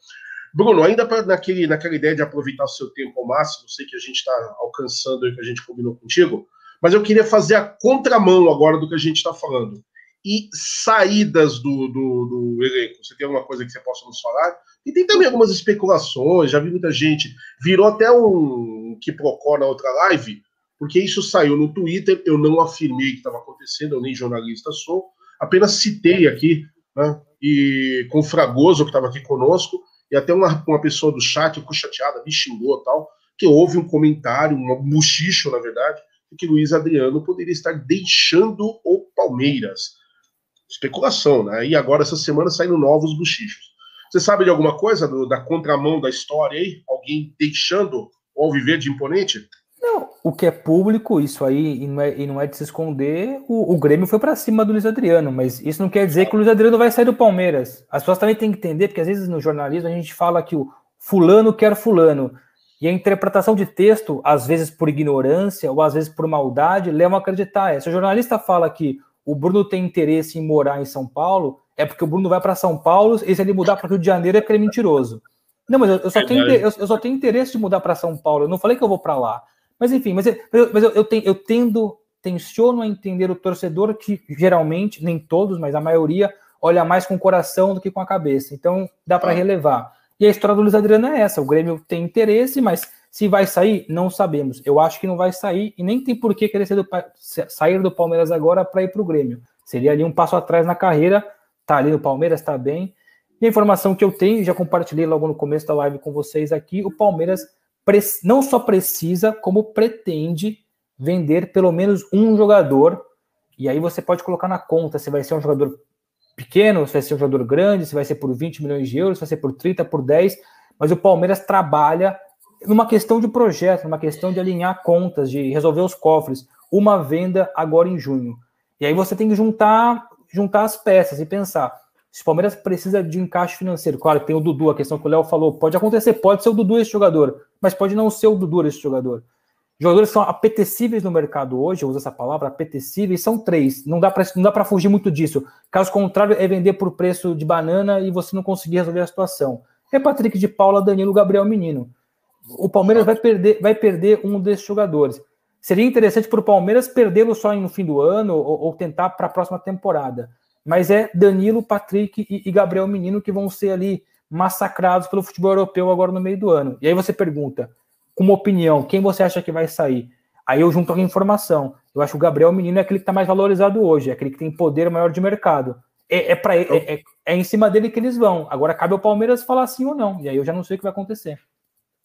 Bruno, ainda pra, naquele, naquela ideia de aproveitar o seu tempo ao máximo, sei que a gente está alcançando o que a gente combinou contigo, mas eu queria fazer a contramão agora do que a gente está falando. E saídas do, do, do, elenco. Você tem alguma coisa que você possa nos falar? E tem também algumas especulações, já vi muita gente, virou até um que procura na outra live, porque isso saiu no Twitter, eu não afirmei que estava acontecendo, eu nem jornalista sou, apenas citei aqui, né, e com o Fragoso, que estava aqui conosco, e até uma, uma pessoa do chat, ficou chateada, me xingou tal, que houve um comentário, um buchicho, na verdade, de que Luiz Adriano poderia estar deixando o Palmeiras. Especulação, né? E agora, essa semana, saindo novos buchichos. Você sabe de alguma coisa do, da contramão da história aí? Alguém deixando o viver de imponente? O que é público, isso aí, e não é, e não é de se esconder, o, o Grêmio foi para cima do Luiz Adriano, mas isso não quer dizer que o Luiz Adriano vai sair do Palmeiras. As pessoas também têm que entender, porque às vezes no jornalismo a gente fala que o fulano quer fulano, e a interpretação de texto, às vezes por ignorância ou às vezes por maldade, leva a acreditar. Se o jornalista fala que o Bruno tem interesse em morar em São Paulo, é porque o Bruno vai para São Paulo e se ele mudar para o Rio de Janeiro é porque ele é mentiroso. Não, mas eu, eu só, tenho, eu, eu, só tenho interesse de mudar para São Paulo. Eu não falei que eu vou para lá. Mas enfim, mas, eu, mas eu, eu, tenho, eu tendo, tenciono a entender o torcedor que geralmente, nem todos, mas a maioria, olha mais com o coração do que com a cabeça. Então dá para ah. relevar. E a história do Luiz Adriano é essa: o Grêmio tem interesse, mas se vai sair, não sabemos. Eu acho que não vai sair e nem tem por que querer do, sair do Palmeiras agora para ir para o Grêmio. Seria ali um passo atrás na carreira tá ali no Palmeiras, tá bem. E a informação que eu tenho, já compartilhei logo no começo da live com vocês aqui, o Palmeiras não só precisa, como pretende vender pelo menos um jogador. E aí você pode colocar na conta se vai ser um jogador pequeno, se vai ser um jogador grande, se vai ser por 20 milhões de euros, se vai ser por 30, por 10. Mas o Palmeiras trabalha numa questão de projeto, numa questão de alinhar contas, de resolver os cofres. Uma venda agora em junho. E aí você tem que juntar juntar as peças e pensar. Se o Palmeiras precisa de encaixe financeiro, claro, tem o Dudu, a questão que o Léo falou, pode acontecer, pode ser o Dudu esse jogador, mas pode não ser o Dudu esse jogador. Jogadores são apetecíveis no mercado hoje, eu uso essa palavra, apetecíveis, são três. Não dá para fugir muito disso. Caso contrário, é vender por preço de banana e você não conseguir resolver a situação. É Patrick de Paula, Danilo, Gabriel Menino. O Palmeiras vai perder, vai perder um desses jogadores. Seria interessante para o Palmeiras perdê-lo só no fim do ano ou, ou tentar para a próxima temporada. Mas é Danilo, Patrick e, e Gabriel Menino que vão ser ali massacrados pelo futebol europeu agora no meio do ano. E aí você pergunta, com uma opinião, quem você acha que vai sair? Aí eu junto a informação. Eu acho que o Gabriel Menino é aquele que está mais valorizado hoje, é aquele que tem poder maior de mercado. É, é, pra, é, é, é, em cima dele que eles vão. Agora cabe ao Palmeiras falar sim ou não. E aí eu já não sei o que vai acontecer.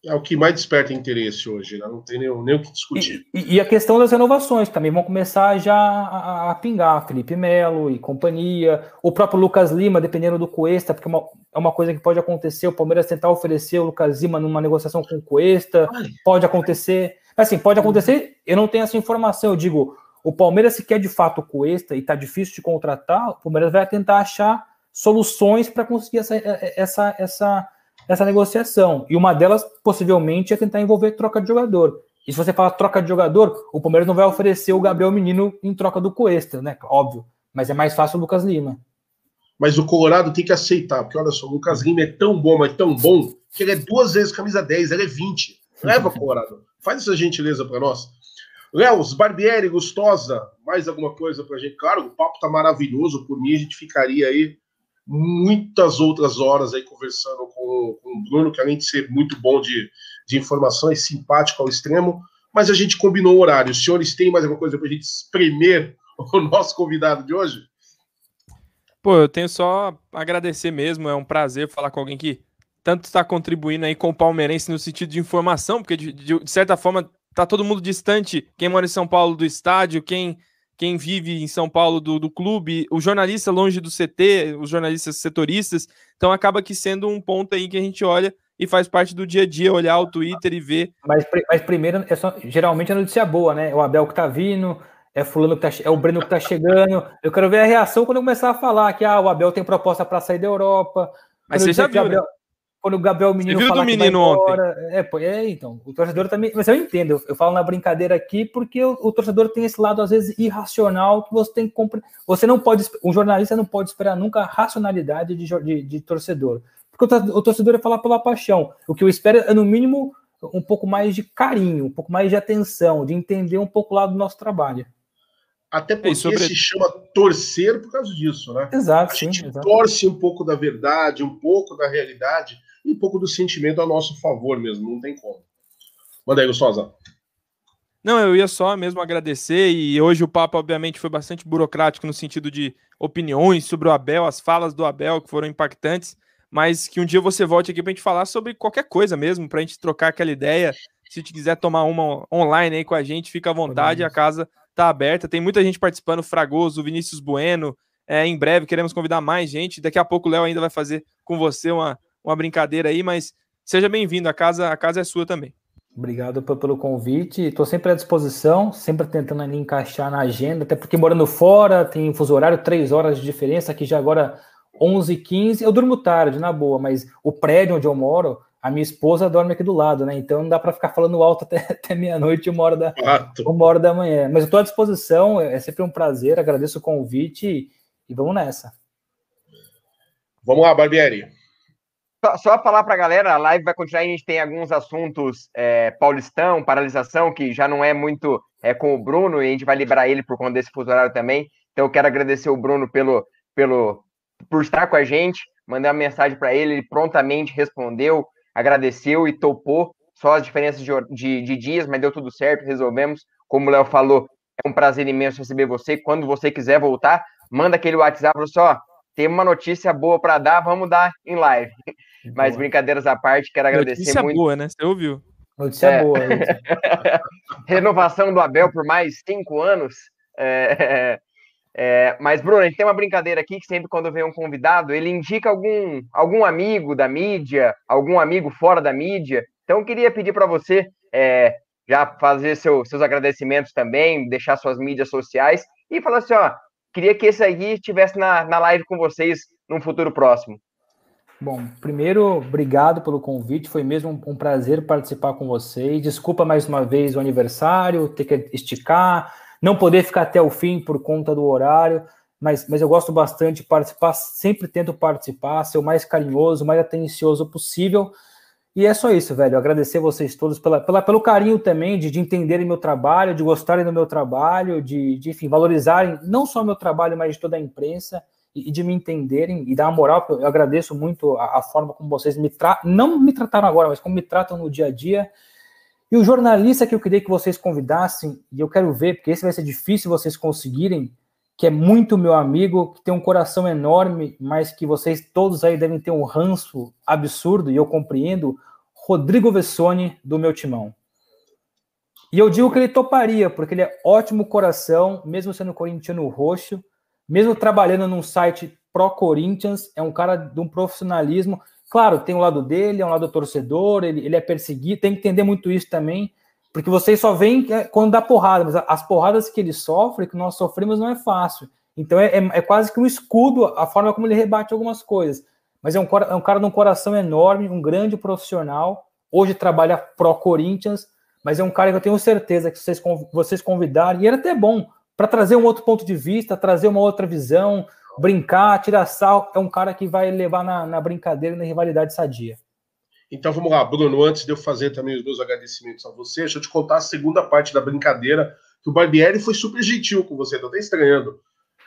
É o que mais desperta interesse hoje, né? não tem nem, nem o que discutir. E, e, a questão das renovações também. Vão começar já a, a, pingar, Felipe Melo e companhia, o próprio Lucas Lima, dependendo do Cuesta, porque é uma, é uma coisa que pode acontecer, o Palmeiras tentar oferecer o Lucas Lima numa negociação com o Cuesta, pode acontecer, assim, pode acontecer, eu não tenho essa informação, eu digo, o Palmeiras se quer de fato o Cuesta e está difícil de contratar, o Palmeiras vai tentar achar soluções para conseguir essa, essa, essa essa negociação. E uma delas, possivelmente, é tentar envolver troca de jogador. E se você fala troca de jogador, o Palmeiras não vai oferecer o Gabriel Menino em troca do Coesta, né? Óbvio. Mas é mais fácil o Lucas Lima. Mas o Colorado tem que aceitar, porque olha só, o Lucas Lima é tão bom, mas tão bom, que ele é duas vezes camisa 10, ele é 20. Leva, Colorado. Faz essa gentileza para nós. Léo, Barbieri, Gustosa, mais alguma coisa pra gente? Claro, o papo tá maravilhoso, por mim a gente ficaria aí muitas outras horas aí conversando com, com o Bruno, que além de ser muito bom de, de informações, simpático ao extremo, mas a gente combinou o horário. Os senhores têm mais alguma coisa para a gente espremer o nosso convidado de hoje? Pô, eu tenho só agradecer mesmo, é um prazer falar com alguém que tanto está contribuindo aí com o palmeirense no sentido de informação, porque de, de, de certa forma tá todo mundo distante, quem mora em São Paulo do estádio, quem quem vive em São Paulo do, do clube, o jornalista longe do CT, os jornalistas setoristas, então acaba que sendo um ponto aí que a gente olha e faz parte do dia a dia, olhar o Twitter e ver. Mas, mas primeiro, é só, geralmente é notícia boa, né? É o Abel que tá vindo, é fulano que tá, é o Breno que tá chegando. Eu quero ver a reação quando eu começar a falar que ah, o Abel tem proposta para sair da Europa. Mas você já viu, Abel, né? Quando o Gabriel Menino Você viu do menino ontem? É, é, então, o torcedor também, mas eu entendo, eu, eu falo na brincadeira aqui porque o, o, torcedor tem esse lado às vezes irracional que você tem que comprar, você não pode, um jornalista não pode esperar nunca a racionalidade de, de, de torcedor, porque o, o torcedor é falar pela paixão, o que eu espero é no mínimo um pouco mais de carinho, um pouco mais de atenção, de entender um pouco lá do nosso trabalho. Até porque sobre... se chama torcer por causa disso, né? Exato. A gente exato. torce um pouco da verdade, um pouco da realidade, e um pouco do sentimento a nosso favor mesmo, não tem como. Manda aí, Gustosa. Não, eu ia só mesmo agradecer, e hoje o papo, obviamente, foi bastante burocrático no sentido de opiniões sobre o Abel, as falas do Abel que foram impactantes, mas que um dia você volte aqui para a gente falar sobre qualquer coisa mesmo, para a gente trocar aquela ideia. Se te quiser tomar uma online aí com a gente, fica à vontade, a casa tá aberta. Tem muita gente participando, Fragoso, Vinícius Bueno. É, em breve queremos convidar mais gente. Daqui a pouco o Léo ainda vai fazer com você uma, uma brincadeira aí, mas seja bem-vindo, a casa, a casa é sua também. Obrigado pelo convite. Estou sempre à disposição, sempre tentando ali encaixar na agenda, até porque morando fora, tem fuso horário, três horas de diferença, aqui já agora 11 h Eu durmo tarde, na boa, mas o prédio onde eu moro, a minha esposa dorme aqui do lado, né? Então não dá para ficar falando alto até, até meia-noite, uma, hora da, uma hora da manhã. Mas eu estou à disposição, é sempre um prazer, agradeço o convite e, e vamos nessa. Vamos lá, Barbieri. Só, só falar para a galera, a live vai continuar, a gente tem alguns assuntos é, paulistão, paralisação, que já não é muito é, com o Bruno, e a gente vai liberar ele por conta desse fuso horário também. Então eu quero agradecer o Bruno pelo, pelo, por estar com a gente, mandei uma mensagem para ele, ele prontamente respondeu, agradeceu e topou. Só as diferenças de, de, de dias, mas deu tudo certo, resolvemos. Como o Léo falou, é um prazer imenso receber você. Quando você quiser voltar, manda aquele WhatsApp, só tem uma notícia boa para dar, vamos dar em live. Boa. Mas brincadeiras à parte, quero agradecer notícia muito. boa, né? Você ouviu? Notícia é. boa. Renovação do Abel por mais cinco anos. É, é, mas, Bruno, a gente tem uma brincadeira aqui que sempre quando vem um convidado, ele indica algum, algum amigo da mídia, algum amigo fora da mídia. Então, eu queria pedir para você é, já fazer seu, seus agradecimentos também, deixar suas mídias sociais e falar assim: ó, queria que esse aí estivesse na, na live com vocês num futuro próximo. Bom, primeiro, obrigado pelo convite, foi mesmo um, prazer participar com vocês. Desculpa mais uma vez o aniversário, ter que esticar, não poder ficar até o fim por conta do horário, mas, mas eu gosto bastante de participar, sempre tento participar, ser o mais carinhoso, o mais atencioso possível. E é só isso, velho. Agradecer vocês todos pela, pela, pelo carinho também de, de entenderem meu trabalho, de gostarem do meu trabalho, de, de enfim, valorizarem não só meu trabalho, mas de toda a imprensa e, de me entenderem e dar uma moral, porque eu agradeço muito a, a forma como vocês me tratam, não me trataram agora, mas como me tratam no dia a dia. E o jornalista que eu queria que vocês convidassem, e eu quero ver, porque esse vai ser difícil vocês conseguirem, que é muito meu amigo, que tem um coração enorme, mas que vocês todos aí devem ter um ranço absurdo, e eu compreendo, Rodrigo Vessone, do meu timão. E eu digo que ele toparia, porque ele é ótimo coração, mesmo sendo corintiano roxo, mesmo trabalhando num site pro Corinthians, é um cara de um profissionalismo. Claro, tem um lado dele, é um lado torcedor, ele, ele é perseguido, tem que entender muito isso também, porque vocês só veem é, quando dá porrada, mas as porradas que ele sofre, que nós sofremos, não é fácil. Então é, é, é quase que um escudo a forma como ele rebate algumas coisas. Mas é um, é um cara de um coração enorme, um grande profissional. Hoje trabalha pro Corinthians, mas é um cara que eu tenho certeza que vocês, vocês convidarem, e era até bom para trazer um outro ponto de vista, trazer uma outra visão, brincar, tirar sal. É um cara que vai levar na, na brincadeira e na rivalidade sadia. Então vamos lá, Bruno. Antes de eu fazer também os meus agradecimentos a você, deixa eu te contar a segunda parte da brincadeira, que o Barbieri foi super gentil com você, tô até estranhando.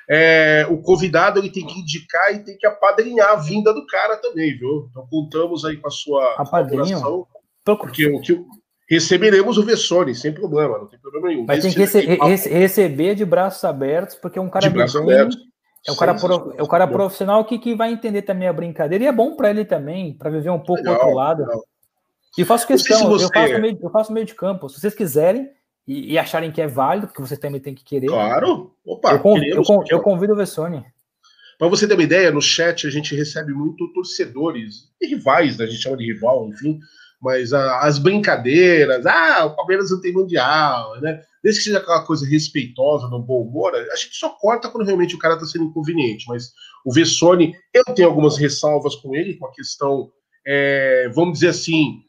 É, o convidado ele tem que indicar e tem que apadrinhar a vinda do cara também, viu? Então contamos aí com a sua apadrinho. Porque o que receberemos o Vessone, sem problema, não tem problema nenhum. Mas tem que rece rece receber de braços abertos, porque é um cara de braços abertos. É o cara, pro, é o cara profissional que, que vai entender também a brincadeira e é bom para ele também, para viver um pouco do outro lado. Legal. E faço questão, se você... eu, faço meio, eu faço meio de campo. Se vocês quiserem e, e, acharem que é válido, porque vocês também têm que querer. Claro, opa, eu, conv, eu, conv, eu convido o Vessone. Para você ter uma ideia, no chat a gente recebe muito torcedores, e rivais, né? a gente chama de rival, enfim, mas a, as brincadeiras, ah, o Palmeiras não tem mundial, né? Desde que seja aquela coisa respeitosa, no bom humor, a gente só corta quando realmente o cara está sendo inconveniente. Mas o Vessone, eu tenho algumas ressalvas com ele, com a questão, é, vamos dizer assim,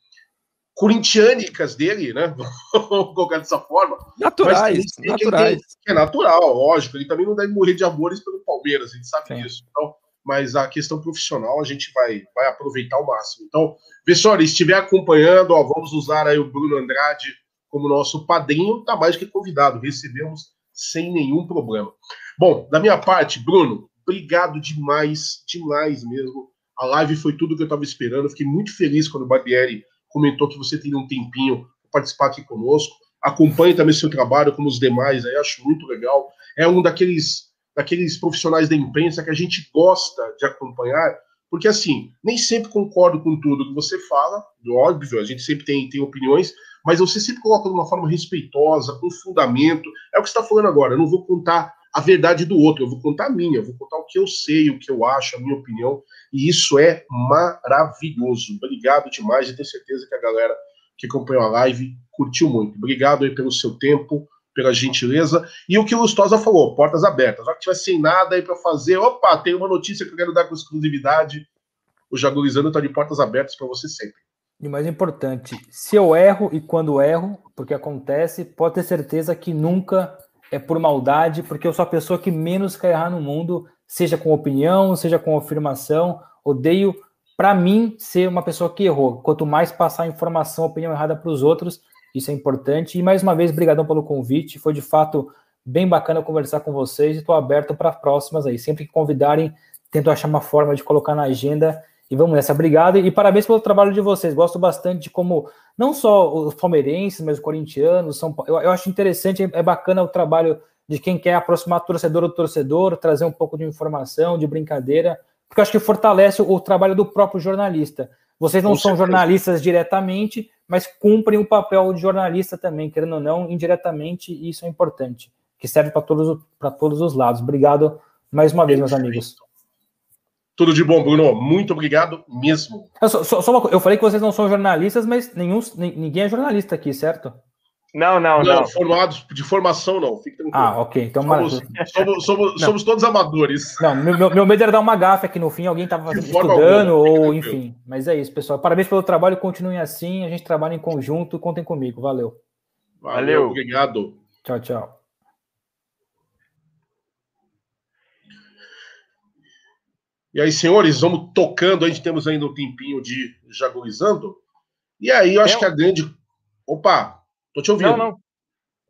corintiânicas dele, né? Vamos colocar dessa forma. Naturais, naturais. É natural, lógico. Ele também não deve morrer de amores pelo Palmeiras, a gente sabe Sim. disso. Então, mas a questão profissional a gente vai, vai aproveitar ao máximo. Então, Vessori, estiver acompanhando, ó, vamos usar aí o Bruno Andrade como nosso padrinho, tá mais que convidado, recebemos sem nenhum problema. Bom, da minha parte, Bruno, obrigado demais, demais mesmo. A live foi tudo que eu estava esperando. Fiquei muito feliz quando o Barbieri comentou que você teria um tempinho para participar aqui conosco. Acompanhe também seu trabalho, como os demais, aí acho muito legal. É um daqueles, daqueles profissionais da imprensa que a gente gosta de acompanhar, porque assim, nem sempre concordo com tudo que você fala, óbvio, a gente sempre tem, tem opiniões, mas você sempre coloca de uma forma respeitosa, com fundamento. É o que está falando agora, eu não vou contar a verdade do outro, eu vou contar a minha, eu vou contar o que eu sei, o que eu acho, a minha opinião, e isso é maravilhoso. Obrigado demais, e tenho certeza que a galera que acompanhou a live curtiu muito. Obrigado aí pelo seu tempo, pela gentileza. E o que o Lustosa falou, portas abertas. Já que tiver sem nada aí para fazer, opa, tem uma notícia que eu quero dar com exclusividade. O Jagulizando está de portas abertas para você sempre. E mais importante, se eu erro e quando erro, porque acontece, pode ter certeza que nunca é por maldade, porque eu sou a pessoa que menos quer errar no mundo, seja com opinião, seja com afirmação. Odeio, para mim, ser uma pessoa que errou. Quanto mais passar informação, opinião errada para os outros, isso é importante. E mais uma vez, brigadão pelo convite. Foi de fato bem bacana conversar com vocês e estou aberto para próximas aí. Sempre que convidarem, tento achar uma forma de colocar na agenda e vamos nessa. Obrigado e parabéns pelo trabalho de vocês. Gosto bastante de como, não só os palmeirenses, mas os corintianos, são, eu, eu acho interessante, é bacana o trabalho de quem quer aproximar torcedor do torcedor, trazer um pouco de informação, de brincadeira, porque eu acho que fortalece o, o trabalho do próprio jornalista. Vocês não Com são certeza. jornalistas diretamente, mas cumprem o papel de jornalista também, querendo ou não, indiretamente, e isso é importante, que serve para todos, todos os lados. Obrigado mais uma vez, meus amigos. Tudo de bom, Bruno. Muito obrigado mesmo. Eu, só, só uma, eu falei que vocês não são jornalistas, mas nenhum, ninguém é jornalista aqui, certo? Não, não, não. não. Formados de formação, não. Fique tranquilo. Ah, ok. Então, somos, somos, somos, somos, todos amadores. Não, meu, meu medo era dar uma gafe aqui no fim, alguém estava estudando, alguma, ou enfim. Mas é isso, pessoal. Parabéns pelo trabalho, continuem assim. A gente trabalha em conjunto. Contem comigo. Valeu. Valeu. Valeu. Obrigado. Tchau, tchau. E aí, senhores, vamos tocando. A gente temos ainda um tempinho de jaguizando. E aí, eu acho que a grande. Opa, tô te ouvindo. Não, não.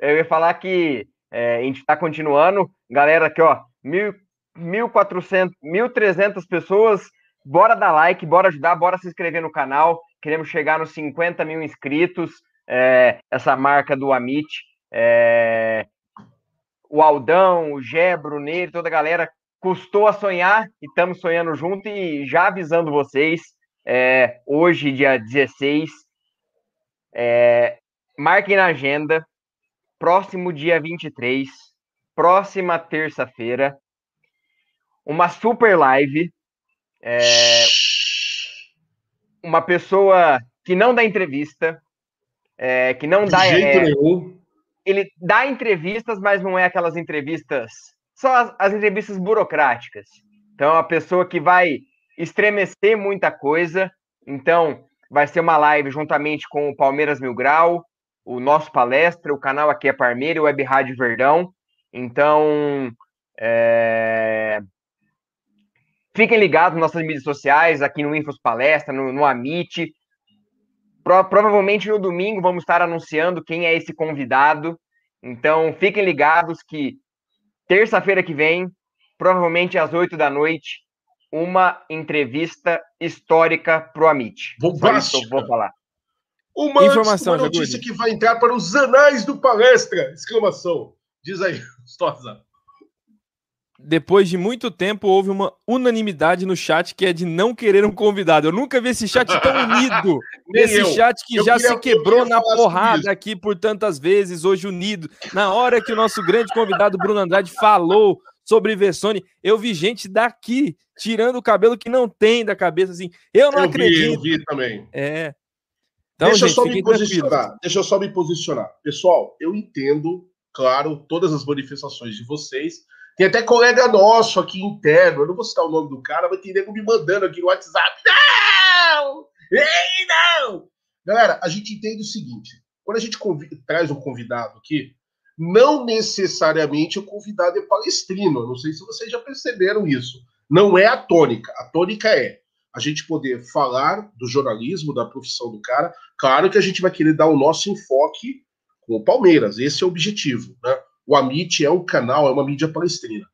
Eu ia falar que é, a gente está continuando. Galera, aqui, ó, mil, 1.400, 1.300 pessoas. Bora dar like, bora ajudar, bora se inscrever no canal. Queremos chegar nos 50 mil inscritos. É, essa marca do Amit. É, o Aldão, o Gé, Bruneiro, toda a galera custou a sonhar e estamos sonhando junto e já avisando vocês, é, hoje, dia 16, É, marquem na agenda, próximo dia 23, próxima terça-feira, uma super live. É, uma pessoa que não dá entrevista, é, que não De dá. jeito é, nenhum. ele dá entrevistas, mas não é aquelas entrevistas, só as, as entrevistas burocráticas. Então, é uma pessoa que vai estremecer muita coisa. Então, vai ser uma live juntamente com o Palmeiras Mil Grau, o nosso palestra, o canal aqui é Parmeira o Web Rádio Verdão. Então, é, fiquem ligados nas nossas mídias sociais, aqui no Infos Palestra, no, no Amit. Pro- provavelmente no domingo vamos estar anunciando quem é esse convidado. Então, fiquem ligados que terça-feira que vem, provavelmente às 8 da noite, uma entrevista histórica pro Amit. Só isso que eu Bombástica. vou falar. Uma, Informação, uma notícia que vai entrar para os anais do palestra! Exclamação. Diz aí, Stoza. Depois de muito tempo, houve uma unanimidade no chat que é de não querer um convidado. Eu nunca vi esse chat tão unido. Esse eu. chat que Eu já queria- se quebrou na porrada aqui por tantas vezes, hoje unido. Na hora que o nosso grande convidado Bruno Andrade falou sobre Vessone, eu vi gente daqui tirando o cabelo que não tem da cabeça, assim. Eu não Eu vi, acredito. eu vi também. É. Então, Deixa eu gente, só me posicionar. Deixa eu só me posicionar. Pessoal, eu entendo, claro, todas as manifestações de vocês. Tem até colega nosso aqui interno, eu não vou citar o nome do cara, mas tem nego me mandando aqui no WhatsApp. Não! Ei, não! Galera, a gente entende o seguinte: quando a gente traz um convidado aqui, não necessariamente o convidado é palestrino. Eu não sei se vocês já perceberam isso. Não é a tônica. A tônica é a gente poder falar do jornalismo, da profissão do cara. Claro que a gente vai querer dar o nosso enfoque com o Palmeiras. Esse é o objetivo. Né? O Amit é um canal, é uma mídia palestrina.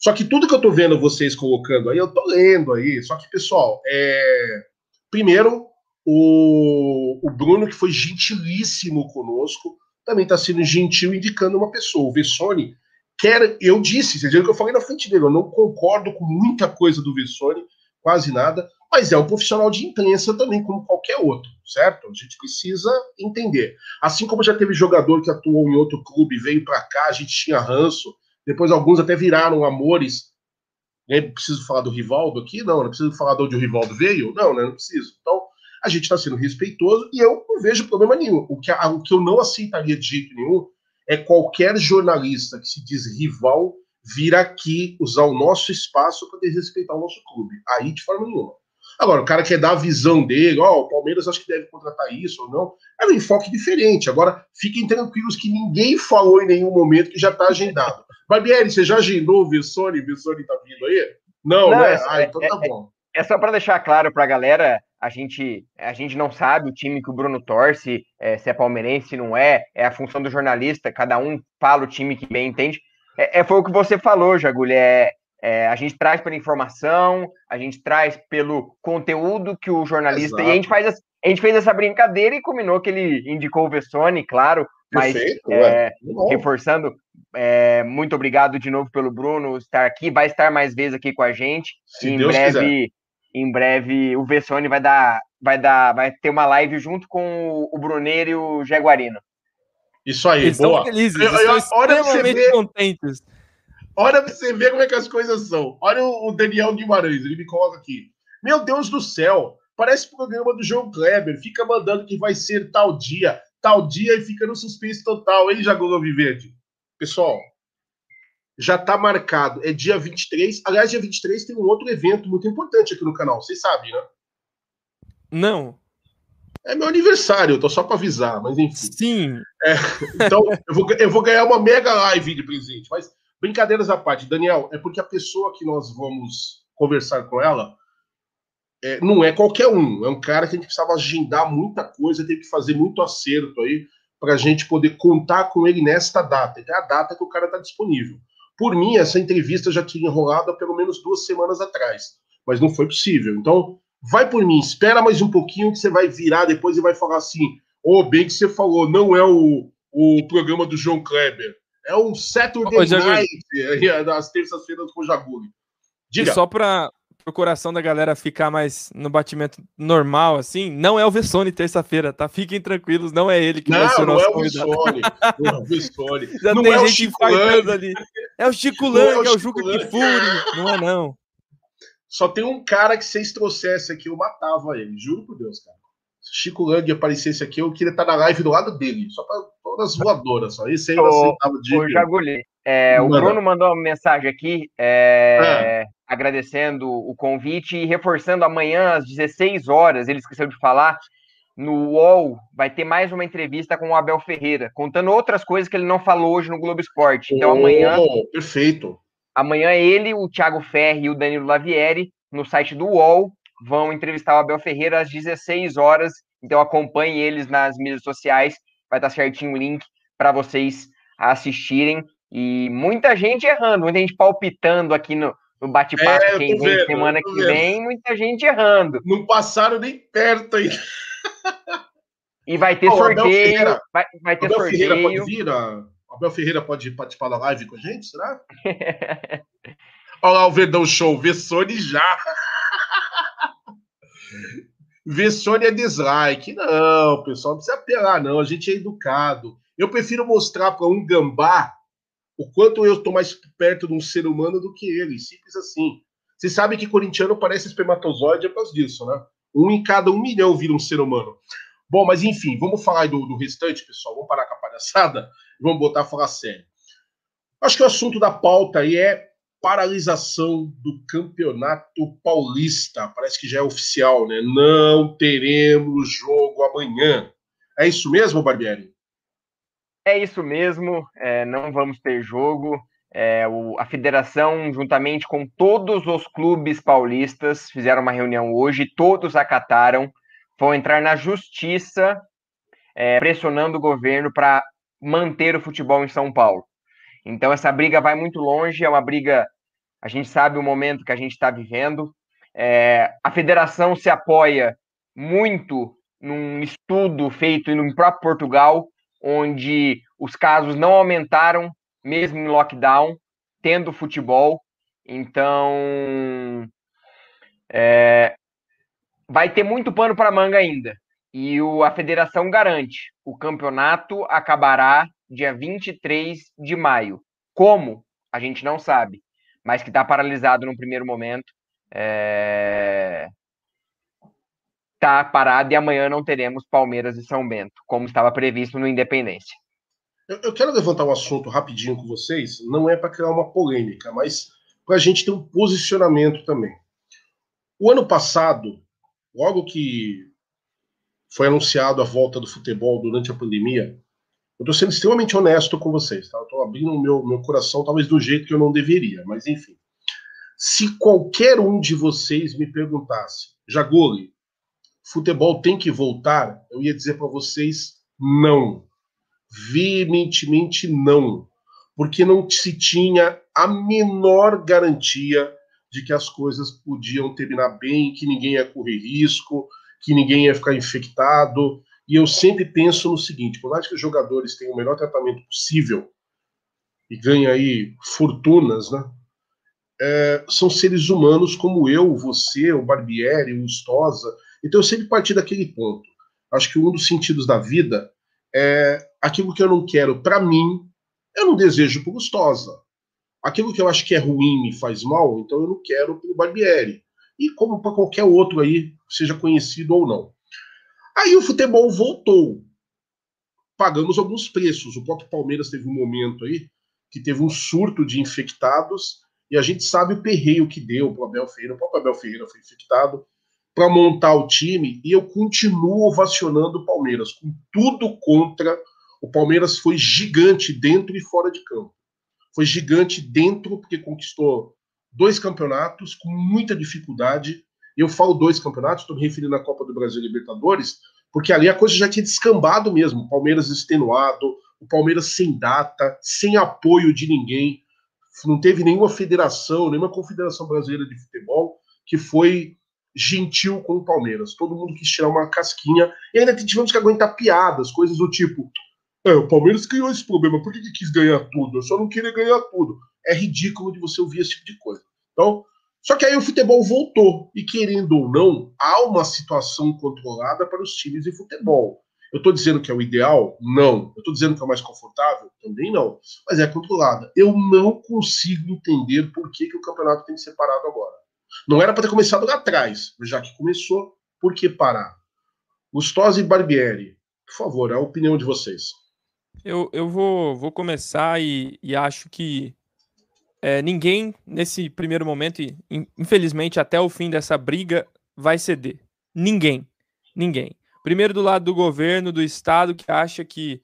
Só que tudo que eu tô vendo vocês colocando aí, eu tô lendo aí. Só que, pessoal, é... primeiro, o, o Bruno, que foi gentilíssimo conosco, também está sendo gentil indicando uma pessoa. O Vessone quer. Eu disse, vocês viram que eu falei na frente dele, eu não concordo com muita coisa do Vessone, quase nada, mas é um profissional de imprensa também, como qualquer outro, certo? A gente precisa entender. Assim como já teve jogador que atuou em outro clube, veio para cá, a gente tinha ranço, depois alguns até viraram amores. Né? Preciso falar do Rivaldo aqui? Não, não preciso falar de onde o Rivaldo veio? Não, né? Não preciso. Então, a gente está sendo respeitoso e eu não vejo problema nenhum. O que, o que eu não aceitaria de jeito nenhum é qualquer jornalista que se diz rival vir aqui usar o nosso espaço para desrespeitar o nosso clube. Aí, de forma nenhuma. Agora, o cara quer dar a visão dele, ó, o Palmeiras acho que deve contratar isso ou não. É um enfoque diferente. Agora, fiquem tranquilos que ninguém falou em nenhum momento que já está agendado. Barbieri, você já agendou o Vissone? O Vissone tá vindo aí? Não, Não, né? é- ah, então tá é- bom. É só para deixar claro para a galera, a gente, a gente não sabe o time que o Bruno torce, é, se é palmeirense, se não é, é a função do jornalista, cada um fala o time que bem entende. É, é, foi o que você falou, Jagulho, é, é, a gente traz pela informação, a gente traz pelo conteúdo que o jornalista. E a gente, faz, a gente fez essa brincadeira e combinou que ele indicou o Vessone, claro, mas Perfeito, é, reforçando, é, muito obrigado de novo pelo Bruno estar aqui, vai estar mais vezes aqui com a gente. Se E em Deus quiser. breve, em breve, o Vessone vai dar, vai dar, vai ter uma live junto com o- o Bruneiro e o Jaguarino. Isso aí, Eles boa. estão felizes, Eu- eu- estão olha você ver. contentes. Olha pra você ver como é que as coisas são. Olha o o Daniel Guimarães, ele me coloca aqui. Meu Deus do céu, parece programa do João Kleber. Fica mandando que vai ser tal dia, tal dia e fica no suspense total. Já Google Viverde. Pessoal, já tá marcado. É dia 23. Aliás, dia 23 tem um outro evento muito importante aqui no canal. Vocês sabem, né? Não, É meu aniversário, eu tô só pra avisar, mas enfim. sim. Então, eu vou, eu vou ganhar uma mega live de presente. Mas, brincadeiras à parte, Daniel, é porque a pessoa que nós vamos conversar com ela é, não é qualquer um. É um cara que a gente precisava agendar muita coisa, tem que fazer muito acerto aí para a gente poder contar com ele nesta data, que é a data que o cara está disponível. Por mim, essa entrevista já tinha enrolado há pelo menos duas semanas atrás, mas não foi possível. Então, vai por mim, espera mais um pouquinho que você vai virar depois e vai falar assim: Ô, bem que você falou, não é o, o programa do João Kleber. É um Saturday Ô. Night, é, das terças-feiras com o Jaguli. E Diga. só para pro coração da galera ficar mais no batimento normal, assim, não é o Vessone terça-feira, tá? Fiquem tranquilos, não é ele que não, vai ser o nosso não convidado. É o Vessone. Já não tem é o gente infartando ali. É o Chico Não é o é o Juca. Kifuri. Não é, não. Só tem um cara que se vocês trouxessem aqui, eu matava ele. Juro por Deus, cara. Se Chico Lang aparecesse aqui, eu queria estar na live do lado dele. Só pra todas voadoras. Só. Esse aí eu aceitava de. É, o. Bruno mandou uma mensagem aqui, é, agradecendo o convite e reforçando amanhã às 16 horas, ele esqueceu de falar, no UOL vai ter mais uma entrevista com o Abel Ferreira, contando outras coisas que ele não falou hoje no Globo Esporte. Então amanhã, Oh, perfeito. Amanhã ele, o Thiago Ferri e o Danilo Lavieri, no site do UOL, vão entrevistar o Abel Ferreira às 16 horas. Então acompanhe eles nas mídias sociais, vai estar certinho o link para vocês assistirem. E muita gente errando, muita gente palpitando aqui no, no bate-papo É, quem vem vendo, semana que vendo. vem, muita gente errando. Não passaram nem perto ainda. E vai ter sorteio, Ferreira- vai, vai ter Abel Ferreira pode sorteio. vir? a- Abel Ferreira pode participar da live com a gente, será? Olha lá o Verdão Show, Vessone já. Vessone é dislike. Não, pessoal, não precisa apelar, não. A gente é educado. Eu prefiro mostrar para um gambá o quanto eu estou mais perto de um ser humano do que ele. Simples assim. Você sabe que corintiano parece espermatozoide é por causa disso, né? Um em cada um milhão vira um ser humano. Bom, mas enfim, vamos falar aí do, do restante, pessoal. Vamos parar com a palhaçada vamos botar a falar sério. Acho que o assunto da pauta aí é paralisação do campeonato paulista. Parece que já é oficial, né? Não teremos jogo amanhã. É isso mesmo, Barbieri? É isso mesmo, é, não vamos ter jogo. É, o- a federação, juntamente com todos os clubes paulistas, fizeram uma reunião hoje, todos acataram, vão entrar na justiça, é, pressionando o governo para manter o futebol em São Paulo. Então, essa briga vai muito longe, é uma briga. A gente sabe o momento que a gente está vivendo. É, a federação se apoia muito num estudo feito no próprio Portugal, onde os casos não aumentaram, mesmo em lockdown, tendo futebol. Então, é, vai ter muito pano para manga ainda. E o, a federação garante: o campeonato acabará dia 23 de maio. Como? A gente não sabe, mas que está paralisado no primeiro momento. É... Tá parado e amanhã não teremos Palmeiras e São Bento, como estava previsto no Independência. Eu, eu quero levantar um assunto rapidinho com vocês. Não é para criar uma polêmica, mas para a gente ter um posicionamento também. O ano passado, logo que foi anunciado a volta do futebol durante a pandemia, eu estou sendo extremamente honesto com vocês, tá? Estou abrindo o meu, meu coração, talvez do jeito que eu não deveria, mas enfim. Se qualquer um de vocês me perguntasse, Jagoli, futebol tem que voltar, eu ia dizer para vocês não. Veementemente não. Porque não se tinha a menor garantia de que as coisas podiam terminar bem, que ninguém ia correr risco, que ninguém ia ficar infectado. E eu sempre penso no seguinte: por mais que os jogadores tenham o melhor tratamento possível e ganhem aí fortunas, né? É, são seres humanos como eu, você, o Barbieri, o Stosa. Então eu sempre parti daquele ponto. Acho que um dos sentidos da vida é aquilo que eu não quero para mim, eu não desejo para o Stosa. Aquilo que eu acho que é ruim me faz mal, então eu não quero para o Barbieri. E como para qualquer outro aí, seja conhecido ou não. Aí o futebol voltou. Pagamos alguns preços. O próprio Palmeiras teve um momento aí que teve um surto de infectados e a gente sabe o perreio que deu para o Abel Ferreira. O próprio Abel Ferreira foi infectado para montar o time e eu continuo ovacionando o Palmeiras com tudo contra. O Palmeiras foi gigante dentro e fora de campo. Foi gigante dentro porque conquistou dois campeonatos com muita dificuldade. Eu falo dois campeonatos, estou me referindo à Copa do Brasil e Libertadores, porque ali a coisa já tinha descambado mesmo. O Palmeiras extenuado, o Palmeiras sem data, sem apoio de ninguém. Não teve nenhuma federação, nenhuma confederação brasileira de futebol que foi gentil com o Palmeiras. Todo mundo quis tirar uma casquinha e ainda tivemos que aguentar piadas, coisas do tipo: é, o Palmeiras criou esse problema, por que, que quis ganhar tudo? Eu só não queria ganhar tudo. É ridículo de você ouvir esse tipo de coisa. Então, Só que aí o futebol voltou, e querendo ou não, há uma situação controlada para os times de futebol. Eu estou dizendo que é o ideal? Não. Eu estou dizendo que é o mais confortável? Também não. Mas é controlada. Eu não consigo entender por que, que o campeonato tem que ser parado agora. Não era para ter começado lá atrás, já que começou, por que parar? Gustosa e Barbieri, por favor, a opinião de vocês. Eu, eu vou, vou começar e, e acho que é, ninguém, nesse primeiro momento, e infelizmente até o fim dessa briga, vai ceder. Ninguém. Ninguém. Primeiro, do lado do governo, do Estado, que acha que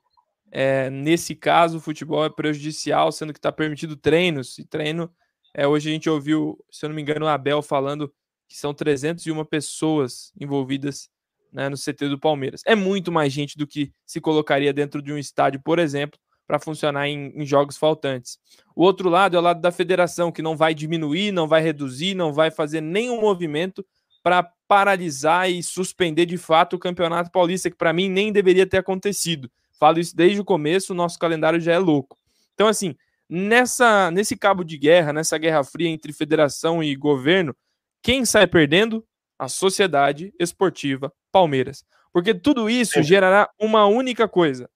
é, nesse caso o futebol é prejudicial, sendo que está permitido treinos. E treino, é, hoje a gente ouviu, se eu não me engano, o Abel falando que são 301 pessoas envolvidas né, no CT do Palmeiras. É muito mais gente do que se colocaria dentro de um estádio, por exemplo, para funcionar em, em, jogos faltantes. O outro lado é o lado da federação, que não vai diminuir, não vai reduzir, não vai fazer nenhum movimento para paralisar e suspender de fato o Campeonato Paulista, que para mim nem deveria ter acontecido. Falo isso desde o começo, o nosso calendário já é louco. Então, assim, nessa nesse cabo de guerra, nessa guerra fria entre federação e governo, quem sai perdendo? A Sociedade Esportiva Palmeiras. Porque tudo isso gerará uma única coisa: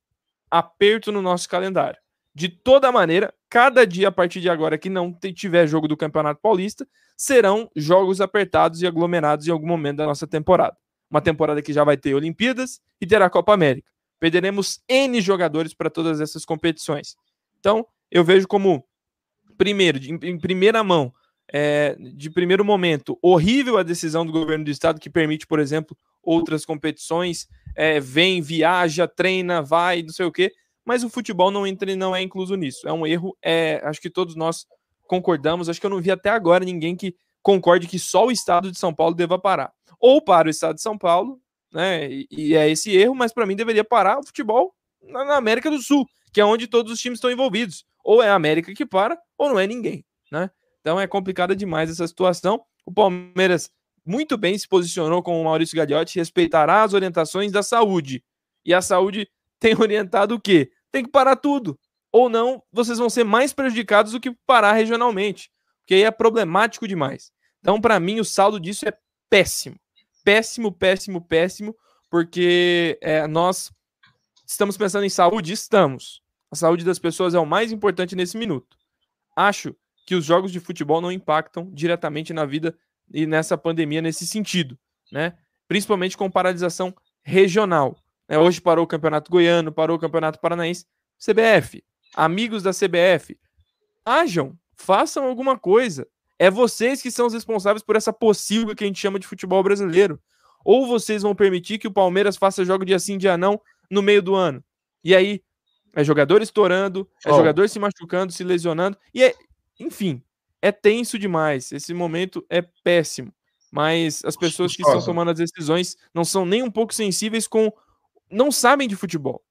aperto no nosso calendário. De toda maneira, cada dia a partir de agora que não tiver jogo do Campeonato Paulista, serão jogos apertados e aglomerados em algum momento da nossa temporada. Uma temporada que já vai ter Olimpíadas e terá Copa América. Perderemos N jogadores para todas essas competições. Então, eu vejo como, primeiro, em primeira mão, é, de primeiro momento, horrível a decisão do governo do estado que permite, por exemplo, outras competições, é, vem, viaja, treina, vai, não sei o quê, mas o futebol não entra e não é incluso nisso. É um erro, é, acho que todos nós concordamos, acho que eu não vi até agora ninguém que concorde que só o estado de São Paulo deva parar. Ou para o estado de São Paulo, né? E, e é esse erro, mas para mim deveria parar o futebol na, na América do Sul, que é onde todos os times estão envolvidos. Ou é a América que para, ou não é ninguém, né? Então é complicada demais essa situação. O Palmeiras muito bem se posicionou com o Maurício Gagliotti, respeitará as orientações da saúde. E a saúde tem orientado o quê? Tem que parar tudo. Ou não, vocês vão ser mais prejudicados do que parar regionalmente. Porque aí é problemático demais. Então, para mim, o saldo disso é péssimo. Péssimo, péssimo, péssimo. Porque é, nós estamos pensando em saúde? Estamos. A saúde das pessoas é o mais importante nesse minuto. Acho que os jogos de futebol não impactam diretamente na vida e nessa pandemia nesse sentido, né? Principalmente com paralisação regional. Né? Hoje parou o Campeonato Goiano, parou o Campeonato Paranaense. CBF, amigos da CBF, ajam, façam alguma coisa. É vocês que são os responsáveis por essa possível que a gente chama de futebol brasileiro. Ou vocês vão permitir que o Palmeiras faça jogo de assim, dia não, no meio do ano. E aí, é jogador estourando, é oh. jogador se machucando, se lesionando. E é, enfim, é tenso demais. Esse momento é péssimo. Mas as pessoas que estão tomando as decisões não são nem um pouco sensíveis com. não sabem de futebol.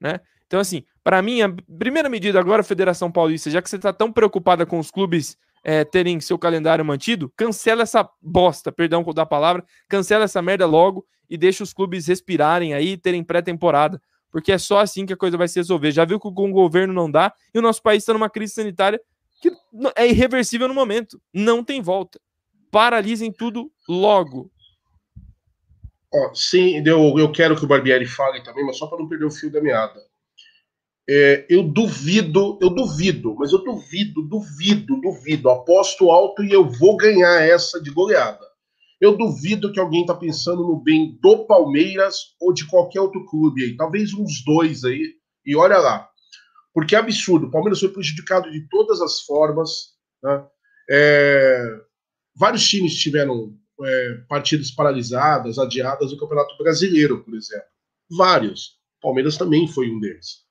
Né? Então, assim, para mim, a primeira medida agora, Federação Paulista, já que você está tão preocupada com os clubes é, terem seu calendário mantido, cancela essa bosta, perdão da palavra, cancela essa merda logo e deixa os clubes respirarem aí, terem pré-temporada, porque é só assim que a coisa vai se resolver. Já viu que com o governo não dá e o nosso país está numa crise sanitária que é irreversível no momento. Não tem volta. Paralisem tudo logo. Ó, sim, eu, eu quero que o Barbieri fale também, mas só para não perder o fio da meada. É, eu duvido, eu duvido, mas eu duvido, duvido, duvido. Aposto alto e eu vou ganhar essa de goleada. Eu duvido que alguém está pensando no bem do Palmeiras ou de qualquer outro clube aí. Talvez uns dois aí. E olha lá, porque é absurdo. O Palmeiras foi prejudicado de todas as formas. Né? É, vários times tiveram é, partidas paralisadas, adiadas no Campeonato Brasileiro, por exemplo. Vários. O Palmeiras também foi um deles.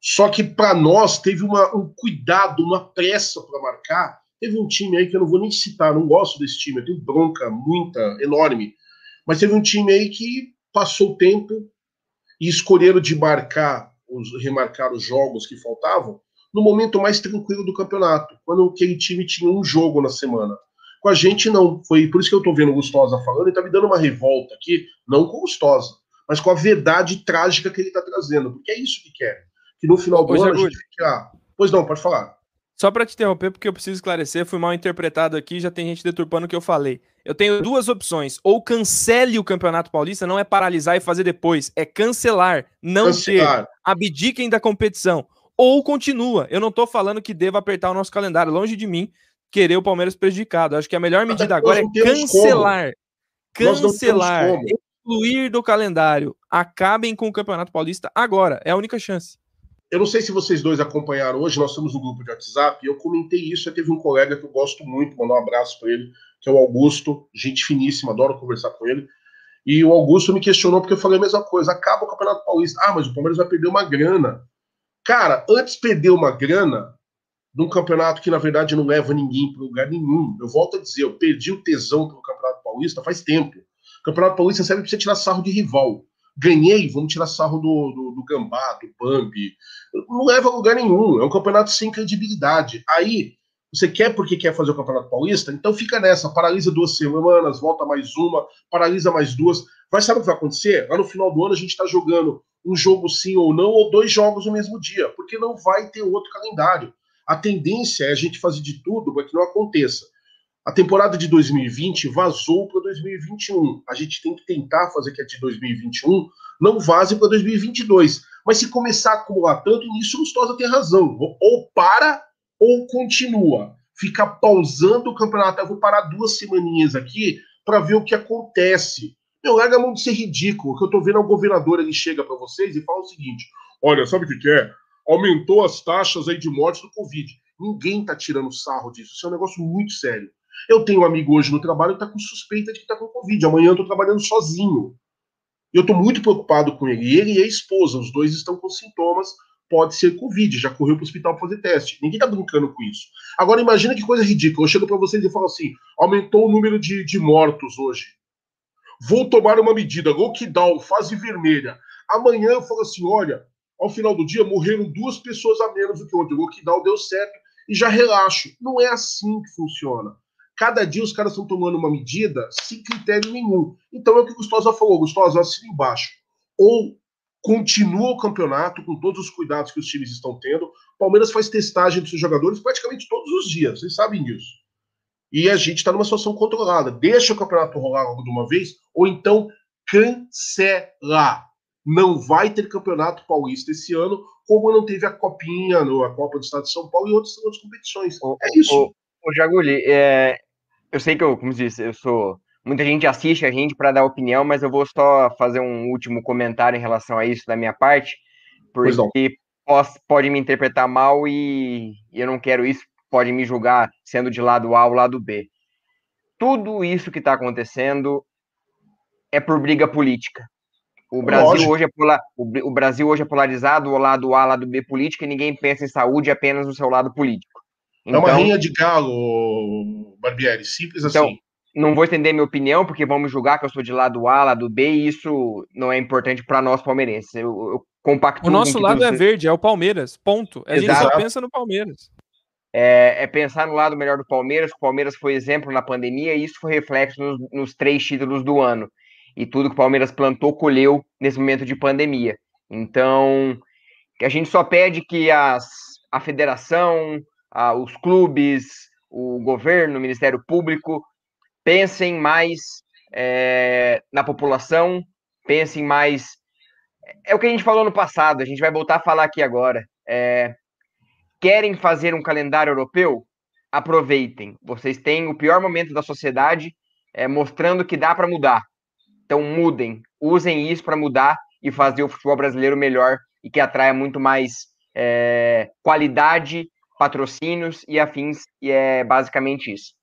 Só que para nós teve uma, um cuidado, uma pressa para marcar. Teve um time aí que eu não vou nem citar, não gosto desse time, eu tenho bronca muita, enorme. Mas teve um time aí que passou o tempo e escolheram de marcar os, remarcar os jogos que faltavam no momento mais tranquilo do campeonato, quando aquele time tinha um jogo na semana. Com a gente, não. Foi por isso que eu tô vendo o Gustosa falando, ele tá me dando uma revolta aqui, não com o Gustosa, mas com a verdade trágica que ele tá trazendo, porque é isso que quer. Que no final do ano a gente fique, ah, pois não, pode falar. Só para te interromper, porque eu preciso esclarecer, fui mal interpretado aqui, já tem gente deturpando o que eu falei. Eu tenho duas opções. Ou cancele o Campeonato Paulista, não é paralisar e fazer depois, é cancelar, não cancelar. ter. Abdiquem da competição. Ou continua. Eu não tô falando que deva apertar o nosso calendário, longe de mim querer o Palmeiras prejudicado. Acho que a melhor medida agora é cancelar. Como. Cancelar. Excluir do calendário. Acabem com o Campeonato Paulista agora. É a única chance. Eu não sei se vocês dois acompanharam hoje, nós temos um grupo de WhatsApp, e eu comentei isso, teve um colega que eu gosto muito, mandar um abraço para ele, que é o Augusto, gente finíssima, adoro conversar com ele. E o Augusto me questionou porque eu falei a mesma coisa, acaba o Campeonato Paulista. Ah, mas o Palmeiras vai perder uma grana. Cara, antes perder uma grana num campeonato que na verdade não leva ninguém para lugar nenhum. Eu volto a dizer, eu perdi o tesão pelo Campeonato Paulista faz tempo. O Campeonato Paulista serve para você tirar sarro de rival ganhei, vamos tirar sarro do, do, do Gambá, do Bambi. Não leva a lugar nenhum, é um campeonato sem credibilidade. Aí, você quer porque quer fazer o Campeonato Paulista? Então fica nessa, paralisa duas semanas, volta mais uma, paralisa mais duas. Vai saber o que vai acontecer? Lá no final do ano a gente está jogando um jogo sim ou não, ou dois jogos no mesmo dia, porque não vai ter outro calendário. A tendência é a gente fazer de tudo para que não aconteça. A temporada de 2020 vazou para 2021. A gente tem que tentar fazer que a de 2021 não vaze para 2022. Mas se começar a acumular tanto, nisso o Lustosa tem razão. Ou para ou continua. Fica pausando o campeonato. Eu vou parar duas semaninhas aqui para ver o que acontece. Meu, larga a mão de ser ridículo. O que eu tô vendo é o governador, ele chega para vocês e fala o seguinte: olha, sabe o que, que é? Aumentou as taxas aí de mortes do Covid. Ninguém tá tirando sarro disso. Isso é um negócio muito sério. Eu tenho um amigo hoje no trabalho que está com suspeita de que está com Covid. Amanhã eu estou trabalhando sozinho. Eu estou muito preocupado com ele. Ele e a esposa, os dois estão com sintomas. Pode ser Covid, já correu para o hospital fazer teste. Ninguém está brincando com isso. Agora, imagina que coisa ridícula. Eu chego para vocês e falo assim: aumentou o número de, de mortos hoje. Vou tomar uma medida, lockdown, fase vermelha. Amanhã eu falo assim: olha, ao final do dia morreram duas pessoas a menos do que ontem. O lockdown deu certo e já relaxo. Não é assim que funciona. Cada dia os caras estão tomando uma medida sem critério nenhum. Então é o que o Gustosa falou. Gustosa, assina embaixo. Ou continua o campeonato com todos os cuidados que os times estão tendo. O Palmeiras faz testagem dos seus jogadores praticamente todos os dias. Vocês sabem disso. E a gente está numa situação controlada. Deixa o campeonato rolar logo de uma vez, ou então cancela. Não vai ter campeonato paulista esse ano, como não teve a Copinha, a Copa do Estado de São Paulo e outras, outras competições. é isso. O, o Jaguli, é, eu sei que eu, como disse, eu sou. Muita gente assiste a gente para dar opinião, mas eu vou só fazer um último comentário em relação a isso da minha parte, porque pode, pode me interpretar mal e, eu não quero isso, pode me julgar sendo de lado A ou lado B. Tudo isso que está acontecendo é por briga política. O Brasil, hoje é polar, o, o Brasil hoje é polarizado, o lado A, lado B política, e ninguém pensa em saúde apenas no seu lado político. Então, é uma então rinha de galo, Barbieri, simples então, assim. Não vou estender minha opinião, porque vamos julgar que eu sou de lado A, lado B, e isso não é importante para nós palmeirenses. Eu, eu compacto. O nosso lado é verde, é o Palmeiras, ponto. A Exato. gente só pensa no Palmeiras. É, é, pensar no lado melhor do Palmeiras. O Palmeiras foi exemplo na pandemia e isso foi reflexo nos, nos, três títulos do ano. E tudo que o Palmeiras plantou, colheu nesse momento de pandemia. Então, a gente só pede que as, a federação, ah, os clubes, o governo, o Ministério Público pensem mais é, na população, pensem mais. É o que a gente falou no passado, a gente vai voltar a falar aqui agora. É, querem fazer um calendário europeu? Aproveitem. Vocês têm o pior momento da sociedade é, mostrando que dá para mudar. Então mudem, usem isso para mudar e fazer o futebol brasileiro melhor e que atraia muito mais é, qualidade patrocínios e afins, e é basicamente isso.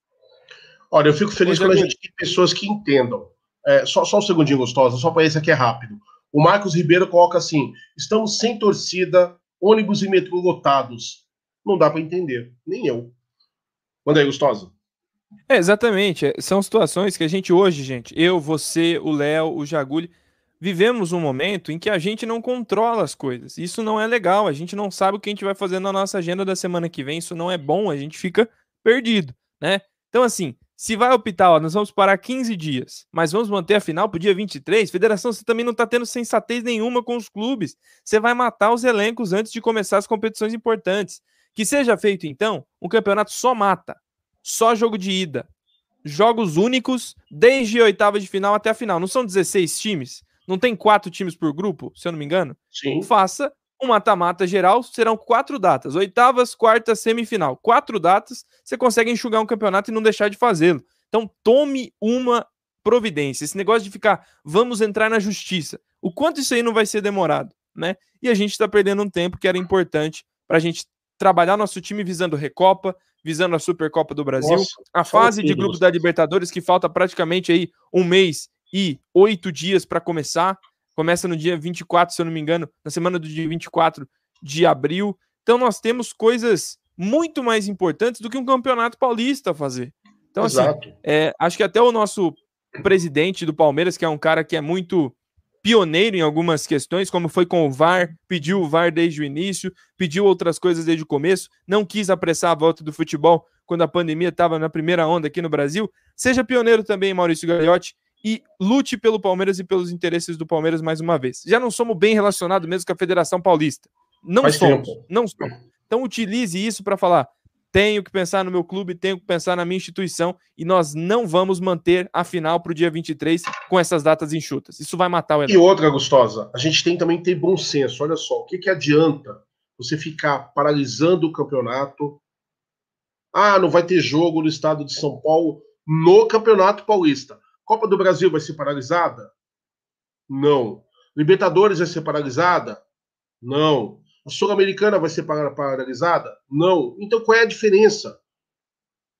Olha, eu fico feliz quando a gente tem pessoas que entendam. É, só, só um segundinho, gostosa, só para esse aqui é rápido. O Marcos Ribeiro coloca assim: estamos sem torcida, ônibus e metrô lotados. Não dá para entender, nem eu. Manda aí, gostosa. É, exatamente. São situações que a gente hoje, gente, eu, você, o Léo, o Jaguli, vivemos um momento em que a gente não controla as coisas. Isso não é legal, a gente não sabe o que a gente vai fazer na nossa agenda da semana que vem, isso não é bom, a gente fica perdido, né? Então, assim, se vai optar, ó, nós vamos parar 15 dias, mas vamos manter a final pro dia 23, federação, você também não tá tendo sensatez nenhuma com os clubes. Você vai matar os elencos antes de começar as competições importantes. Que seja feito, então, um campeonato só mata, só jogo de ida, jogos únicos, desde a oitava de final até a final. Não são 16 times? Não tem quatro times por grupo, se eu não me engano? Sim. Faça um mata-mata geral, serão quatro datas: oitavas, quartas, semifinal. Quatro datas, você consegue enxugar um campeonato e não deixar de fazê-lo. Então, tome uma providência. Esse negócio de ficar, vamos entrar na justiça. O quanto isso aí não vai ser demorado, né? E a gente está perdendo um tempo que era importante para a gente trabalhar nosso time visando Recopa, visando a Supercopa do Brasil, Nossa, a fase de grupos da Libertadores que falta praticamente aí um mês e oito dias para começar. Começa no dia 24, se eu não me engano, na semana do dia 24 de abril. Então nós temos coisas muito mais importantes do que um campeonato paulista a fazer. Então, assim, Exato. assim, é, acho que até o nosso presidente do Palmeiras, que é um cara que é muito pioneiro em algumas questões, como foi com o VAR, pediu o VAR desde o início, pediu outras coisas desde o começo, não quis apressar a volta do futebol quando a pandemia estava na primeira onda aqui no Brasil. Seja pioneiro também, Maurício Gagliotti, e lute pelo Palmeiras e pelos interesses do Palmeiras mais uma vez. Já não somos bem relacionados mesmo com a Federação Paulista. Não Faz somos. Tempo. Não somos. Então utilize isso para falar: tenho que pensar no meu clube, tenho que pensar na minha instituição e nós não vamos manter a final para o dia 23 com essas datas enxutas. Isso vai matar o elenco. E outra, Gustosa, a gente tem também que ter bom senso. Olha só, o que, que adianta você ficar paralisando o campeonato? Ah, não vai ter jogo no estado de São Paulo no Campeonato Paulista. Copa do Brasil vai ser paralisada? Não. Libertadores vai ser paralisada? Não. A Sul-Americana vai ser paralisada? Não. Então qual é a diferença?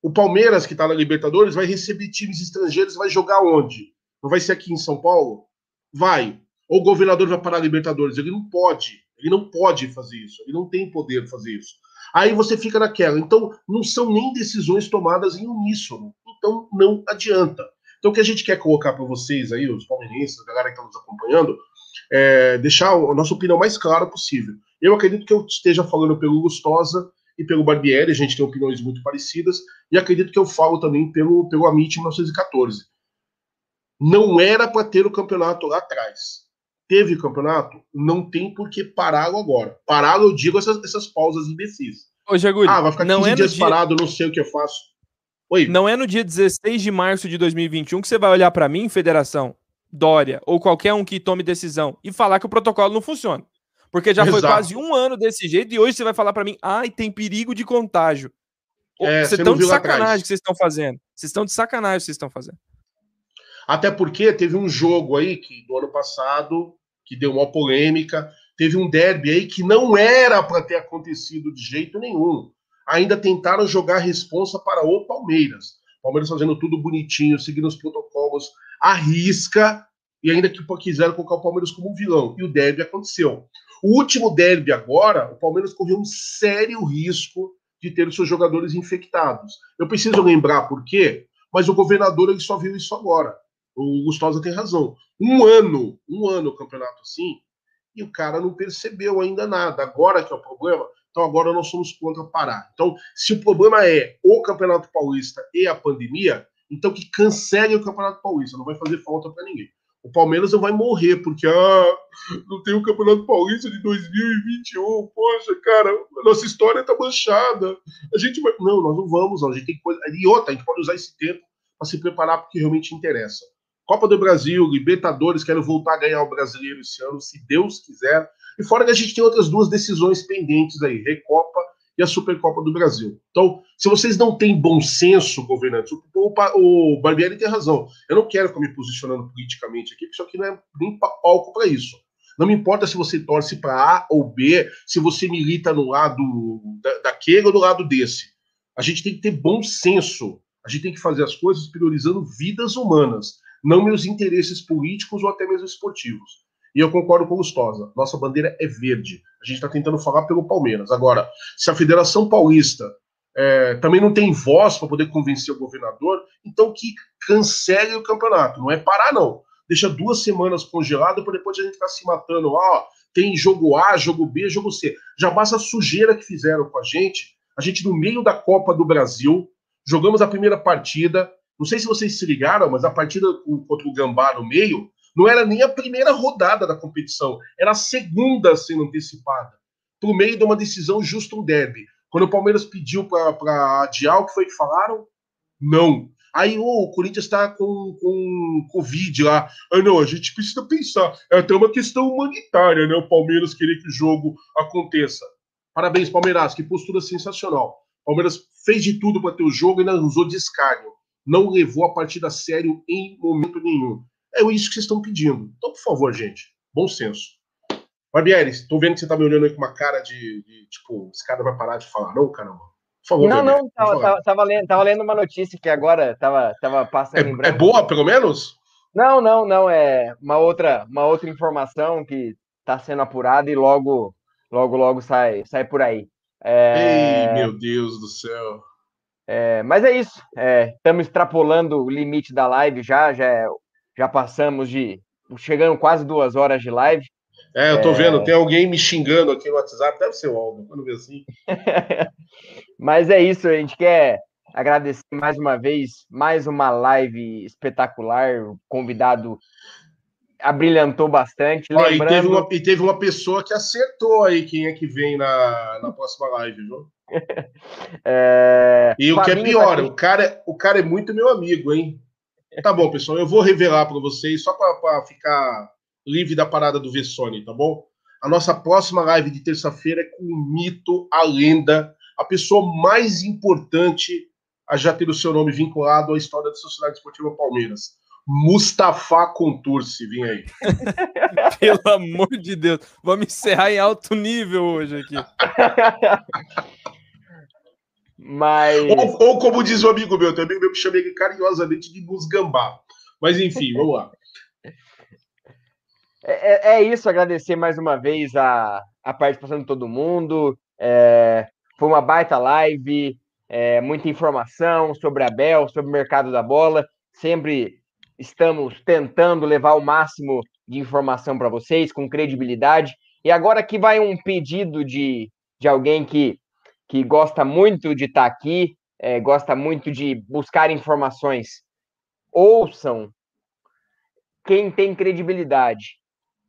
O Palmeiras, que está na Libertadores, vai receber times estrangeiros, vai jogar onde? Não vai ser aqui em São Paulo? Vai. Ou o governador vai parar a Libertadores? Ele não pode. Ele não pode fazer isso. Ele não tem poder de fazer isso. Aí você fica naquela. Então, não são nem decisões tomadas em uníssono. Então, não adianta. Então, o que a gente quer colocar para vocês aí, os palmeirenses, a galera que está nos acompanhando, é deixar a nossa opinião mais clara possível. Eu acredito que eu esteja falando pelo Gustosa e pelo Barbieri, a gente tem opiniões muito parecidas, e acredito que eu falo também pelo, pelo Amit 1914. Não era para ter o campeonato lá atrás. Teve campeonato? Não tem por que pará-lo agora. Pará-lo, eu digo, essas, essas pausas imbecis. Ô, Jagulho, ah, vai ficar 15 é dias dia... parado, não sei o que eu faço. Oi. Não é no dia 16 de março de 2021 que você vai olhar para mim, federação, Dória, ou qualquer um que tome decisão, e falar que o protocolo não funciona. Porque já Exato. foi quase um ano desse jeito e hoje você vai falar para mim, ai, tem perigo de contágio. É, vocês estão de sacanagem que vocês estão fazendo. Vocês estão de sacanagem que vocês estão fazendo. Até porque teve um jogo aí que do ano passado que deu uma polêmica, teve um derby aí que não era para ter acontecido de jeito nenhum ainda tentaram jogar a responsa para o Palmeiras. Palmeiras fazendo tudo bonitinho, seguindo os protocolos, arrisca, e ainda que quiseram colocar o Palmeiras como vilão. E o derby aconteceu. O último derby agora, o Palmeiras correu um sério risco de ter os seus jogadores infectados. Eu preciso lembrar por quê, mas o governador ele só viu isso agora. O Gustosa tem razão. Um ano, um ano o campeonato assim, e o cara não percebeu ainda nada. Agora que é o problema, então agora nós somos contra parar. Então, se o problema é o Campeonato Paulista e a pandemia, então que cancele o Campeonato Paulista, não vai fazer falta para ninguém. O Palmeiras não vai morrer porque ah, não tem o Campeonato Paulista de 2021. Poxa, cara, nossa história tá manchada. A gente vai. Não, nós não vamos, não. A gente tem que. E outra, a gente pode usar esse tempo para se preparar porque realmente interessa. Copa do Brasil, Libertadores, quero voltar a ganhar o brasileiro esse ano, se Deus quiser. E fora que a gente tem outras duas decisões pendentes aí, Recopa e a Supercopa do Brasil. Então, se vocês não têm bom senso, governantes, o, o, o Barbieri tem razão. Eu não quero ficar me posicionando politicamente aqui, porque isso aqui não é nem palco para isso. Não me importa se você torce para A ou B, se você milita no lado da, daquele ou do lado desse. A gente tem que ter bom senso. A gente tem que fazer as coisas priorizando vidas humanas, não meus interesses políticos ou até mesmo esportivos. E eu concordo com o Lustosa. Nossa bandeira é verde. A gente está tentando falar pelo Palmeiras. Agora, se a Federação Paulista é, também não tem voz para poder convencer o governador, então que cancele o campeonato. Não é parar, não. Deixa duas semanas congelado para depois a gente ficar se matando. Ah, tem jogo A, jogo B, jogo C. Já basta a sujeira que fizeram com a gente. A gente, no meio da Copa do Brasil, jogamos a primeira partida. Não sei se vocês se ligaram, mas a partida contra o Gambá no meio não era nem a primeira rodada da competição, era a segunda sendo antecipada, por meio de uma decisão justa um derby. Quando o Palmeiras pediu para adiar, o que foi que falaram? Não. Aí oh, o Corinthians está com, com Covid lá. Ah, não, a gente precisa pensar. É até uma questão humanitária, né? O Palmeiras querer que o jogo aconteça. Parabéns, Palmeiras, que postura sensacional. Palmeiras fez de tudo para ter o jogo e não usou descargo. Não levou a partida a sério em momento nenhum. É isso que vocês estão pedindo. Então, por favor, gente, bom senso. Barbieri, estou vendo que você está me olhando aí com uma cara de, de, tipo, esse cara vai parar de falar. Não, caramba. Por favor, Não, não, tava, tava, tava, lendo, tava lendo uma notícia que agora tava, tava passando é, é boa, pelo menos? Não, não, não. É uma outra, uma outra informação que está sendo apurada e logo, logo, logo sai, sai por aí. É... Ei, meu Deus do céu. É, mas é isso. É, estamos extrapolando o limite da live já, já, é, já passamos de. chegando quase duas horas de live. É, eu tô é... vendo, tem alguém me xingando aqui no WhatsApp, deve ser o Aldo, quando vê assim. Mas é isso, a gente quer agradecer mais uma vez, mais uma live espetacular, o convidado abrilhantou bastante. Lembrando... e, teve uma, e teve uma pessoa que acertou aí quem é que vem na, na próxima live, viu? é... E o que é pior, tá o, cara, o cara é muito meu amigo, hein? Tá bom, pessoal, eu vou revelar para vocês, só para ficar livre da parada do Vessone, tá bom? A nossa próxima live de terça-feira é com o mito, a lenda, a pessoa mais importante a já ter o seu nome vinculado à história da Sociedade Esportiva Palmeiras. Mustafa Contursi, vem aí. Pelo amor de Deus, vamos encerrar em alto nível hoje aqui. Mas... Ou, ou, como diz o amigo meu, também me chamei carinhosamente de Musgambá. Mas enfim, vamos lá. É, é, é, isso, agradecer mais uma vez a, a participação de todo mundo. É, foi uma baita live, é, muita informação sobre a Bel, sobre o mercado da bola. Sempre estamos tentando levar o máximo de informação para vocês, com credibilidade. E agora aqui vai um pedido de, de alguém que, que gosta muito de estar tá aqui, é, gosta muito de buscar informações. Ouçam quem tem credibilidade.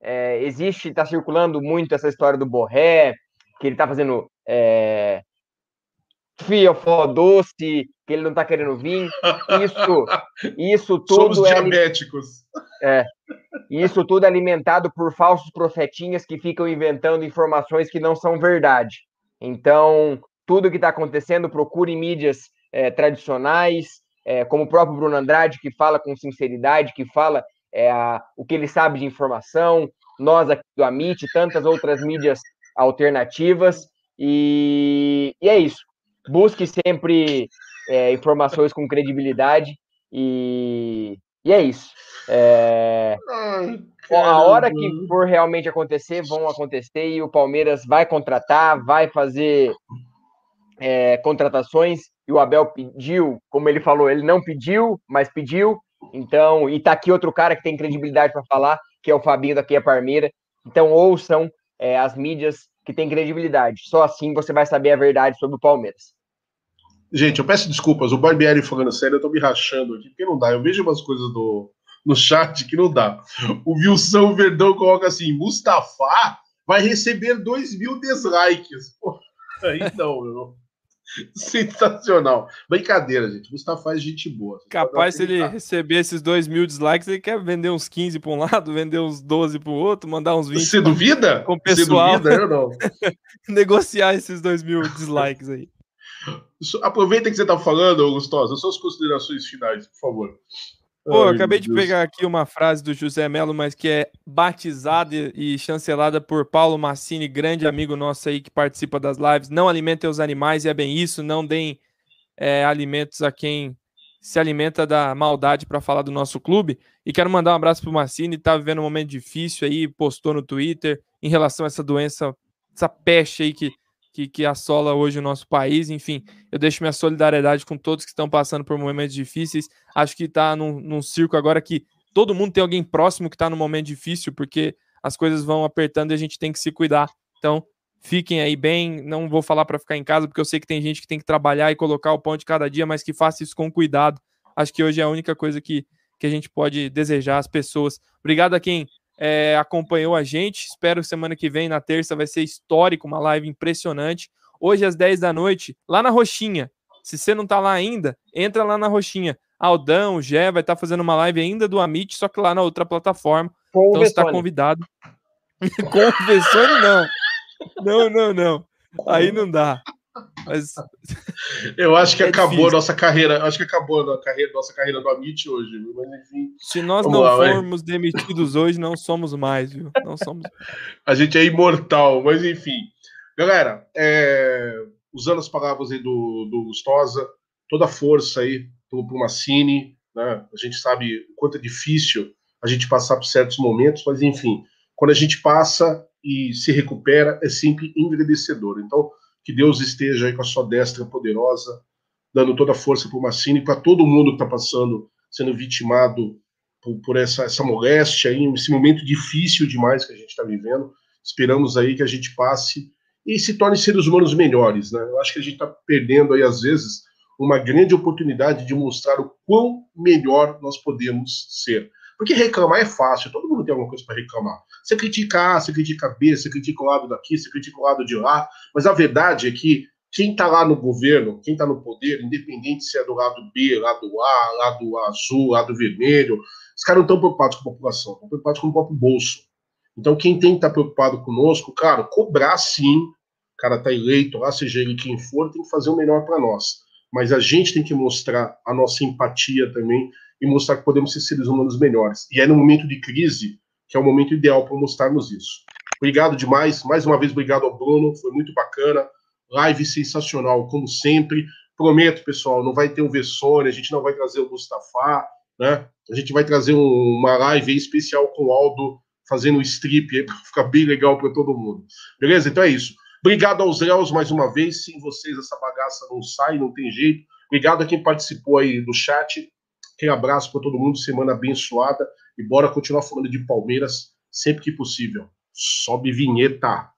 É, existe, está circulando muito essa história do Borré, que ele está fazendo é, fiofó doce, que ele não está querendo vir. Isso, isso tudo Somos é diabéticos. É, isso tudo é alimentado por falsos profetinhas que ficam inventando informações que não são verdade. Então, tudo que está acontecendo, procure mídias é, tradicionais, é, como o próprio Bruno Andrade, que fala com sinceridade, que fala é, a, o que ele sabe de informação, nós aqui do Amit, tantas outras mídias alternativas, e, e é isso. Busque sempre informações com credibilidade, e, e é isso. É, Ai, a hora que for realmente acontecer, vão acontecer, e o Palmeiras vai contratar, vai fazer é, contratações, e o Abel pediu, como ele falou, ele não pediu, mas pediu, então, e tá aqui outro cara que tem credibilidade para falar, que é o Fabinho daqui a Parmeira. Então, ouçam é, as mídias que têm credibilidade. Só assim você vai saber a verdade sobre o Palmeiras. Gente, eu peço desculpas, o Barbieri falando sério, eu tô me rachando aqui, porque não dá. Eu vejo umas coisas do, no chat que não dá. O Wilson Verdão coloca assim: Mustafa vai receber 2 mil dislikes. Pô, aí não, meu. Sensacional. Brincadeira, gente. Gustavo faz gente boa. Capaz, se ele receber esses 2 mil dislikes, ele quer vender uns 15 para um lado, vender uns 12 para o outro, mandar uns 20. Você duvida? Com o pessoal. Você duvida? Eu não. Negociar esses 2 mil dislikes aí. Aproveita que você está falando, Gustosa, suas considerações finais, por favor. Pô, Ai, acabei de pegar aqui uma frase do José Melo, mas que é batizada e chancelada por Paulo Massini, grande amigo nosso aí que participa das lives. Não alimentem os animais, e é bem isso. Não deem é, alimentos a quem se alimenta da maldade para falar do nosso clube. E quero mandar um abraço pro Massini, tá vivendo um momento difícil aí, postou no Twitter em relação a essa doença, essa peste aí que que, que assola hoje o nosso país. Enfim, eu deixo minha solidariedade com todos que estão passando por momentos difíceis. Acho que está num, num circo agora que todo mundo tem alguém próximo que está num momento difícil, porque as coisas vão apertando e a gente tem que se cuidar. Então, fiquem aí bem. Não vou falar para ficar em casa, porque eu sei que tem gente que tem que trabalhar e colocar o pão de cada dia, mas que faça isso com cuidado. Acho que hoje é a única coisa que, que a gente pode desejar às pessoas. Obrigado a quem é, acompanhou a gente. Espero semana que vem, na terça, vai ser histórico, uma live impressionante. hoje às 10 da noite, lá na Roxinha. Se você não tá lá ainda, entra lá na Roxinha. Aldão, o Gé vai estar tá fazendo uma live ainda do Amit, só que lá na outra plataforma. Com então você está convidado. Com o Vessone, não. Não, não, não. Aí não dá. Mas... Eu acho que é acabou a nossa carreira. Acho que acabou a carreira, nossa carreira do Amit hoje, mas enfim. Se nós não lá, formos vai. demitidos hoje, não somos mais, viu? Não somos. a gente é imortal, mas enfim. Galera, é... usando as palavras aí do, do Gustosa, toda a força aí pro, pro Massini, né? A gente sabe o quanto é difícil a gente passar por certos momentos, mas enfim, quando a gente passa e se recupera, é sempre engrandecedor. Então, que Deus esteja aí com a sua destra poderosa, dando toda a força para o Massini, para todo mundo que está passando, sendo vitimado por, por, essa, essa moléstia, aí, esse momento difícil demais que a gente está vivendo. Esperamos aí que a gente passe e se torne seres humanos melhores. Né? Eu acho que a gente está perdendo aí, às vezes, uma grande oportunidade de mostrar o quão melhor nós podemos ser. Porque reclamar é fácil, todo mundo tem alguma coisa para reclamar. Você critica A, você critica B, você critica o lado daqui, você critica o lado de lá, mas a verdade é que quem está lá no governo, quem está no poder, independente se é do lado B, lado A, lado azul, lado vermelho, os caras não estão preocupados com a população, estão preocupados com o próprio bolso. Então, quem tem que estar tá preocupado conosco, claro, cobrar sim, o cara está eleito lá, seja ele quem for, tem que fazer o melhor para nós. Mas a gente tem que mostrar a nossa empatia também e mostrar que podemos ser seres humanos melhores. E é no momento de crise que é o momento ideal para mostrarmos isso. Obrigado demais, mais uma vez obrigado ao Bruno, foi muito bacana, live sensacional, como sempre. Prometo, pessoal, não vai ter o Vessone, a gente não vai trazer o Mustafa, né? A gente vai trazer um, uma live especial com o Aldo fazendo um strip para ficar bem legal para todo mundo. Beleza? Então é isso. Obrigado aos Léos mais uma vez. Sem vocês essa bagaça não sai, não tem jeito. Obrigado a quem participou aí do chat. Aquele abraço para todo mundo, semana abençoada. E bora continuar falando de Palmeiras sempre que possível. Sobe vinheta.